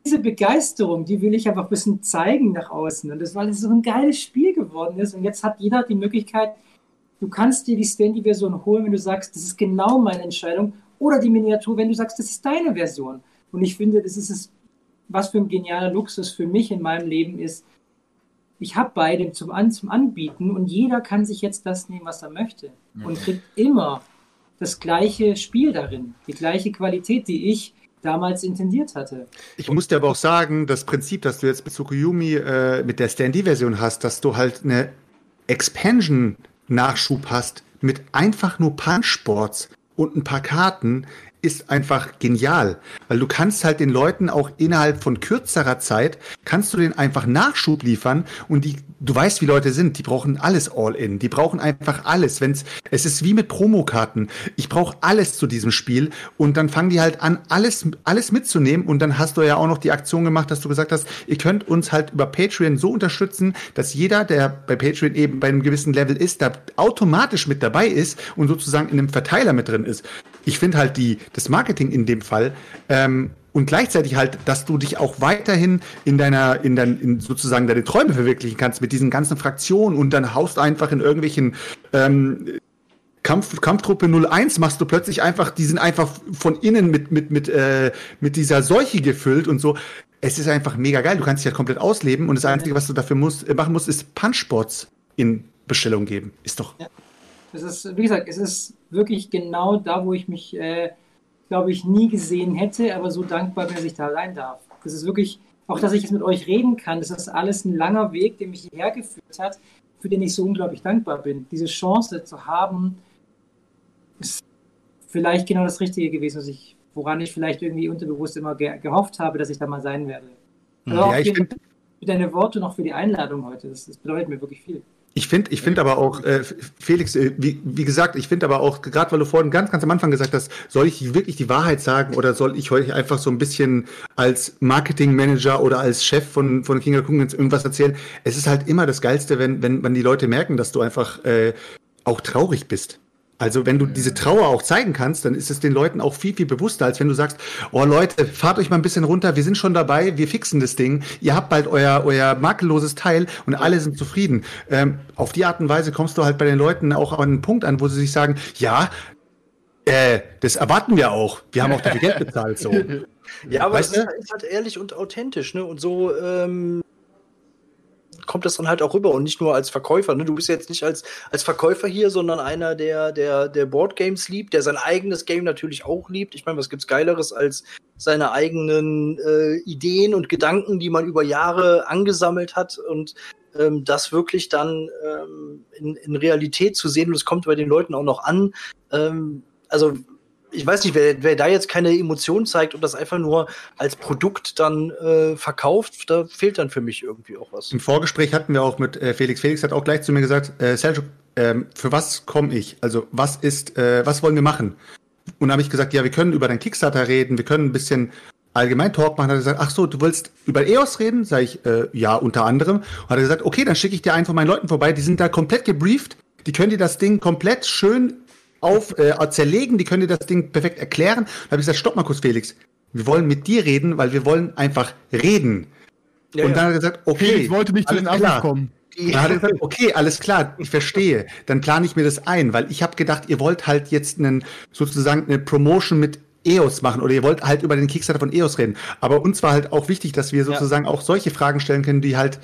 diese Begeisterung, die will ich einfach ein bisschen zeigen nach außen. Und das, weil es so ein geiles Spiel geworden ist. Und jetzt hat jeder die Möglichkeit, du kannst dir die Standy-Version holen, wenn du sagst, das ist genau meine Entscheidung. Oder die Miniatur, wenn du sagst, das ist deine Version. Und ich finde, das ist es, was für ein genialer Luxus für mich in meinem Leben ist, ich habe beide zum, An zum Anbieten und jeder kann sich jetzt das nehmen, was er möchte und kriegt immer das gleiche Spiel darin, die gleiche Qualität, die ich damals intendiert hatte. Ich muss dir aber auch sagen, das Prinzip, das du jetzt mit Tsukuyomi äh, mit der Standy-Version hast, dass du halt eine Expansion-Nachschub hast mit einfach nur Punch-Sports und ein paar Karten, ist einfach genial, weil du kannst halt den Leuten auch innerhalb von kürzerer Zeit kannst du den einfach Nachschub liefern und die du weißt, wie Leute sind, die brauchen alles all in, die brauchen einfach alles, wenn's es ist wie mit Promokarten. Ich brauche alles zu diesem Spiel und dann fangen die halt an alles alles mitzunehmen und dann hast du ja auch noch die Aktion gemacht, dass du gesagt hast, ihr könnt uns halt über Patreon so unterstützen, dass jeder, der bei Patreon eben bei einem gewissen Level ist, da automatisch mit dabei ist und sozusagen in einem Verteiler mit drin ist. Ich finde halt die das Marketing in dem Fall ähm, und gleichzeitig halt, dass du dich auch weiterhin in deiner, in dein, in sozusagen deine Träume verwirklichen kannst mit diesen ganzen Fraktionen und dann haust einfach in irgendwelchen ähm, Kampf, Kampftruppe 01 machst du plötzlich einfach, die sind einfach von innen mit, mit, mit, äh, mit dieser Seuche gefüllt und so. Es ist einfach mega geil. Du kannst dich halt komplett ausleben und das Einzige, was du dafür musst, äh, machen musst, ist Punchbots in Bestellung geben. Ist doch. Ja. Es ist, wie gesagt, es ist wirklich genau da, wo ich mich, äh, glaube ich, nie gesehen hätte, aber so dankbar bin, dass ich da allein darf. Das ist wirklich, auch dass ich jetzt mit euch reden kann, das ist alles ein langer Weg, der mich hierher geführt hat, für den ich so unglaublich dankbar bin. Diese Chance zu haben, ist vielleicht genau das Richtige gewesen, was ich, woran ich vielleicht irgendwie unterbewusst immer ge gehofft habe, dass ich da mal sein werde. Also ja, ich finde für deine Worte noch für die Einladung heute. Das, das bedeutet mir wirklich viel. Ich finde, ich finde aber auch, äh, Felix, äh, wie, wie gesagt, ich finde aber auch, gerade weil du vorhin ganz, ganz am Anfang gesagt hast, soll ich wirklich die Wahrheit sagen oder soll ich euch einfach so ein bisschen als Marketingmanager oder als Chef von, von King of Kong irgendwas erzählen? Es ist halt immer das Geilste, wenn, wenn, wenn die Leute merken, dass du einfach äh, auch traurig bist. Also wenn du diese Trauer auch zeigen kannst, dann ist es den Leuten auch viel, viel bewusster, als wenn du sagst, oh Leute, fahrt euch mal ein bisschen runter, wir sind schon dabei, wir fixen das Ding, ihr habt bald euer, euer makelloses Teil und alle sind zufrieden. Ähm, auf die Art und Weise kommst du halt bei den Leuten auch an einen Punkt an, wo sie sich sagen, ja, äh, das erwarten wir auch. Wir haben auch dafür Geld bezahlt. So. Ja, aber weißt es ist halt ehrlich und authentisch, ne? Und so ähm, kommt das dann halt auch rüber und nicht nur als Verkäufer. Ne? Du bist jetzt nicht als, als Verkäufer hier, sondern einer, der, der, der Boardgames liebt, der sein eigenes Game natürlich auch liebt. Ich meine, was gibt's Geileres als seine eigenen äh, Ideen und Gedanken, die man über Jahre angesammelt hat und ähm, das wirklich dann ähm, in, in Realität zu sehen und es kommt bei den Leuten auch noch an. Ähm, also ich weiß nicht, wer, wer da jetzt keine Emotion zeigt und das einfach nur als Produkt dann äh, verkauft, da fehlt dann für mich irgendwie auch was. Im Vorgespräch hatten wir auch mit äh, Felix. Felix hat auch gleich zu mir gesagt, äh, Sergio, äh, für was komme ich? Also was ist, äh, was wollen wir machen? Und habe ich gesagt, ja, wir können über deinen Kickstarter reden, wir können ein bisschen allgemein Talk machen. Hat er gesagt, ach so, du willst über EOS reden? Sag ich, äh, ja, unter anderem. Und hat er gesagt, okay, dann schicke ich dir einen von meinen Leuten vorbei, die sind da komplett gebrieft, die können dir das Ding komplett schön auf, äh, zerlegen, die können dir das Ding perfekt erklären. Da habe ich gesagt, stopp mal kurz, Felix. Wir wollen mit dir reden, weil wir wollen einfach reden. Ja, und dann hat er gesagt, okay. Felix wollte nicht zu den Anruf kommen. Dann hat er gesagt, okay, alles klar, ich verstehe. Dann plane ich mir das ein, weil ich habe gedacht, ihr wollt halt jetzt einen sozusagen eine Promotion mit EOS machen oder ihr wollt halt über den Kickstarter von EOS reden. Aber uns war halt auch wichtig, dass wir sozusagen ja. auch solche Fragen stellen können, die halt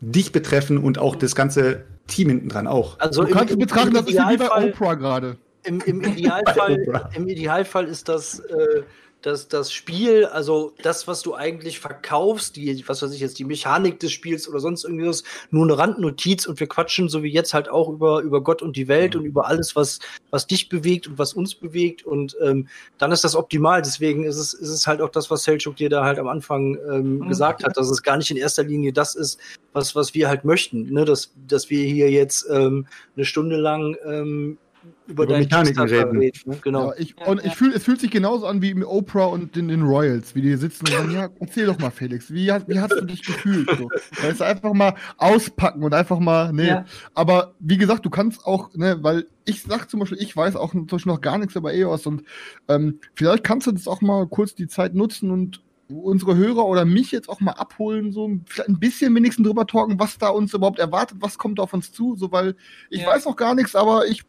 dich betreffen und auch das ganze Team hinten dran auch. Also du kannst im, betrachten, das ist wie bei Oprah gerade. Im, im, Idealfall, Im Idealfall ist das, äh, das, das Spiel, also das, was du eigentlich verkaufst, die, was weiß ich jetzt, die Mechanik des Spiels oder sonst irgendwas, nur eine Randnotiz und wir quatschen so wie jetzt halt auch über, über Gott und die Welt mhm. und über alles, was, was dich bewegt und was uns bewegt und ähm, dann ist das optimal. Deswegen ist es, ist es halt auch das, was Selchuk dir da halt am Anfang ähm, mhm. gesagt hat, dass es gar nicht in erster Linie das ist, was, was wir halt möchten, ne? dass, dass wir hier jetzt ähm, eine Stunde lang ähm, über, über Mechaniken reden. reden ne? Genau. Ja, ich, und ich fühl, es fühlt sich genauso an wie im Oprah und in den Royals, wie die sitzen und sagen, ja, erzähl doch mal, Felix, wie, wie hast du dich gefühlt? So. Da ist einfach mal auspacken und einfach mal, nee. Ja. Aber wie gesagt, du kannst auch, ne, weil ich sag zum Beispiel, ich weiß auch zum Beispiel noch gar nichts über EOS und ähm, vielleicht kannst du das auch mal kurz die Zeit nutzen und unsere Hörer oder mich jetzt auch mal abholen, so vielleicht ein bisschen wenigstens drüber talken, was da uns überhaupt erwartet, was kommt auf uns zu, so weil ich ja. weiß noch gar nichts, aber ich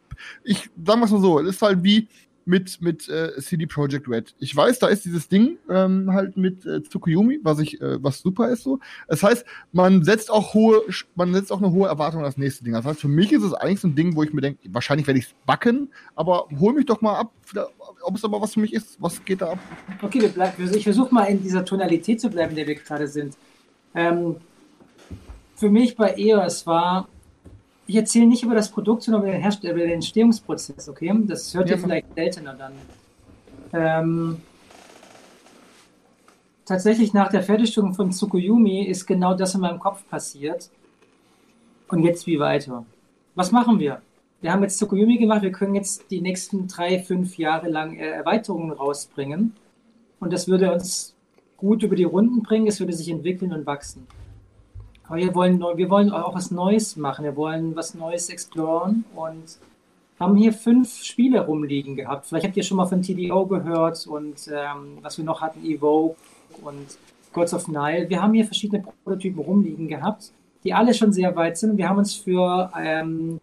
ich sagen wir es mal so, es ist halt wie mit, mit äh, CD Projekt Red. Ich weiß, da ist dieses Ding ähm, halt mit äh, Tsukuyomi, was ich, äh, was super ist so. Das heißt, man setzt auch hohe, man setzt auch eine hohe Erwartung an das nächste Ding. Das heißt, für mich ist es eigentlich so ein Ding, wo ich mir denke, wahrscheinlich werde ich es backen, aber hol mich doch mal ab, ob es aber was für mich ist. Was geht da ab? Okay, wir bleiben, ich versuche mal in dieser Tonalität zu bleiben, in der wir gerade sind. Ähm, für mich bei EOS war ich erzähle nicht über das Produkt, sondern über den, Herst über den Entstehungsprozess, okay? Das hört ja. ihr vielleicht seltener dann. Ähm, tatsächlich nach der Fertigstellung von Tsukuyomi ist genau das in meinem Kopf passiert. Und jetzt wie weiter? Was machen wir? Wir haben jetzt Tsukuyomi gemacht, wir können jetzt die nächsten drei, fünf Jahre lang äh, Erweiterungen rausbringen. Und das würde uns gut über die Runden bringen, es würde sich entwickeln und wachsen. Aber wir wollen, wir wollen auch was Neues machen. Wir wollen was Neues exploren und haben hier fünf Spiele rumliegen gehabt. Vielleicht habt ihr schon mal von TDO gehört und ähm, was wir noch hatten, Evoke und Gods of Nile. Wir haben hier verschiedene Prototypen rumliegen gehabt, die alle schon sehr weit sind. Wir haben uns für ähm,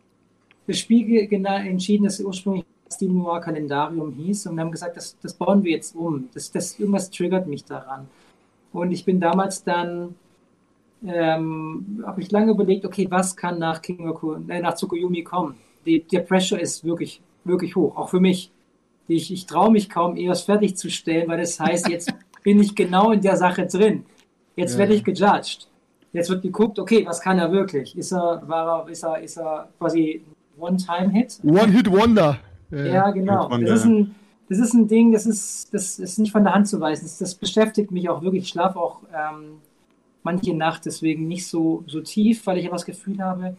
das Spiel entschieden, das ursprünglich Steel Noir Kalendarium hieß und haben gesagt, das, das bauen wir jetzt um. Das, das, irgendwas triggert mich daran. Und ich bin damals dann ähm, habe ich lange überlegt, okay, was kann nach King äh, nach Tsukuyomi kommen? die, der Pressure ist wirklich, wirklich hoch, auch für mich. Ich, ich traue mich kaum, EOS fertigzustellen, weil das heißt, jetzt bin ich genau in der Sache drin. Jetzt ja. werde ich gejudged. Jetzt wird geguckt, okay, was kann er wirklich? Ist er, war er, ist er, ist er quasi One-Time-Hit? One-Hit-Wonder. Ja, ja, genau. Das ist, ein, das ist ein Ding, das ist, das ist nicht von der Hand zu weisen. Das, das beschäftigt mich auch wirklich. Ich schlafe auch ähm, manche Nacht deswegen nicht so, so tief, weil ich ja das Gefühl habe,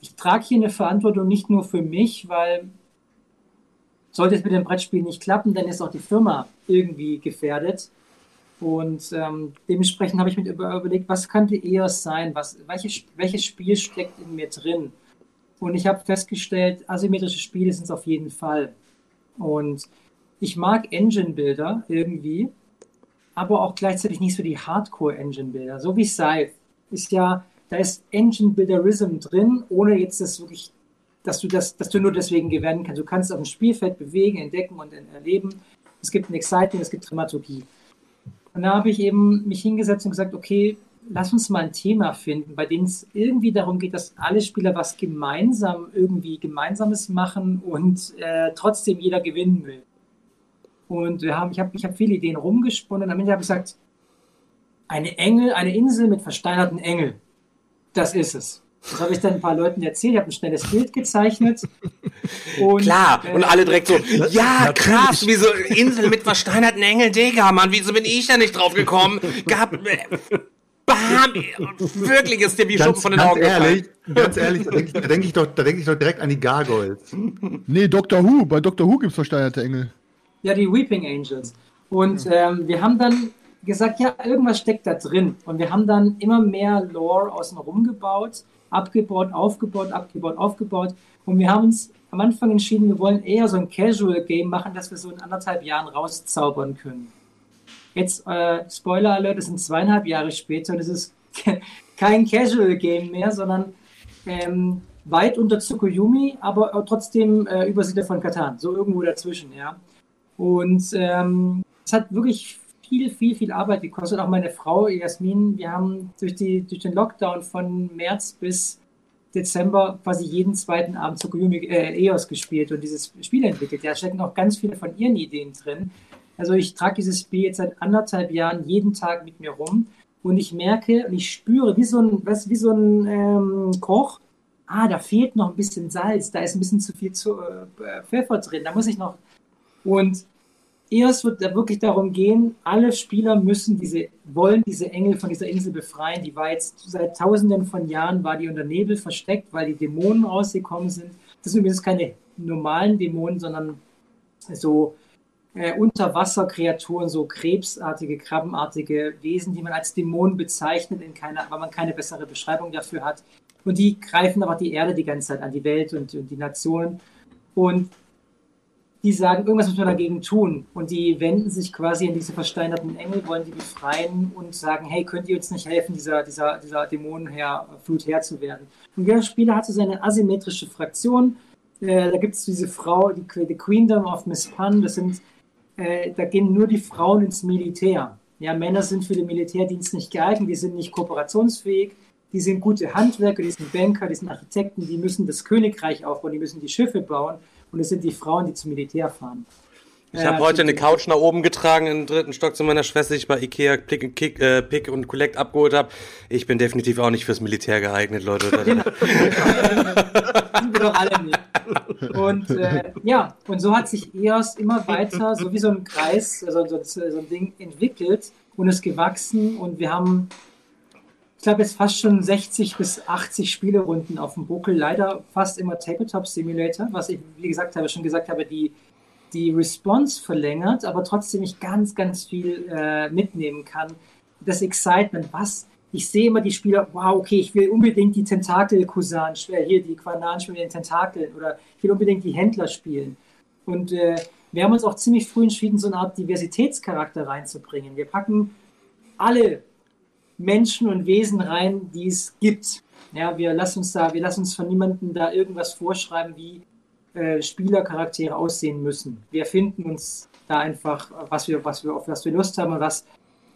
ich trage hier eine Verantwortung nicht nur für mich, weil sollte es mit dem Brettspiel nicht klappen, dann ist auch die Firma irgendwie gefährdet. Und ähm, dementsprechend habe ich mir überlegt, was könnte eher sein? Was, welches, welches Spiel steckt in mir drin? Und ich habe festgestellt, asymmetrische Spiele sind es auf jeden Fall. Und ich mag Engine-Bilder irgendwie, aber auch gleichzeitig nicht so die Hardcore-Engine-Bilder. So wie Scythe ist ja, da ist Engine-Builderism drin, ohne jetzt das wirklich, dass du das, dass du nur deswegen gewinnen kannst. Du kannst auf dem Spielfeld bewegen, entdecken und erleben. Es gibt ein Excitement, es gibt Dramaturgie. Und da habe ich eben mich hingesetzt und gesagt, okay, lass uns mal ein Thema finden, bei dem es irgendwie darum geht, dass alle Spieler was gemeinsam irgendwie Gemeinsames machen und äh, trotzdem jeder gewinnen will. Und wir haben, ich habe ich hab viele Ideen rumgesponnen und am Ende habe ich gesagt, eine Engel, eine Insel mit versteinerten Engeln. Das ist es. Das habe ich dann ein paar Leuten erzählt, ich habe ein schnelles Bild gezeichnet. Und, Klar, äh, und alle direkt so, ja, krass, wie so Insel mit versteinerten Engeln, Digga, Mann, wieso bin ich da nicht drauf gekommen? Gab, äh, Bam! Wirklich ist dir wie Schuppen von den ganz Augen ehrlich, Ganz ehrlich, da denke ich, denk ich, doch, denk ich doch direkt an die Gargoyles. Nee, Doctor Who. Bei Doctor Who gibt es versteinerte Engel. Ja, die Weeping Angels. Und ähm, wir haben dann gesagt, ja, irgendwas steckt da drin. Und wir haben dann immer mehr Lore außen rum gebaut abgebaut, aufgebaut, abgebaut, aufgebaut. Und wir haben uns am Anfang entschieden, wir wollen eher so ein Casual-Game machen, dass wir so in anderthalb Jahren rauszaubern können. Jetzt, äh, Spoiler Alert, es sind zweieinhalb Jahre später und es ist kein Casual-Game mehr, sondern ähm, weit unter Tsukuyomi, aber trotzdem äh, Übersiedler von Katan, so irgendwo dazwischen, ja. Und ähm, es hat wirklich viel, viel, viel Arbeit gekostet. Auch meine Frau Jasmin, wir haben durch, die, durch den Lockdown von März bis Dezember quasi jeden zweiten Abend Tsukuyomi äh, EOS gespielt und dieses Spiel entwickelt. Da stecken auch ganz viele von ihren Ideen drin. Also ich trage dieses Spiel jetzt seit anderthalb Jahren jeden Tag mit mir rum und ich merke und ich spüre, wie so ein, was, wie so ein ähm, Koch, ah, da fehlt noch ein bisschen Salz, da ist ein bisschen zu viel zu, äh, Pfeffer drin, da muss ich noch. Und EOS wird da wirklich darum gehen, alle Spieler müssen diese, wollen diese Engel von dieser Insel befreien. Die war jetzt seit tausenden von Jahren, war die unter Nebel versteckt, weil die Dämonen rausgekommen sind. Das sind übrigens keine normalen Dämonen, sondern so äh, Unterwasserkreaturen, so krebsartige, krabbenartige Wesen, die man als Dämonen bezeichnet, in keiner, weil man keine bessere Beschreibung dafür hat. Und die greifen aber die Erde die ganze Zeit an, die Welt und, und die Nationen. Und die sagen, irgendwas müssen wir dagegen tun. Und die wenden sich quasi an diese versteinerten Engel, wollen die befreien und sagen, hey, könnt ihr uns nicht helfen, dieser, dieser, dieser Dämonenflut Herr zu werden. Und jeder Spieler hat so seine asymmetrische Fraktion. Äh, da gibt es diese Frau, die, die Queendom of Miss Pan, das sind, äh, da gehen nur die Frauen ins Militär. Ja, Männer sind für den Militärdienst nicht geeignet, die sind nicht kooperationsfähig, die sind gute Handwerker, die sind Banker, die sind Architekten, die müssen das Königreich aufbauen, die müssen die Schiffe bauen und es sind die Frauen, die zum Militär fahren. Ich habe äh, heute eine Couch nach oben getragen im dritten Stock zu meiner Schwester, die ich bei Ikea Pick, Kick, äh, Pick und Collect abgeholt habe. Ich bin definitiv auch nicht fürs Militär geeignet, Leute. sind wir doch alle nicht. Und äh, ja, und so hat sich EOS immer weiter, so wie so ein Kreis, also so, so ein Ding entwickelt und ist gewachsen und wir haben glaube, jetzt fast schon 60 bis 80 Spielerunden auf dem Buckel. Leider fast immer Tabletop Simulator, was ich, wie gesagt habe, schon gesagt habe, die, die Response verlängert, aber trotzdem ich ganz, ganz viel äh, mitnehmen kann. Das Excitement, was ich sehe immer die Spieler, wow, okay, ich will unbedingt die Tentakel-Kusan, hier die Quanan spielen mit den Tentakeln oder ich will unbedingt die Händler spielen. Und äh, wir haben uns auch ziemlich früh entschieden, so eine Art Diversitätscharakter reinzubringen. Wir packen alle Menschen und Wesen rein, die es gibt. Ja, wir lassen uns da, wir lassen uns von niemandem da irgendwas vorschreiben, wie äh, Spielercharaktere aussehen müssen. Wir finden uns da einfach, was wir, was wir, auf was wir Lust haben und was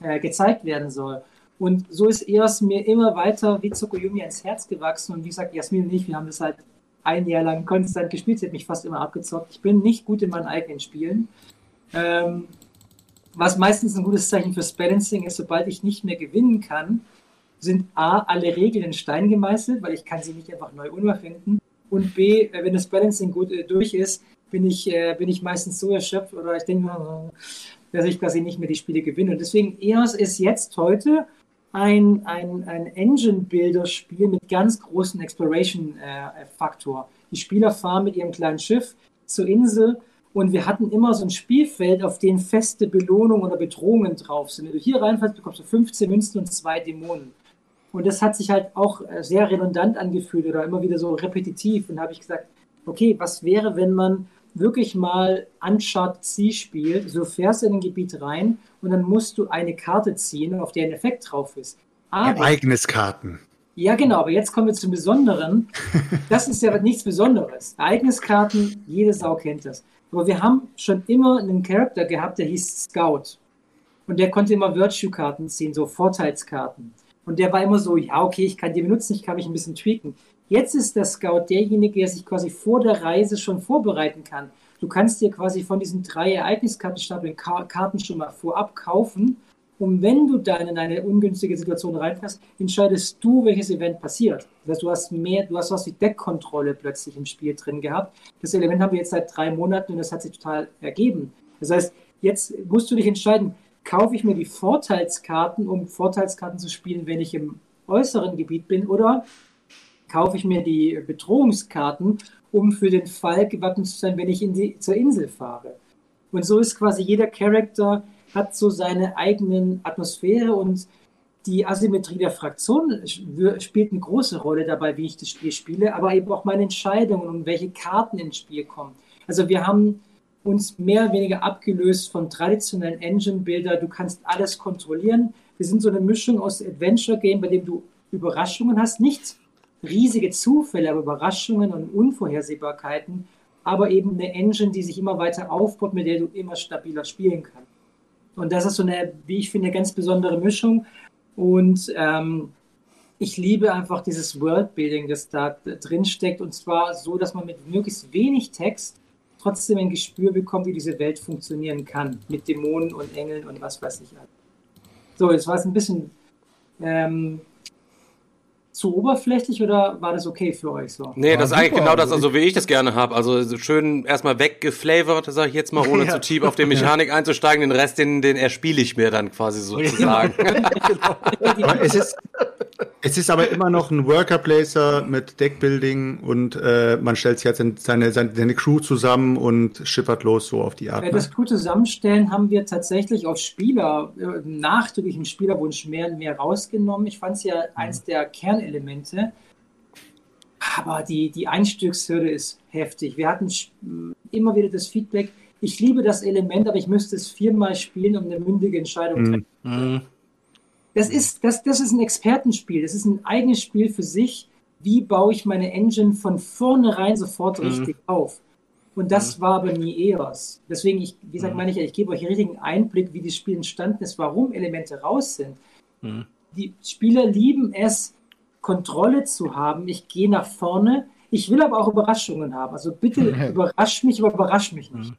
äh, gezeigt werden soll. Und so ist EOS mir immer weiter wie Tsukuyomi ins Herz gewachsen. Und wie gesagt, Jasmin und ich, wir haben das halt ein Jahr lang konstant gespielt. Sie hat mich fast immer abgezockt. Ich bin nicht gut in meinen eigenen Spielen. Ähm, was meistens ein gutes Zeichen fürs Balancing ist, sobald ich nicht mehr gewinnen kann, sind A, alle Regeln in Stein gemeißelt, weil ich kann sie nicht einfach neu unerfinden. Und B, äh, wenn das Balancing gut äh, durch ist, bin ich, äh, bin ich meistens so erschöpft oder ich denke, dass ich quasi nicht mehr die Spiele gewinne. Und deswegen EOS ist jetzt heute ein, ein, ein Engine-Builder-Spiel mit ganz großem Exploration-Faktor. die Spieler fahren mit ihrem kleinen Schiff zur Insel und wir hatten immer so ein Spielfeld, auf dem feste Belohnungen oder Bedrohungen drauf sind. Wenn du hier reinfällst, bekommst du 15 Münzen und zwei Dämonen. Und das hat sich halt auch äh, sehr redundant angefühlt oder immer wieder so repetitiv. Und da habe ich gesagt, okay, was wäre, wenn man wirklich mal Uncharted C spielt, so fährst du in ein Gebiet rein und dann musst du eine Karte ziehen, auf der ein Effekt drauf ist. Aber, Ereigniskarten. Ja, genau, aber jetzt kommen wir zum Besonderen. Das ist ja nichts Besonderes. Ereigniskarten, jede Sau kennt das. Aber wir haben schon immer einen Charakter gehabt, der hieß Scout. Und der konnte immer Virtue-Karten ziehen, so Vorteilskarten. Und der war immer so, ja, okay, ich kann die benutzen, ich kann mich ein bisschen tweaken. Jetzt ist der Scout derjenige, der sich quasi vor der Reise schon vorbereiten kann. Du kannst dir quasi von diesen drei Ereigniskartenstapeln Karten schon mal vorab kaufen. Und wenn du dann in eine ungünstige Situation reinfährst, entscheidest du, welches Event passiert. Das heißt, du hast mehr, du hast was wie Deckkontrolle plötzlich im Spiel drin gehabt. Das Element haben wir jetzt seit drei Monaten und das hat sich total ergeben. Das heißt, jetzt musst du dich entscheiden, kaufe ich mir die Vorteilskarten, um Vorteilskarten zu spielen, wenn ich im äußeren Gebiet bin, oder kaufe ich mir die Bedrohungskarten, um für den Fall gewappnet zu sein, wenn ich in die, zur Insel fahre. Und so ist quasi jeder Charakter hat so seine eigenen Atmosphäre und die Asymmetrie der Fraktion spielt eine große Rolle dabei, wie ich das Spiel spiele, aber eben auch meine Entscheidungen und welche Karten ins Spiel kommen. Also wir haben uns mehr oder weniger abgelöst von traditionellen Engine-Bilder. Du kannst alles kontrollieren. Wir sind so eine Mischung aus Adventure-Game, bei dem du Überraschungen hast, nicht riesige Zufälle, aber Überraschungen und Unvorhersehbarkeiten, aber eben eine Engine, die sich immer weiter aufbaut, mit der du immer stabiler spielen kannst. Und das ist so eine, wie ich finde, ganz besondere Mischung. Und ähm, ich liebe einfach dieses Worldbuilding, das da drin steckt. Und zwar so, dass man mit möglichst wenig Text trotzdem ein Gespür bekommt, wie diese Welt funktionieren kann. Mit Dämonen und Engeln und was weiß ich. So, jetzt war es ein bisschen ähm, zu oberflächlich oder war das okay für euch so? Nee, das ist eigentlich genau das, also wie ich das gerne habe. Also so schön erstmal weggeflavored, sage ich jetzt mal, ohne ja. zu tief auf die Mechanik einzusteigen. Den Rest, den, den erspiele ich mir dann quasi sozusagen. genau. es, ist, es ist aber immer noch ein Worker Placer mit Deckbuilding und äh, man stellt sich halt seine, seine, seine Crew zusammen und schippert los so auf die Art. Ja, das Crew zusammenstellen haben wir tatsächlich auf Spieler, äh, nachträglich im Spielerwunsch mehr und mehr rausgenommen. Ich fand es ja mhm. eins der Kern Elemente. Aber die, die Einstiegshürde ist heftig. Wir hatten immer wieder das Feedback, ich liebe das Element, aber ich müsste es viermal spielen, um eine mündige Entscheidung zu treffen. Mhm. Das ist, das, das ist ein Expertenspiel. Das ist ein eigenes Spiel für sich. Wie baue ich meine Engine von vornherein sofort mhm. richtig auf? Und das mhm. war aber nie EOS. Deswegen, ich, wie gesagt, mhm. meine ich, ich gebe euch einen richtigen Einblick, wie das Spiel entstanden ist, warum Elemente raus sind. Mhm. Die Spieler lieben es, Kontrolle zu haben. Ich gehe nach vorne. Ich will aber auch Überraschungen haben. Also bitte überrasch mich, aber überrasch mich nicht.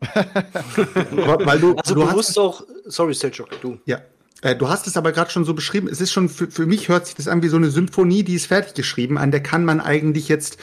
Weil du, also du, du hast auch, sorry, Selchuk, du. Ja. Äh, du hast es aber gerade schon so beschrieben. Es ist schon, für, für mich hört sich das an wie so eine Symphonie, die ist fertig geschrieben. An der kann man eigentlich jetzt,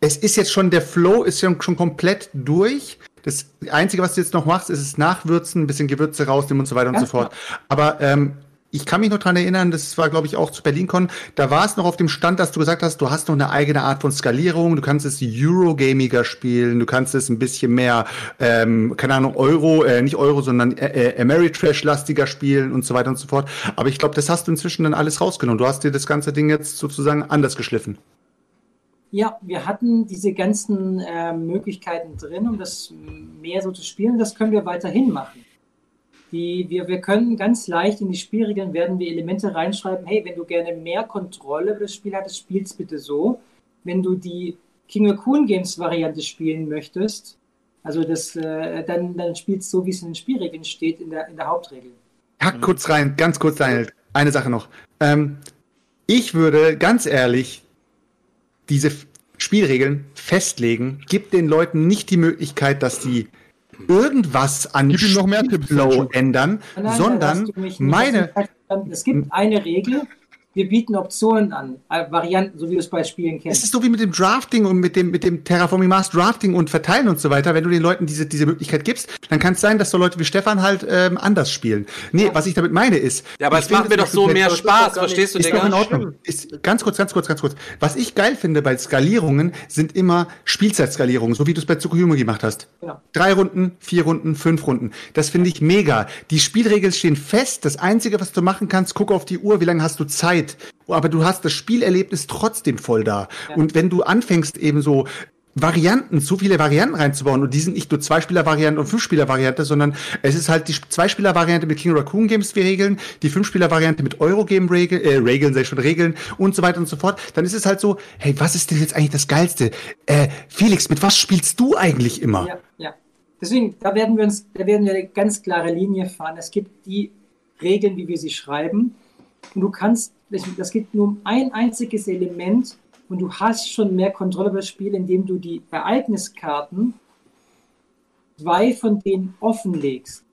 es ist jetzt schon, der Flow ist schon, schon komplett durch. Das Einzige, was du jetzt noch machst, ist es nachwürzen, ein bisschen Gewürze rausnehmen und so weiter und so fort. Aber ähm, ich kann mich noch dran erinnern, das war, glaube ich, auch zu BerlinCon, da war es noch auf dem Stand, dass du gesagt hast, du hast noch eine eigene Art von Skalierung, du kannst es Eurogamiger spielen, du kannst es ein bisschen mehr, ähm, keine Ahnung, Euro, äh, nicht Euro, sondern äh, äh, Ameritrash-lastiger spielen und so weiter und so fort. Aber ich glaube, das hast du inzwischen dann alles rausgenommen. Du hast dir das ganze Ding jetzt sozusagen anders geschliffen. Ja, wir hatten diese ganzen äh, Möglichkeiten drin, um das mehr so zu spielen. Das können wir weiterhin machen. Die, wir, wir können ganz leicht in die Spielregeln werden wir Elemente reinschreiben, hey, wenn du gerne mehr Kontrolle über das Spiel hattest, spiel's bitte so. Wenn du die King of Coon Games Variante spielen möchtest, also das, äh, dann, dann spielst so, wie es in den Spielregeln steht, in der, in der Hauptregel. Hack kurz rein, ganz kurz, Daniel. Eine Sache noch. Ähm, ich würde ganz ehrlich diese Spielregeln festlegen. Gib den Leuten nicht die Möglichkeit, dass die irgendwas an Gib ihm noch mehr Tipps, ändern, Nein, da sondern meine. Es gibt eine Regel, wir bieten Optionen an, äh, Varianten, so wie du es bei Spielen es kennst. ist so wie mit dem Drafting und mit dem, mit dem Terraforming Mars Drafting und Verteilen und so weiter. Wenn du den Leuten diese, diese Möglichkeit gibst, dann kann es sein, dass so Leute wie Stefan halt ähm, anders spielen. Nee, was ich damit meine ist. Ja, aber es macht mir doch so mehr Spaß, verstehst du, Ist doch in Digga? Ordnung. Ist, ganz kurz, ganz kurz, ganz kurz. Was ich geil finde bei Skalierungen, sind immer Spielzeitskalierungen, so wie du es bei Tsukuyomi gemacht hast. Genau. Drei Runden, vier Runden, fünf Runden. Das finde ich mega. Die Spielregeln stehen fest. Das Einzige, was du machen kannst, guck auf die Uhr, wie lange hast du Zeit. Aber du hast das Spielerlebnis trotzdem voll da. Und wenn du anfängst, eben so Varianten, zu viele Varianten reinzubauen und die sind nicht nur Zwei-Spieler-Variante und Fünf-Spieler-Variante, sondern es ist halt die Zwei-Spieler-Variante mit King Raccoon Games wie Regeln, die Fünf-Spieler-Variante mit Eurogame-Regeln, äh, Regeln, sag ich schon, Regeln und so weiter und so fort. Dann ist es halt so, hey, was ist denn jetzt eigentlich das Geilste? Äh, Felix, mit was spielst du eigentlich immer? Ja, ja. Deswegen, da werden wir uns, da werden wir eine ganz klare Linie fahren. Es gibt die Regeln, wie wir sie schreiben. Und du kannst, das geht nur um ein einziges Element und du hast schon mehr Kontrolle über das Spiel, indem du die Ereigniskarten zwei von denen offenlegst.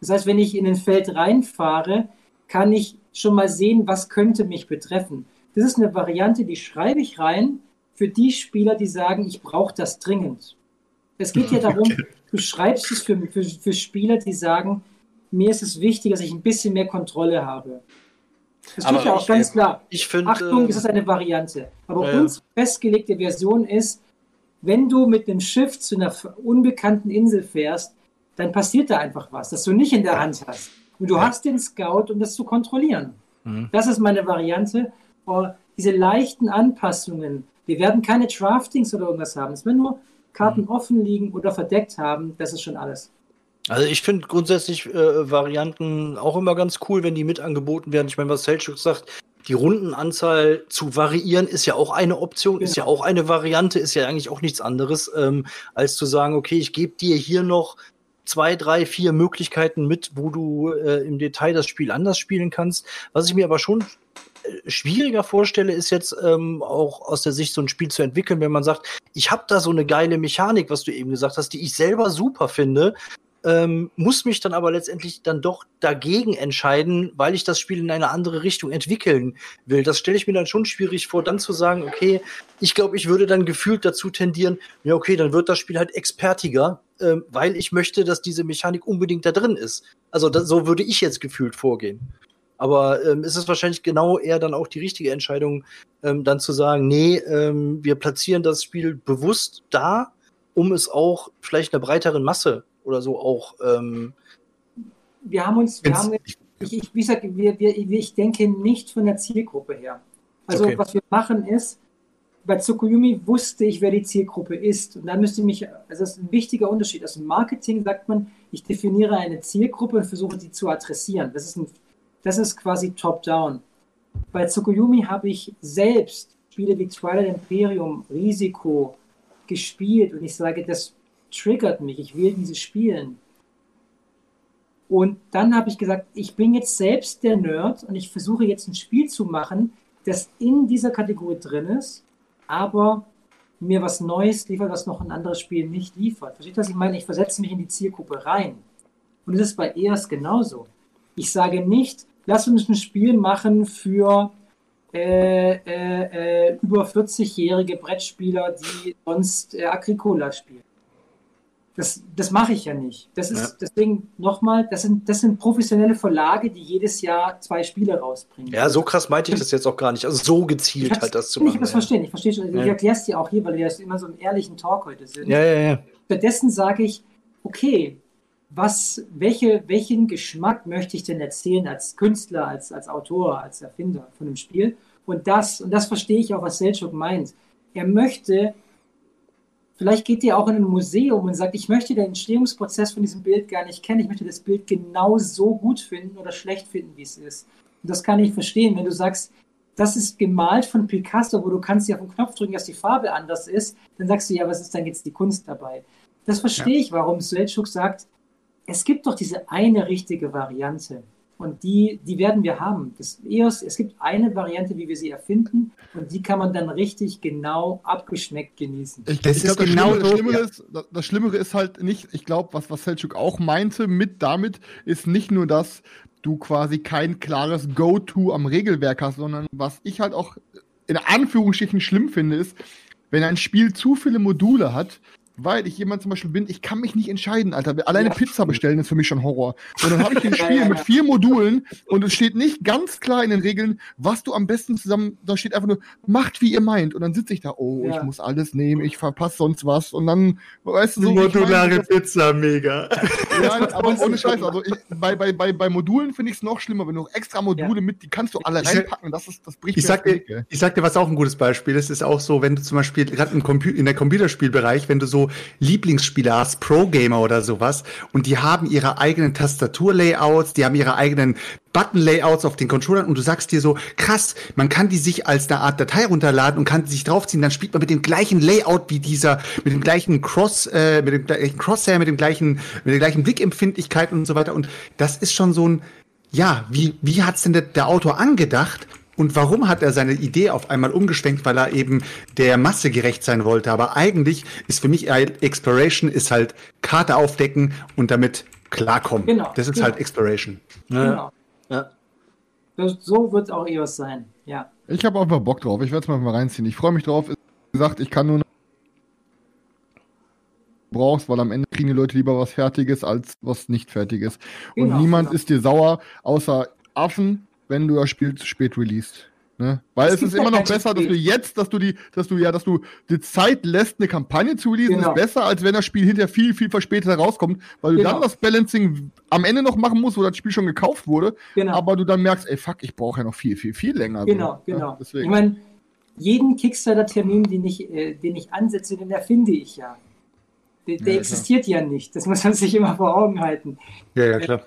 Das heißt, wenn ich in ein Feld reinfahre, kann ich schon mal sehen, was könnte mich betreffen. Das ist eine Variante, die schreibe ich rein für die Spieler, die sagen, ich brauche das dringend. Es geht ja darum, du schreibst es für, für, für Spieler, die sagen, mir ist es wichtig, dass ich ein bisschen mehr Kontrolle habe. Das steht ja auch ganz klar. Ich finde. Achtung, es ist eine Variante. Aber Ja, ja. unsere festgelegte Version ist, wenn du mit einem Schiff zu einer unbekannten Insel fährst, dann passiert da einfach was, das du nicht in der Hand hast. Und du hast den Scout, um das zu kontrollieren. Mhm. Das ist meine Variante. Oh, diese leichten Anpassungen, wir werden keine Draftings oder irgendwas haben. Es werden nur Karten Mhm. offen liegen oder verdeckt haben. Das ist schon alles. Also ich finde grundsätzlich äh, Varianten auch immer ganz cool, wenn die mit angeboten werden. Ich meine, was Selchuk sagt, die Rundenanzahl zu variieren ist ja auch eine Option, ist ja Genau. auch eine Variante, ist ja eigentlich auch nichts anderes, ähm, als zu sagen, okay, ich gebe dir hier noch zwei, drei, vier Möglichkeiten mit, wo du äh, im Detail das Spiel anders spielen kannst. Was ich mir aber schon äh, schwieriger vorstelle, ist jetzt ähm, auch aus der Sicht so ein Spiel zu entwickeln, wenn man sagt, ich habe da so eine geile Mechanik, was du eben gesagt hast, die ich selber super finde, ähm, muss mich dann aber letztendlich dann doch dagegen entscheiden, weil ich das Spiel in eine andere Richtung entwickeln will. Das stelle ich mir dann schon schwierig vor, dann zu sagen, okay, ich glaube, ich würde dann gefühlt dazu tendieren, ja, okay, dann wird das Spiel halt expertiger, ähm, weil ich möchte, dass diese Mechanik unbedingt da drin ist. Also das, so würde ich jetzt gefühlt vorgehen. Aber ähm, ist es wahrscheinlich genau eher dann auch die richtige Entscheidung, ähm, dann zu sagen, nee, ähm, wir platzieren das Spiel bewusst da, um es auch vielleicht einer breiteren Masse oder so auch ähm, Wir haben uns, wir haben, ich, ich, wie gesagt, wir, wir, ich denke nicht von der Zielgruppe her. Also Okay. was wir machen ist, bei Tsukuyomi wusste ich, wer die Zielgruppe ist. Und dann müsste mich, also das ist ein wichtiger Unterschied. Aus dem Marketing sagt man, ich definiere eine Zielgruppe und versuche die zu adressieren. Das ist, ein, das ist quasi top-down. Bei Tsukuyomi habe ich selbst Spiele wie Twilight Imperium, Risiko gespielt und ich sage, das triggert mich, ich will diese spielen. Und dann habe ich gesagt, ich bin jetzt selbst der Nerd und ich versuche jetzt ein Spiel zu machen, das in dieser Kategorie drin ist, aber mir was Neues liefert, was noch ein anderes Spiel nicht liefert. Versteht was ich meine? Ich versetze mich in die Zielgruppe rein. Und es ist bei EAS genauso. Ich sage nicht, lass uns ein Spiel machen für äh, äh, äh, über 40-jährige Brettspieler, die sonst äh, Agricola spielen. Das, das mache ich ja nicht. Das ist Ja. deswegen nochmal, das sind, das sind professionelle Verlage, die jedes Jahr zwei Spiele rausbringen. Ja, so krass meinte ich das jetzt auch gar nicht. Also so gezielt halt das zu Ich machen. kann das ja. verstehen, ich verstehe schon. Ja. Ich erkläre es dir auch hier, weil wir jetzt immer so im ehrlichen Talk heute sind. Ja, ja, ja. Stattdessen sage ich, okay, was, welche, welchen Geschmack möchte ich denn erzählen als Künstler, als, als Autor, als Erfinder von einem Spiel? Und das, und das verstehe ich auch, was Selchuk meint. Er möchte, vielleicht geht er auch in ein Museum und sagt, ich möchte den Entstehungsprozess von diesem Bild gar nicht kennen. Ich möchte das Bild genau so gut finden oder schlecht finden, wie es ist. Und das kann ich verstehen, wenn du sagst, das ist gemalt von Picasso, wo du kannst ja auf den Knopf drücken, dass die Farbe anders ist, dann sagst du, ja, was ist dann jetzt die Kunst dabei? Das verstehe ich, warum Selchuk sagt, es gibt doch diese eine richtige Variante. Und die, die werden wir haben. Das EOS, es gibt eine Variante, wie wir sie erfinden, und die kann man dann richtig genau abgeschmeckt genießen. Ich, das, ich glaub, das, genau Schlimmere, so, das, Schlimmere ja. ist, das, Schlimmere ist halt nicht, ich glaube, was, was Selchuk auch meinte mit damit, ist nicht nur, dass du quasi kein klares Go-To am Regelwerk hast, sondern was ich halt auch in Anführungsstrichen schlimm finde, ist, wenn ein Spiel zu viele Module hat, weil ich jemand zum Beispiel bin, ich kann mich nicht entscheiden, Alter. Alleine ja. Pizza bestellen ist für mich schon Horror. Und dann habe ich ein Spiel mit vier Modulen und es steht nicht ganz klar in den Regeln, was du am besten zusammen, da steht einfach nur, macht wie ihr meint. Und dann sitze ich da, oh, ja. ich muss alles nehmen, ich verpasse sonst was. Und dann, weißt du, so. Modulare meine, Pizza, mega. Ja, aber ohne Scheiß. Also ich, bei, bei, bei, bei Modulen finde ich es noch schlimmer, wenn du extra Module ja. mit, die kannst du alle reinpacken. Das, ist, das bricht ich sag, dir, ich sag dir, was auch ein gutes Beispiel ist, ist auch so, wenn du zum Beispiel gerade in der Computerspielbereich, wenn du so Lieblingsspieler hast, Pro-Gamer oder sowas, und die haben ihre eigenen Tastaturlayouts, die haben ihre eigenen Button-Layouts auf den Controllern und du sagst dir so, krass, man kann die sich als eine Art Datei runterladen und kann sich draufziehen, dann spielt man mit dem gleichen Layout wie dieser, mit dem gleichen Cross, äh, mit dem gleichen Crosshair, mit dem gleichen, mit der gleichen Blickempfindlichkeit und so weiter. Und das ist schon so ein, ja, wie, wie hat's denn der, der Autor angedacht? Und warum hat er seine Idee auf einmal umgeschwenkt, weil er eben der Masse gerecht sein wollte? Aber eigentlich ist für mich Exploration ist halt Karte aufdecken und damit klarkommen. Genau. Das ist genau. halt Exploration. Genau. Ja. So wird es auch EOS sein. Ja. Ich habe einfach Bock drauf. Ich werde es mal, mal reinziehen. Ich freue mich drauf. Wie gesagt, ich kann nur brauchst, weil am Ende kriegen die Leute lieber was Fertiges als was nicht Fertiges. Genau, und niemand genau. ist dir sauer, außer Affen, wenn du das Spiel zu spät releast. Ne? Weil es, es ist immer noch besser, dass du jetzt, dass du die, dass du ja, dass du die Zeit lässt, eine Kampagne zu releasen, genau. ist besser, als wenn das Spiel hinterher viel, viel verspätet rauskommt, weil du genau. dann das Balancing am Ende noch machen musst, wo das Spiel schon gekauft wurde, genau. aber du dann merkst, ey fuck, ich brauche ja noch viel, viel, viel länger. Genau, so, genau. Ne? Ich meine, jeden Kickstarter-Termin, den ich, äh, den ich ansetze, den erfinde ich ja. Der, der ja, existiert ja nicht. Das muss man sich immer vor Augen halten. Ja, ja, klar.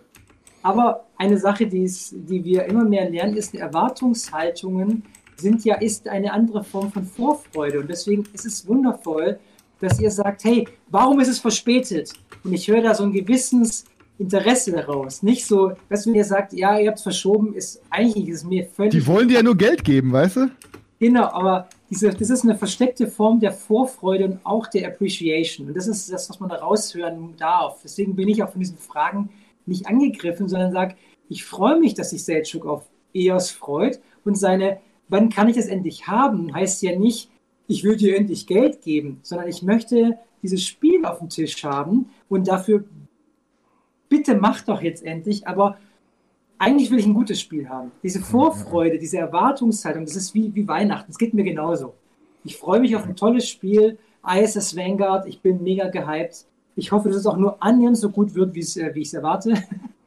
Aber eine Sache, die, ist, die wir immer mehr lernen, ist, Erwartungshaltungen sind ja ist eine andere Form von Vorfreude. Und deswegen ist es wundervoll, dass ihr sagt, hey, warum ist es verspätet? Und ich höre da so ein gewisses Interesse daraus. Nicht so, dass wenn ihr sagt, ja, ihr habt es verschoben, ist eigentlich ist mir völlig. Die wollen dir ja nur Geld geben, weißt du? Genau, aber diese, das ist eine versteckte Form der Vorfreude und auch der Appreciation. Und das ist das, was man da raushören darf. Deswegen bin ich auch von diesen Fragen nicht angegriffen, sondern sage, ich freue mich, dass sich Selchuk auf EOS freut und seine, wann kann ich das endlich haben, heißt ja nicht, ich will dir endlich Geld geben, sondern ich möchte dieses Spiel auf dem Tisch haben und dafür, bitte mach doch jetzt endlich, aber eigentlich will ich ein gutes Spiel haben. Diese Vorfreude, diese Erwartungshaltung, das ist wie, wie Weihnachten, das geht mir genauso. Ich freue mich auf ein tolles Spiel, ISS Vanguard, ich bin mega gehypt. Ich hoffe, dass es auch nur annähernd so gut wird, äh, wie ich es erwarte.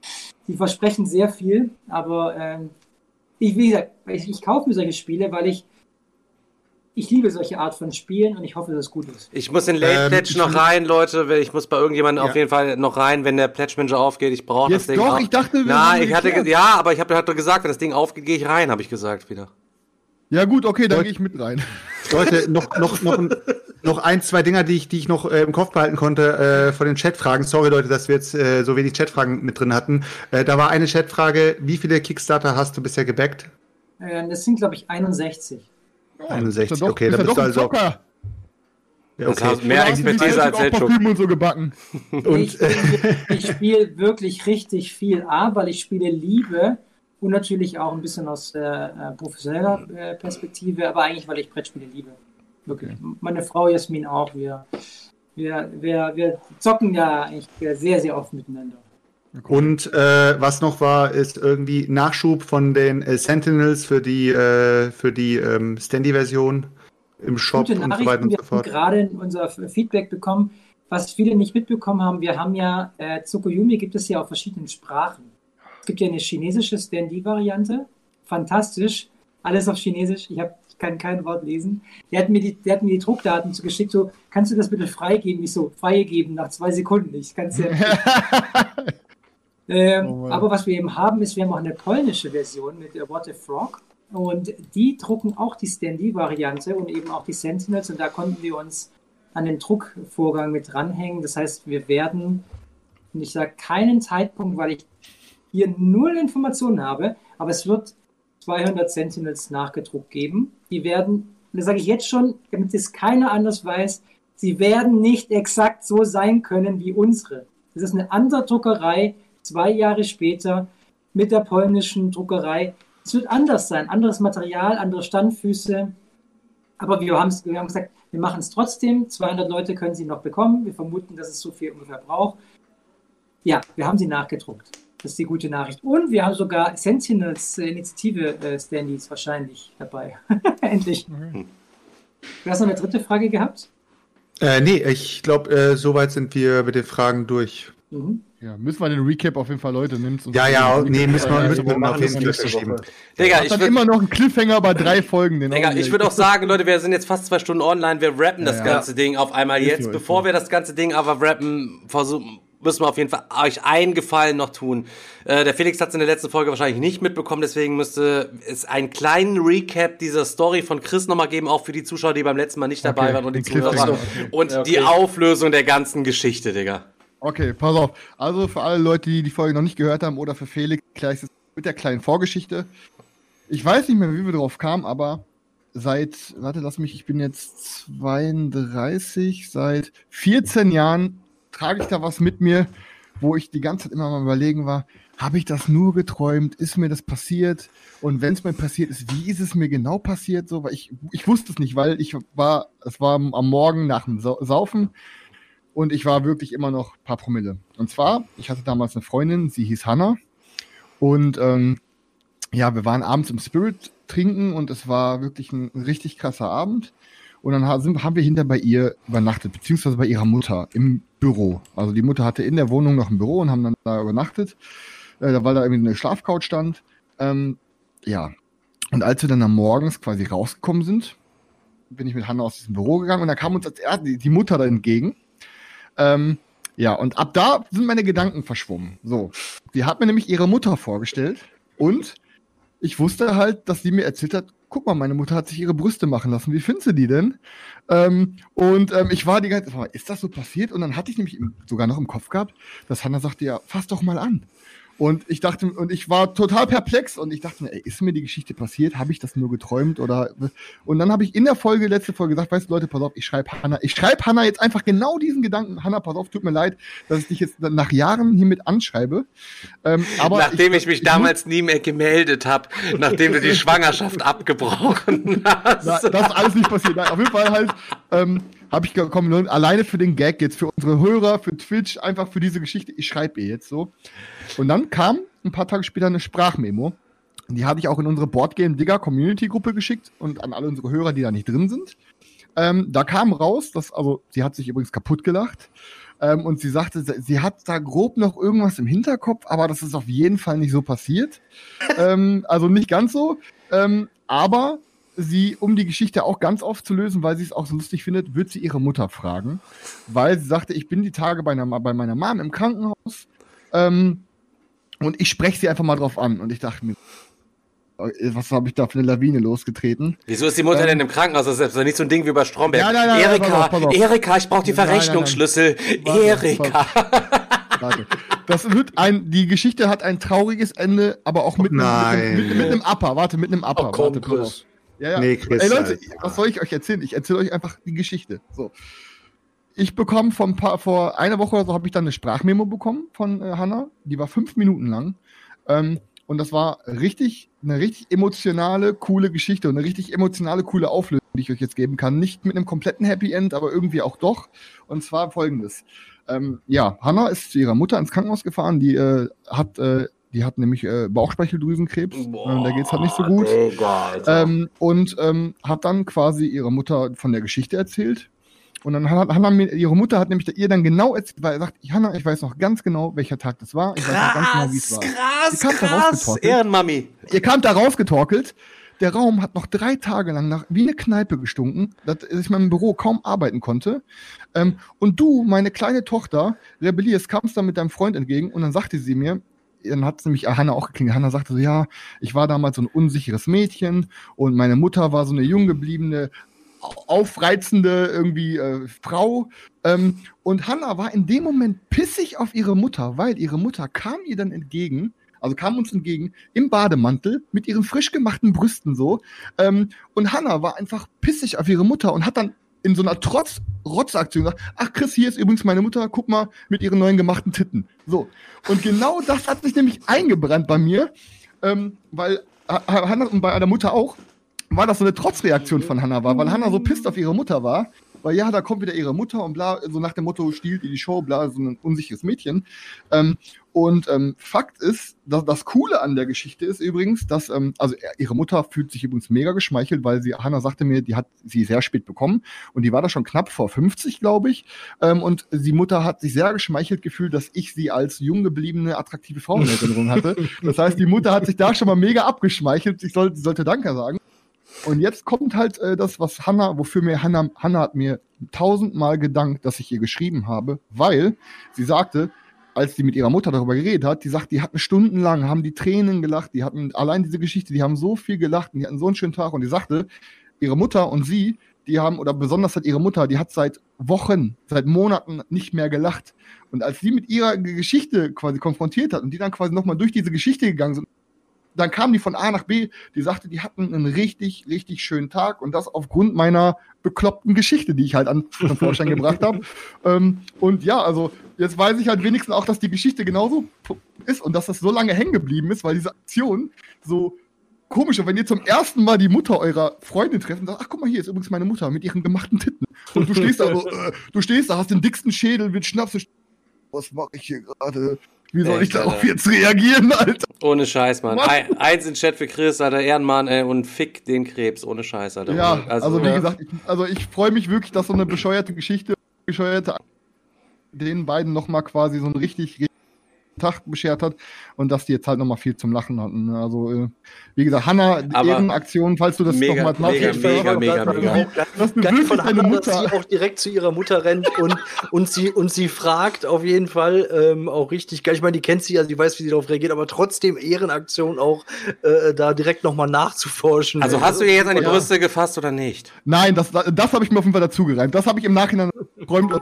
Die versprechen sehr viel, aber ähm, ich, wie gesagt, ich, ich kaufe mir solche Spiele, weil ich ich liebe solche Art von Spielen und ich hoffe, dass es gut ist. Ich muss in Late Pledge ähm, noch rein, Leute. Ich muss bei irgendjemandem ja. auf jeden Fall noch rein, wenn der Pledge Manager aufgeht. Ich brauche das Ding. Doch, auch. ich dachte, wir Na, ich hatte, ja, aber ich habe hatte gesagt, wenn das Ding aufgeht, gehe ich rein, habe ich gesagt wieder. Ja gut, okay, dann gehe ich mit rein. Leute, noch, noch, noch, noch ein, zwei Dinger, die ich, die ich noch äh, im Kopf behalten konnte äh, von den Chatfragen. Sorry Leute, dass wir jetzt äh, so wenig Chatfragen mit drin hatten. Äh, da war eine Chatfrage, wie viele Kickstarter hast du bisher gebackt? Äh, das sind, glaube ich, 61. Oh, 61, doch, okay, da bist du also... Zocker. Ja, okay. Das mehr Expertise als Selchuk. und so gebacken. Und ich, ich spiele wirklich richtig viel A, weil ich spiele Liebe und natürlich auch ein bisschen aus äh, professioneller äh, Perspektive, aber eigentlich, weil ich Brettspiele liebe. Wirklich. Okay. Meine Frau Jasmin auch. Wir, wir, wir, wir zocken ja eigentlich sehr, sehr oft miteinander. Und äh, was noch war, ist irgendwie Nachschub von den äh, Sentinels für die, äh, für die ähm, Standy-Version im Shop und so weiter und so fort. Wir haben gerade unser Feedback bekommen, was viele nicht mitbekommen haben. Wir haben ja äh, Tsukuyomi gibt es ja auf verschiedenen Sprachen. Es gibt ja eine chinesische Standy-Variante. Fantastisch. Alles auf Chinesisch. Ich, hab, ich kann kein Wort lesen. Der hat mir die, der hat mir die Druckdaten zugeschickt. So, kannst du das bitte freigeben? Ich so, freigeben nach zwei Sekunden. Ich kann es ja. ähm, oh aber was wir eben haben, ist, wir haben auch eine polnische Version mit der What a Frog. Und die drucken auch die Standy-Variante und eben auch die Sentinels. Und da konnten wir uns an den Druckvorgang mit dranhängen. Das heißt, wir werden, und ich sage keinen Zeitpunkt, weil ich hier null Informationen habe, aber es wird 200 Sentinels nachgedruckt geben. Die werden, das sage ich jetzt schon, damit es keiner anders weiß, sie werden nicht exakt so sein können wie unsere. Das ist eine andere Druckerei, zwei Jahre später mit der polnischen Druckerei. Es wird anders sein, anderes Material, andere Standfüße. Aber wir, haben gesagt, wir machen es trotzdem. 200 Leute können sie noch bekommen. Wir vermuten, dass es so viel ungefähr braucht. Ja, wir haben sie nachgedruckt. Das ist die gute Nachricht. Und wir haben sogar Sentinels äh, Initiative äh, Standys wahrscheinlich dabei. Endlich. Mhm. Du hast noch eine dritte Frage gehabt? Äh, nee, ich glaube, äh, soweit sind wir mit den Fragen durch. Mhm. Ja, müssen wir den Recap auf jeden Fall, Leute, nimmt Ja, ja, nee, müssen wir, müssen wir auf jeden Fall verschieben. Digga, ich würde immer noch einen Cliffhanger bei drei Folgen. Den Digga, ich würde auch sagen, Leute, wir sind jetzt fast zwei Stunden online, wir rappen das ja, ganze ja. Ding auf einmal jetzt. Bevor wir das ganze Ding aber rappen, versuchen, müssen wir auf jeden Fall euch einen Gefallen noch tun. Äh, der Felix hat es in der letzten Folge wahrscheinlich nicht mitbekommen, deswegen müsste es einen kleinen Recap dieser Story von Chris nochmal geben, auch für die Zuschauer, die beim letzten Mal nicht dabei okay, waren und die Zuhörer. Und okay. die Auflösung der ganzen Geschichte, Digga. Okay, pass auf. Also für alle Leute, die die Folge noch nicht gehört haben oder für Felix, gleich mit der kleinen Vorgeschichte. Ich weiß nicht mehr, wie wir drauf kamen, aber seit, warte, lass mich, ich bin jetzt 32, seit 14 Jahren trage ich da was mit mir, wo ich die ganze Zeit immer mal überlegen war, habe ich das nur geträumt? Ist mir das passiert? Und wenn es mir passiert ist, wie ist es mir genau passiert? So, weil ich, ich wusste es nicht, weil ich war, es war am Morgen nach dem Saufen und ich war wirklich immer noch ein paar Promille. Und zwar, ich hatte damals eine Freundin, sie hieß Hannah und ähm, ja, wir waren abends im Spirit trinken und es war wirklich ein richtig krasser Abend. Und dann haben wir hinter bei ihr übernachtet, beziehungsweise bei ihrer Mutter im Büro. Also die Mutter hatte in der Wohnung noch ein Büro und haben dann da übernachtet, äh, weil da irgendwie eine Schlafcouch stand. Ähm, ja. Und als wir dann am Morgens quasi rausgekommen sind, bin ich mit Hanna aus diesem Büro gegangen und da kam uns als erstes die, die Mutter da entgegen. Ähm, ja, und ab da sind meine Gedanken verschwommen. So. Sie hat mir nämlich ihre Mutter vorgestellt und ich wusste halt, dass sie mir erzählt hat, guck mal, meine Mutter hat sich ihre Brüste machen lassen. Wie findest du die denn? Ähm, und ähm, ich war die ganze Zeit, ist das so passiert? Und dann hatte ich nämlich sogar noch im Kopf gehabt, dass Hannah sagte, ja, fass doch mal an. Und ich dachte, und ich war total perplex und ich dachte mir, ey, ist mir die Geschichte passiert? Habe ich das nur geträumt? Oder und dann habe ich in der Folge, letzte Folge gesagt, weißt du, Leute, pass auf, ich schreibe Hanna, ich schreibe Hanna jetzt einfach genau diesen Gedanken. Hanna, pass auf, tut mir leid, dass ich dich jetzt nach Jahren hiermit anschreibe. Ähm, aber nachdem ich, ich mich ich damals nie mehr gemeldet habe, nachdem du die Schwangerschaft abgebrochen hast. Na, das ist alles nicht passiert. Nein, auf jeden Fall halt. Ähm, habe ich gekommen, alleine für den Gag jetzt, für unsere Hörer, für Twitch, einfach für diese Geschichte, ich schreibe ihr jetzt so. Und dann kam ein paar Tage später eine Sprachmemo. Die habe ich auch in unsere Boardgame Digger Community Gruppe geschickt und an alle unsere Hörer, die da nicht drin sind. Ähm, da kam raus, dass, also sie hat sich übrigens kaputt gelacht. Ähm, und sie sagte, sie hat da grob noch irgendwas im Hinterkopf, aber das ist auf jeden Fall nicht so passiert. ähm, also nicht ganz so. Ähm, aber sie, um die Geschichte auch ganz aufzulösen, weil sie es auch so lustig findet, wird sie ihre Mutter fragen. Weil sie sagte, ich bin die Tage bei, einer, bei meiner Mom im Krankenhaus ähm, und ich spreche sie einfach mal drauf an. Und ich dachte mir, äh, was habe ich da für eine Lawine losgetreten? Wieso ist die Mutter ähm, denn im Krankenhaus? Das ist nicht so ein Ding wie bei Stromberg. Nein, nein, nein, Erika, auf. Erika, ich brauche die Verrechnungsschlüssel. Erika. Warte. Das wird ein, die Geschichte hat ein trauriges Ende, aber auch mit, einem, mit, mit, mit, einem Upper. Warte, mit einem Upper. Oh, komm, Warte, Chris. Ja, ja. Nee, Chris, Ey, Leute, Alter. was soll ich euch erzählen? Ich erzähle euch einfach die Geschichte. So. Ich bekomme von paar, vor einer Woche oder so habe ich dann eine Sprachmemo bekommen von äh, Hanna. Die war fünf Minuten lang. Ähm, und das war richtig, eine richtig emotionale, coole Geschichte und eine richtig emotionale, coole Auflösung, die ich euch jetzt geben kann. Nicht mit einem kompletten Happy End, aber irgendwie auch doch. Und zwar folgendes. Ähm, ja, Hanna ist zu ihrer Mutter ins Krankenhaus gefahren. Die äh, hat äh, die hat nämlich äh, Bauchspeicheldrüsenkrebs. Boah, da geht es halt nicht so gut. Digga, ähm, und ähm, hat dann quasi ihrer Mutter von der Geschichte erzählt. Und dann hat Hannah mir, ihre Mutter hat nämlich ihr dann genau erzählt, weil er sagt, Hannah, ich weiß noch ganz genau, welcher Tag das war. Ich krass, weiß noch ganz genau, wie es war. Krass, kam krass, Ehrenmami. Ihr kam da rausgetorkelt. Der Raum hat noch drei Tage lang nach wie eine Kneipe gestunken, dass ich in meinem Büro kaum arbeiten konnte. Ähm, und du, meine kleine Tochter, rebellierst, kamst dann mit deinem Freund entgegen und dann sagte sie mir, dann hat es nämlich Hanna auch geklingelt. Hanna sagte so, ja, ich war damals so ein unsicheres Mädchen und meine Mutter war so eine jung gebliebene, aufreizende irgendwie äh, Frau. Ähm, und Hanna war in dem Moment pissig auf ihre Mutter, weil ihre Mutter kam ihr dann entgegen also kam uns entgegen im Bademantel mit ihren frisch gemachten Brüsten so. Ähm, und Hannah war einfach pissig auf ihre Mutter und hat dann in so einer trotz Rotzaktion gesagt, ach Chris, hier ist übrigens meine Mutter, guck mal, mit ihren neuen gemachten Titten. So. Und genau das hat sich nämlich eingebrannt bei mir, ähm, weil Hannah und bei einer Mutter auch, war das so eine Trotzreaktion von Hannah war, weil Hannah so pisst auf ihre Mutter war, weil ja, da kommt wieder ihre Mutter und bla, so nach dem Motto, stiehlt ihr die Show, bla, so ein unsicheres Mädchen. Ähm, und ähm, Fakt ist, dass das Coole an der Geschichte ist übrigens, dass, ähm, also ihre Mutter fühlt sich übrigens mega geschmeichelt, weil sie, Hannah sagte mir, die hat sie sehr spät bekommen und die war da schon knapp vor 50, glaube ich. Ähm, und die Mutter hat sich sehr geschmeichelt gefühlt, dass ich sie als jung gebliebene, attraktive Frau in Erinnerung hatte. Das heißt, die Mutter hat sich da schon mal mega abgeschmeichelt. Ich soll, sollte Danke sagen. Und jetzt kommt halt äh, das, was Hannah, wofür mir Hannah, Hannah hat mir tausendmal gedankt, dass ich ihr geschrieben habe, weil sie sagte, als sie mit ihrer Mutter darüber geredet hat, die sagt, die hatten stundenlang, haben die Tränen gelacht, die hatten allein diese Geschichte, die haben so viel gelacht und die hatten so einen schönen Tag und die sagte, ihre Mutter und sie, die haben, oder besonders halt ihre Mutter, die hat seit Wochen, seit Monaten nicht mehr gelacht. Und als sie mit ihrer Geschichte quasi konfrontiert hat und die dann quasi nochmal durch diese Geschichte gegangen sind, dann kam die von A nach B, die sagte, die hatten einen richtig, richtig schönen Tag und das aufgrund meiner bekloppten Geschichte, die ich halt an den Vorschein gebracht habe. Ähm, und ja, also jetzt weiß ich halt wenigstens auch, dass die Geschichte genauso ist und dass das so lange hängen geblieben ist, weil diese Aktion so komisch ist, wenn ihr zum ersten Mal die Mutter eurer Freundin trefft und sagt, ach guck mal, hier ist übrigens meine Mutter mit ihren gemachten Titten. Und du stehst da so, äh, du stehst da, hast den dicksten Schädel, mit Schnaps, was mache ich hier gerade? Wie soll ey, ich darauf jetzt reagieren, Alter? Ohne Scheiß, Mann. Ein, eins in Chat für Chris, Alter, Ehrenmann, ey, und fick den Krebs, ohne Scheiß, Alter. Ja, also, also wie ja. gesagt, ich, also ich freue mich wirklich, dass so eine bescheuerte Geschichte, bescheuerte den beiden nochmal quasi so ein richtig, richtig Tag beschert hat und dass die jetzt halt nochmal viel zum Lachen hatten. Ne? Also, äh, wie gesagt, Hanna, Ehrenaktion, falls du das nochmal machst. Mega, mega, mega, mega, mega. Das Geil von Hanna, Mutter. dass sie auch direkt zu ihrer Mutter rennt und, und, sie, und sie fragt auf jeden Fall ähm, auch richtig geil. Ich meine, die kennt sie ja, die weiß, wie sie darauf reagiert, aber trotzdem Ehrenaktion auch äh, da direkt nochmal nachzuforschen. Also hast du ihr jetzt an die ja. Brüste gefasst oder nicht? Nein, das, das habe ich mir auf jeden Fall dazu gereimt. Das habe ich im Nachhinein geräumt.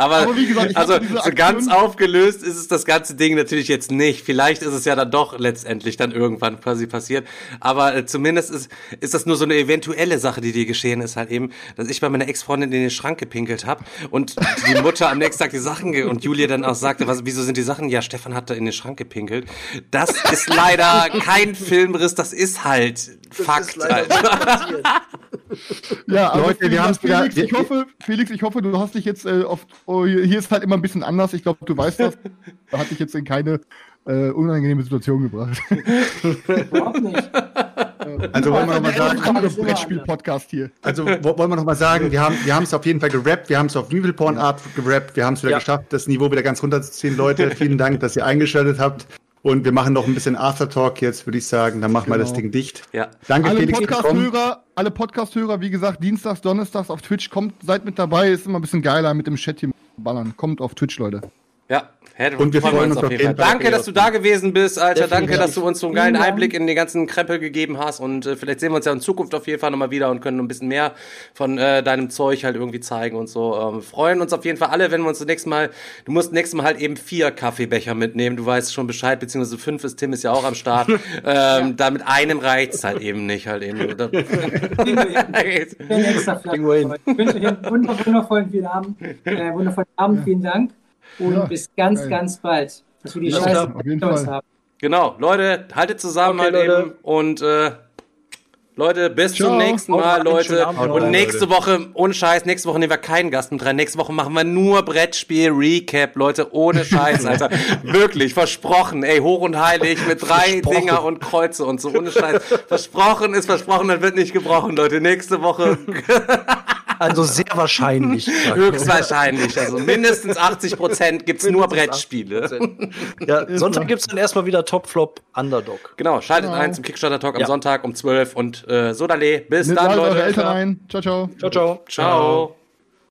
Aber, Aber gesagt, also so ganz aufgelöst ist es das ganze Ding natürlich jetzt nicht. Vielleicht ist es ja dann doch letztendlich dann irgendwann quasi passiert. Aber äh, zumindest ist, ist das nur so eine eventuelle Sache, die dir geschehen ist, halt eben, dass ich bei meiner Ex-Freundin in den Schrank gepinkelt habe und die Mutter am nächsten Tag die Sachen und Julia dann auch sagte, was, wieso sind die Sachen? Ja, Stefan hat da in den Schrank gepinkelt. Das ist leider kein Filmriss, das ist halt das Fakt. Ist halt. Ja, also Leute, wir haben Felix, ich hoffe, Felix, ich hoffe, du hast dich jetzt äh, auf oh, hier ist halt immer ein bisschen anders. Ich glaube, du weißt das. Da hatte ich jetzt in keine äh, unangenehme Situation gebracht. Überhaupt nicht. Also wollen wir nochmal sagen, Brettspiel-Podcast hier. Also wollen wir nochmal sagen, wir haben wir es auf jeden Fall gerappt, wir haben es auf Nübelporn Art gerappt, wir haben es wieder ja. geschafft, das Niveau wieder ganz runterzuziehen, Leute. Vielen Dank, dass ihr eingeschaltet habt. Und wir machen noch ein bisschen Aftertalk jetzt, würde ich sagen. Dann machen genau. wir das genau. Ding dicht. Ja. Danke, alle Felix. Podcast-Hörer, alle Podcast-Hörer, wie gesagt, Dienstags, Donnerstags auf Twitch, kommt, seid mit dabei. Ist immer ein bisschen geiler mit dem Chat hier ballern. Kommt auf Twitch, Leute. Ja, und wir freuen uns auf jeden Fall. Danke, dass du da gewesen bist, Alter. Danke, dass du uns so einen geilen Einblick in den ganzen Krempel gegeben hast. Und äh, vielleicht sehen wir uns ja in Zukunft auf jeden Fall nochmal wieder und können ein bisschen mehr von äh, deinem Zeug halt irgendwie zeigen und so. Ähm, freuen uns auf jeden Fall alle, wenn wir uns das nächste Mal, du musst nächstes Mal halt eben vier Kaffeebecher mitnehmen. Du weißt schon Bescheid, beziehungsweise fünf ist Tim ist ja auch am Start. ähm, ja. Da mit einem reicht's halt eben nicht halt eben. ich wünsche euch einen wundervollen, vielen Abend, äh, wundervollen Abend, vielen Dank und ja, bis ganz, geil. ganz bald. Dass wir die ja, Scheiße haben. Genau, Leute, haltet zusammen okay, halt Leute. eben und äh, Leute, bis Ciao. zum nächsten Mal, Leute. Und nächste Woche, ohne Scheiß, nächste Woche nehmen wir keinen Gast mit rein. Nächste Woche machen wir nur Brettspiel-Recap, Leute, ohne Scheiß, Alter. Wirklich, versprochen, ey, hoch und heilig mit drei Dinger und Kreuze und so, ohne Scheiß. Versprochen ist versprochen, das wird nicht gebrochen, Leute. Nächste Woche. Also sehr wahrscheinlich. Höchstwahrscheinlich. Also mindestens 80 Prozent gibt's nur Brettspiele. Ja, Sonntag gibt's dann erstmal wieder Topflop Underdog. Genau, schaltet genau. ein zum Kickstarter Talk am ja. Sonntag um 12 und äh, Sodale. Bis Mit dann, Leute. Eltern ein. Ciao, ciao. Ciao, ciao. Ciao.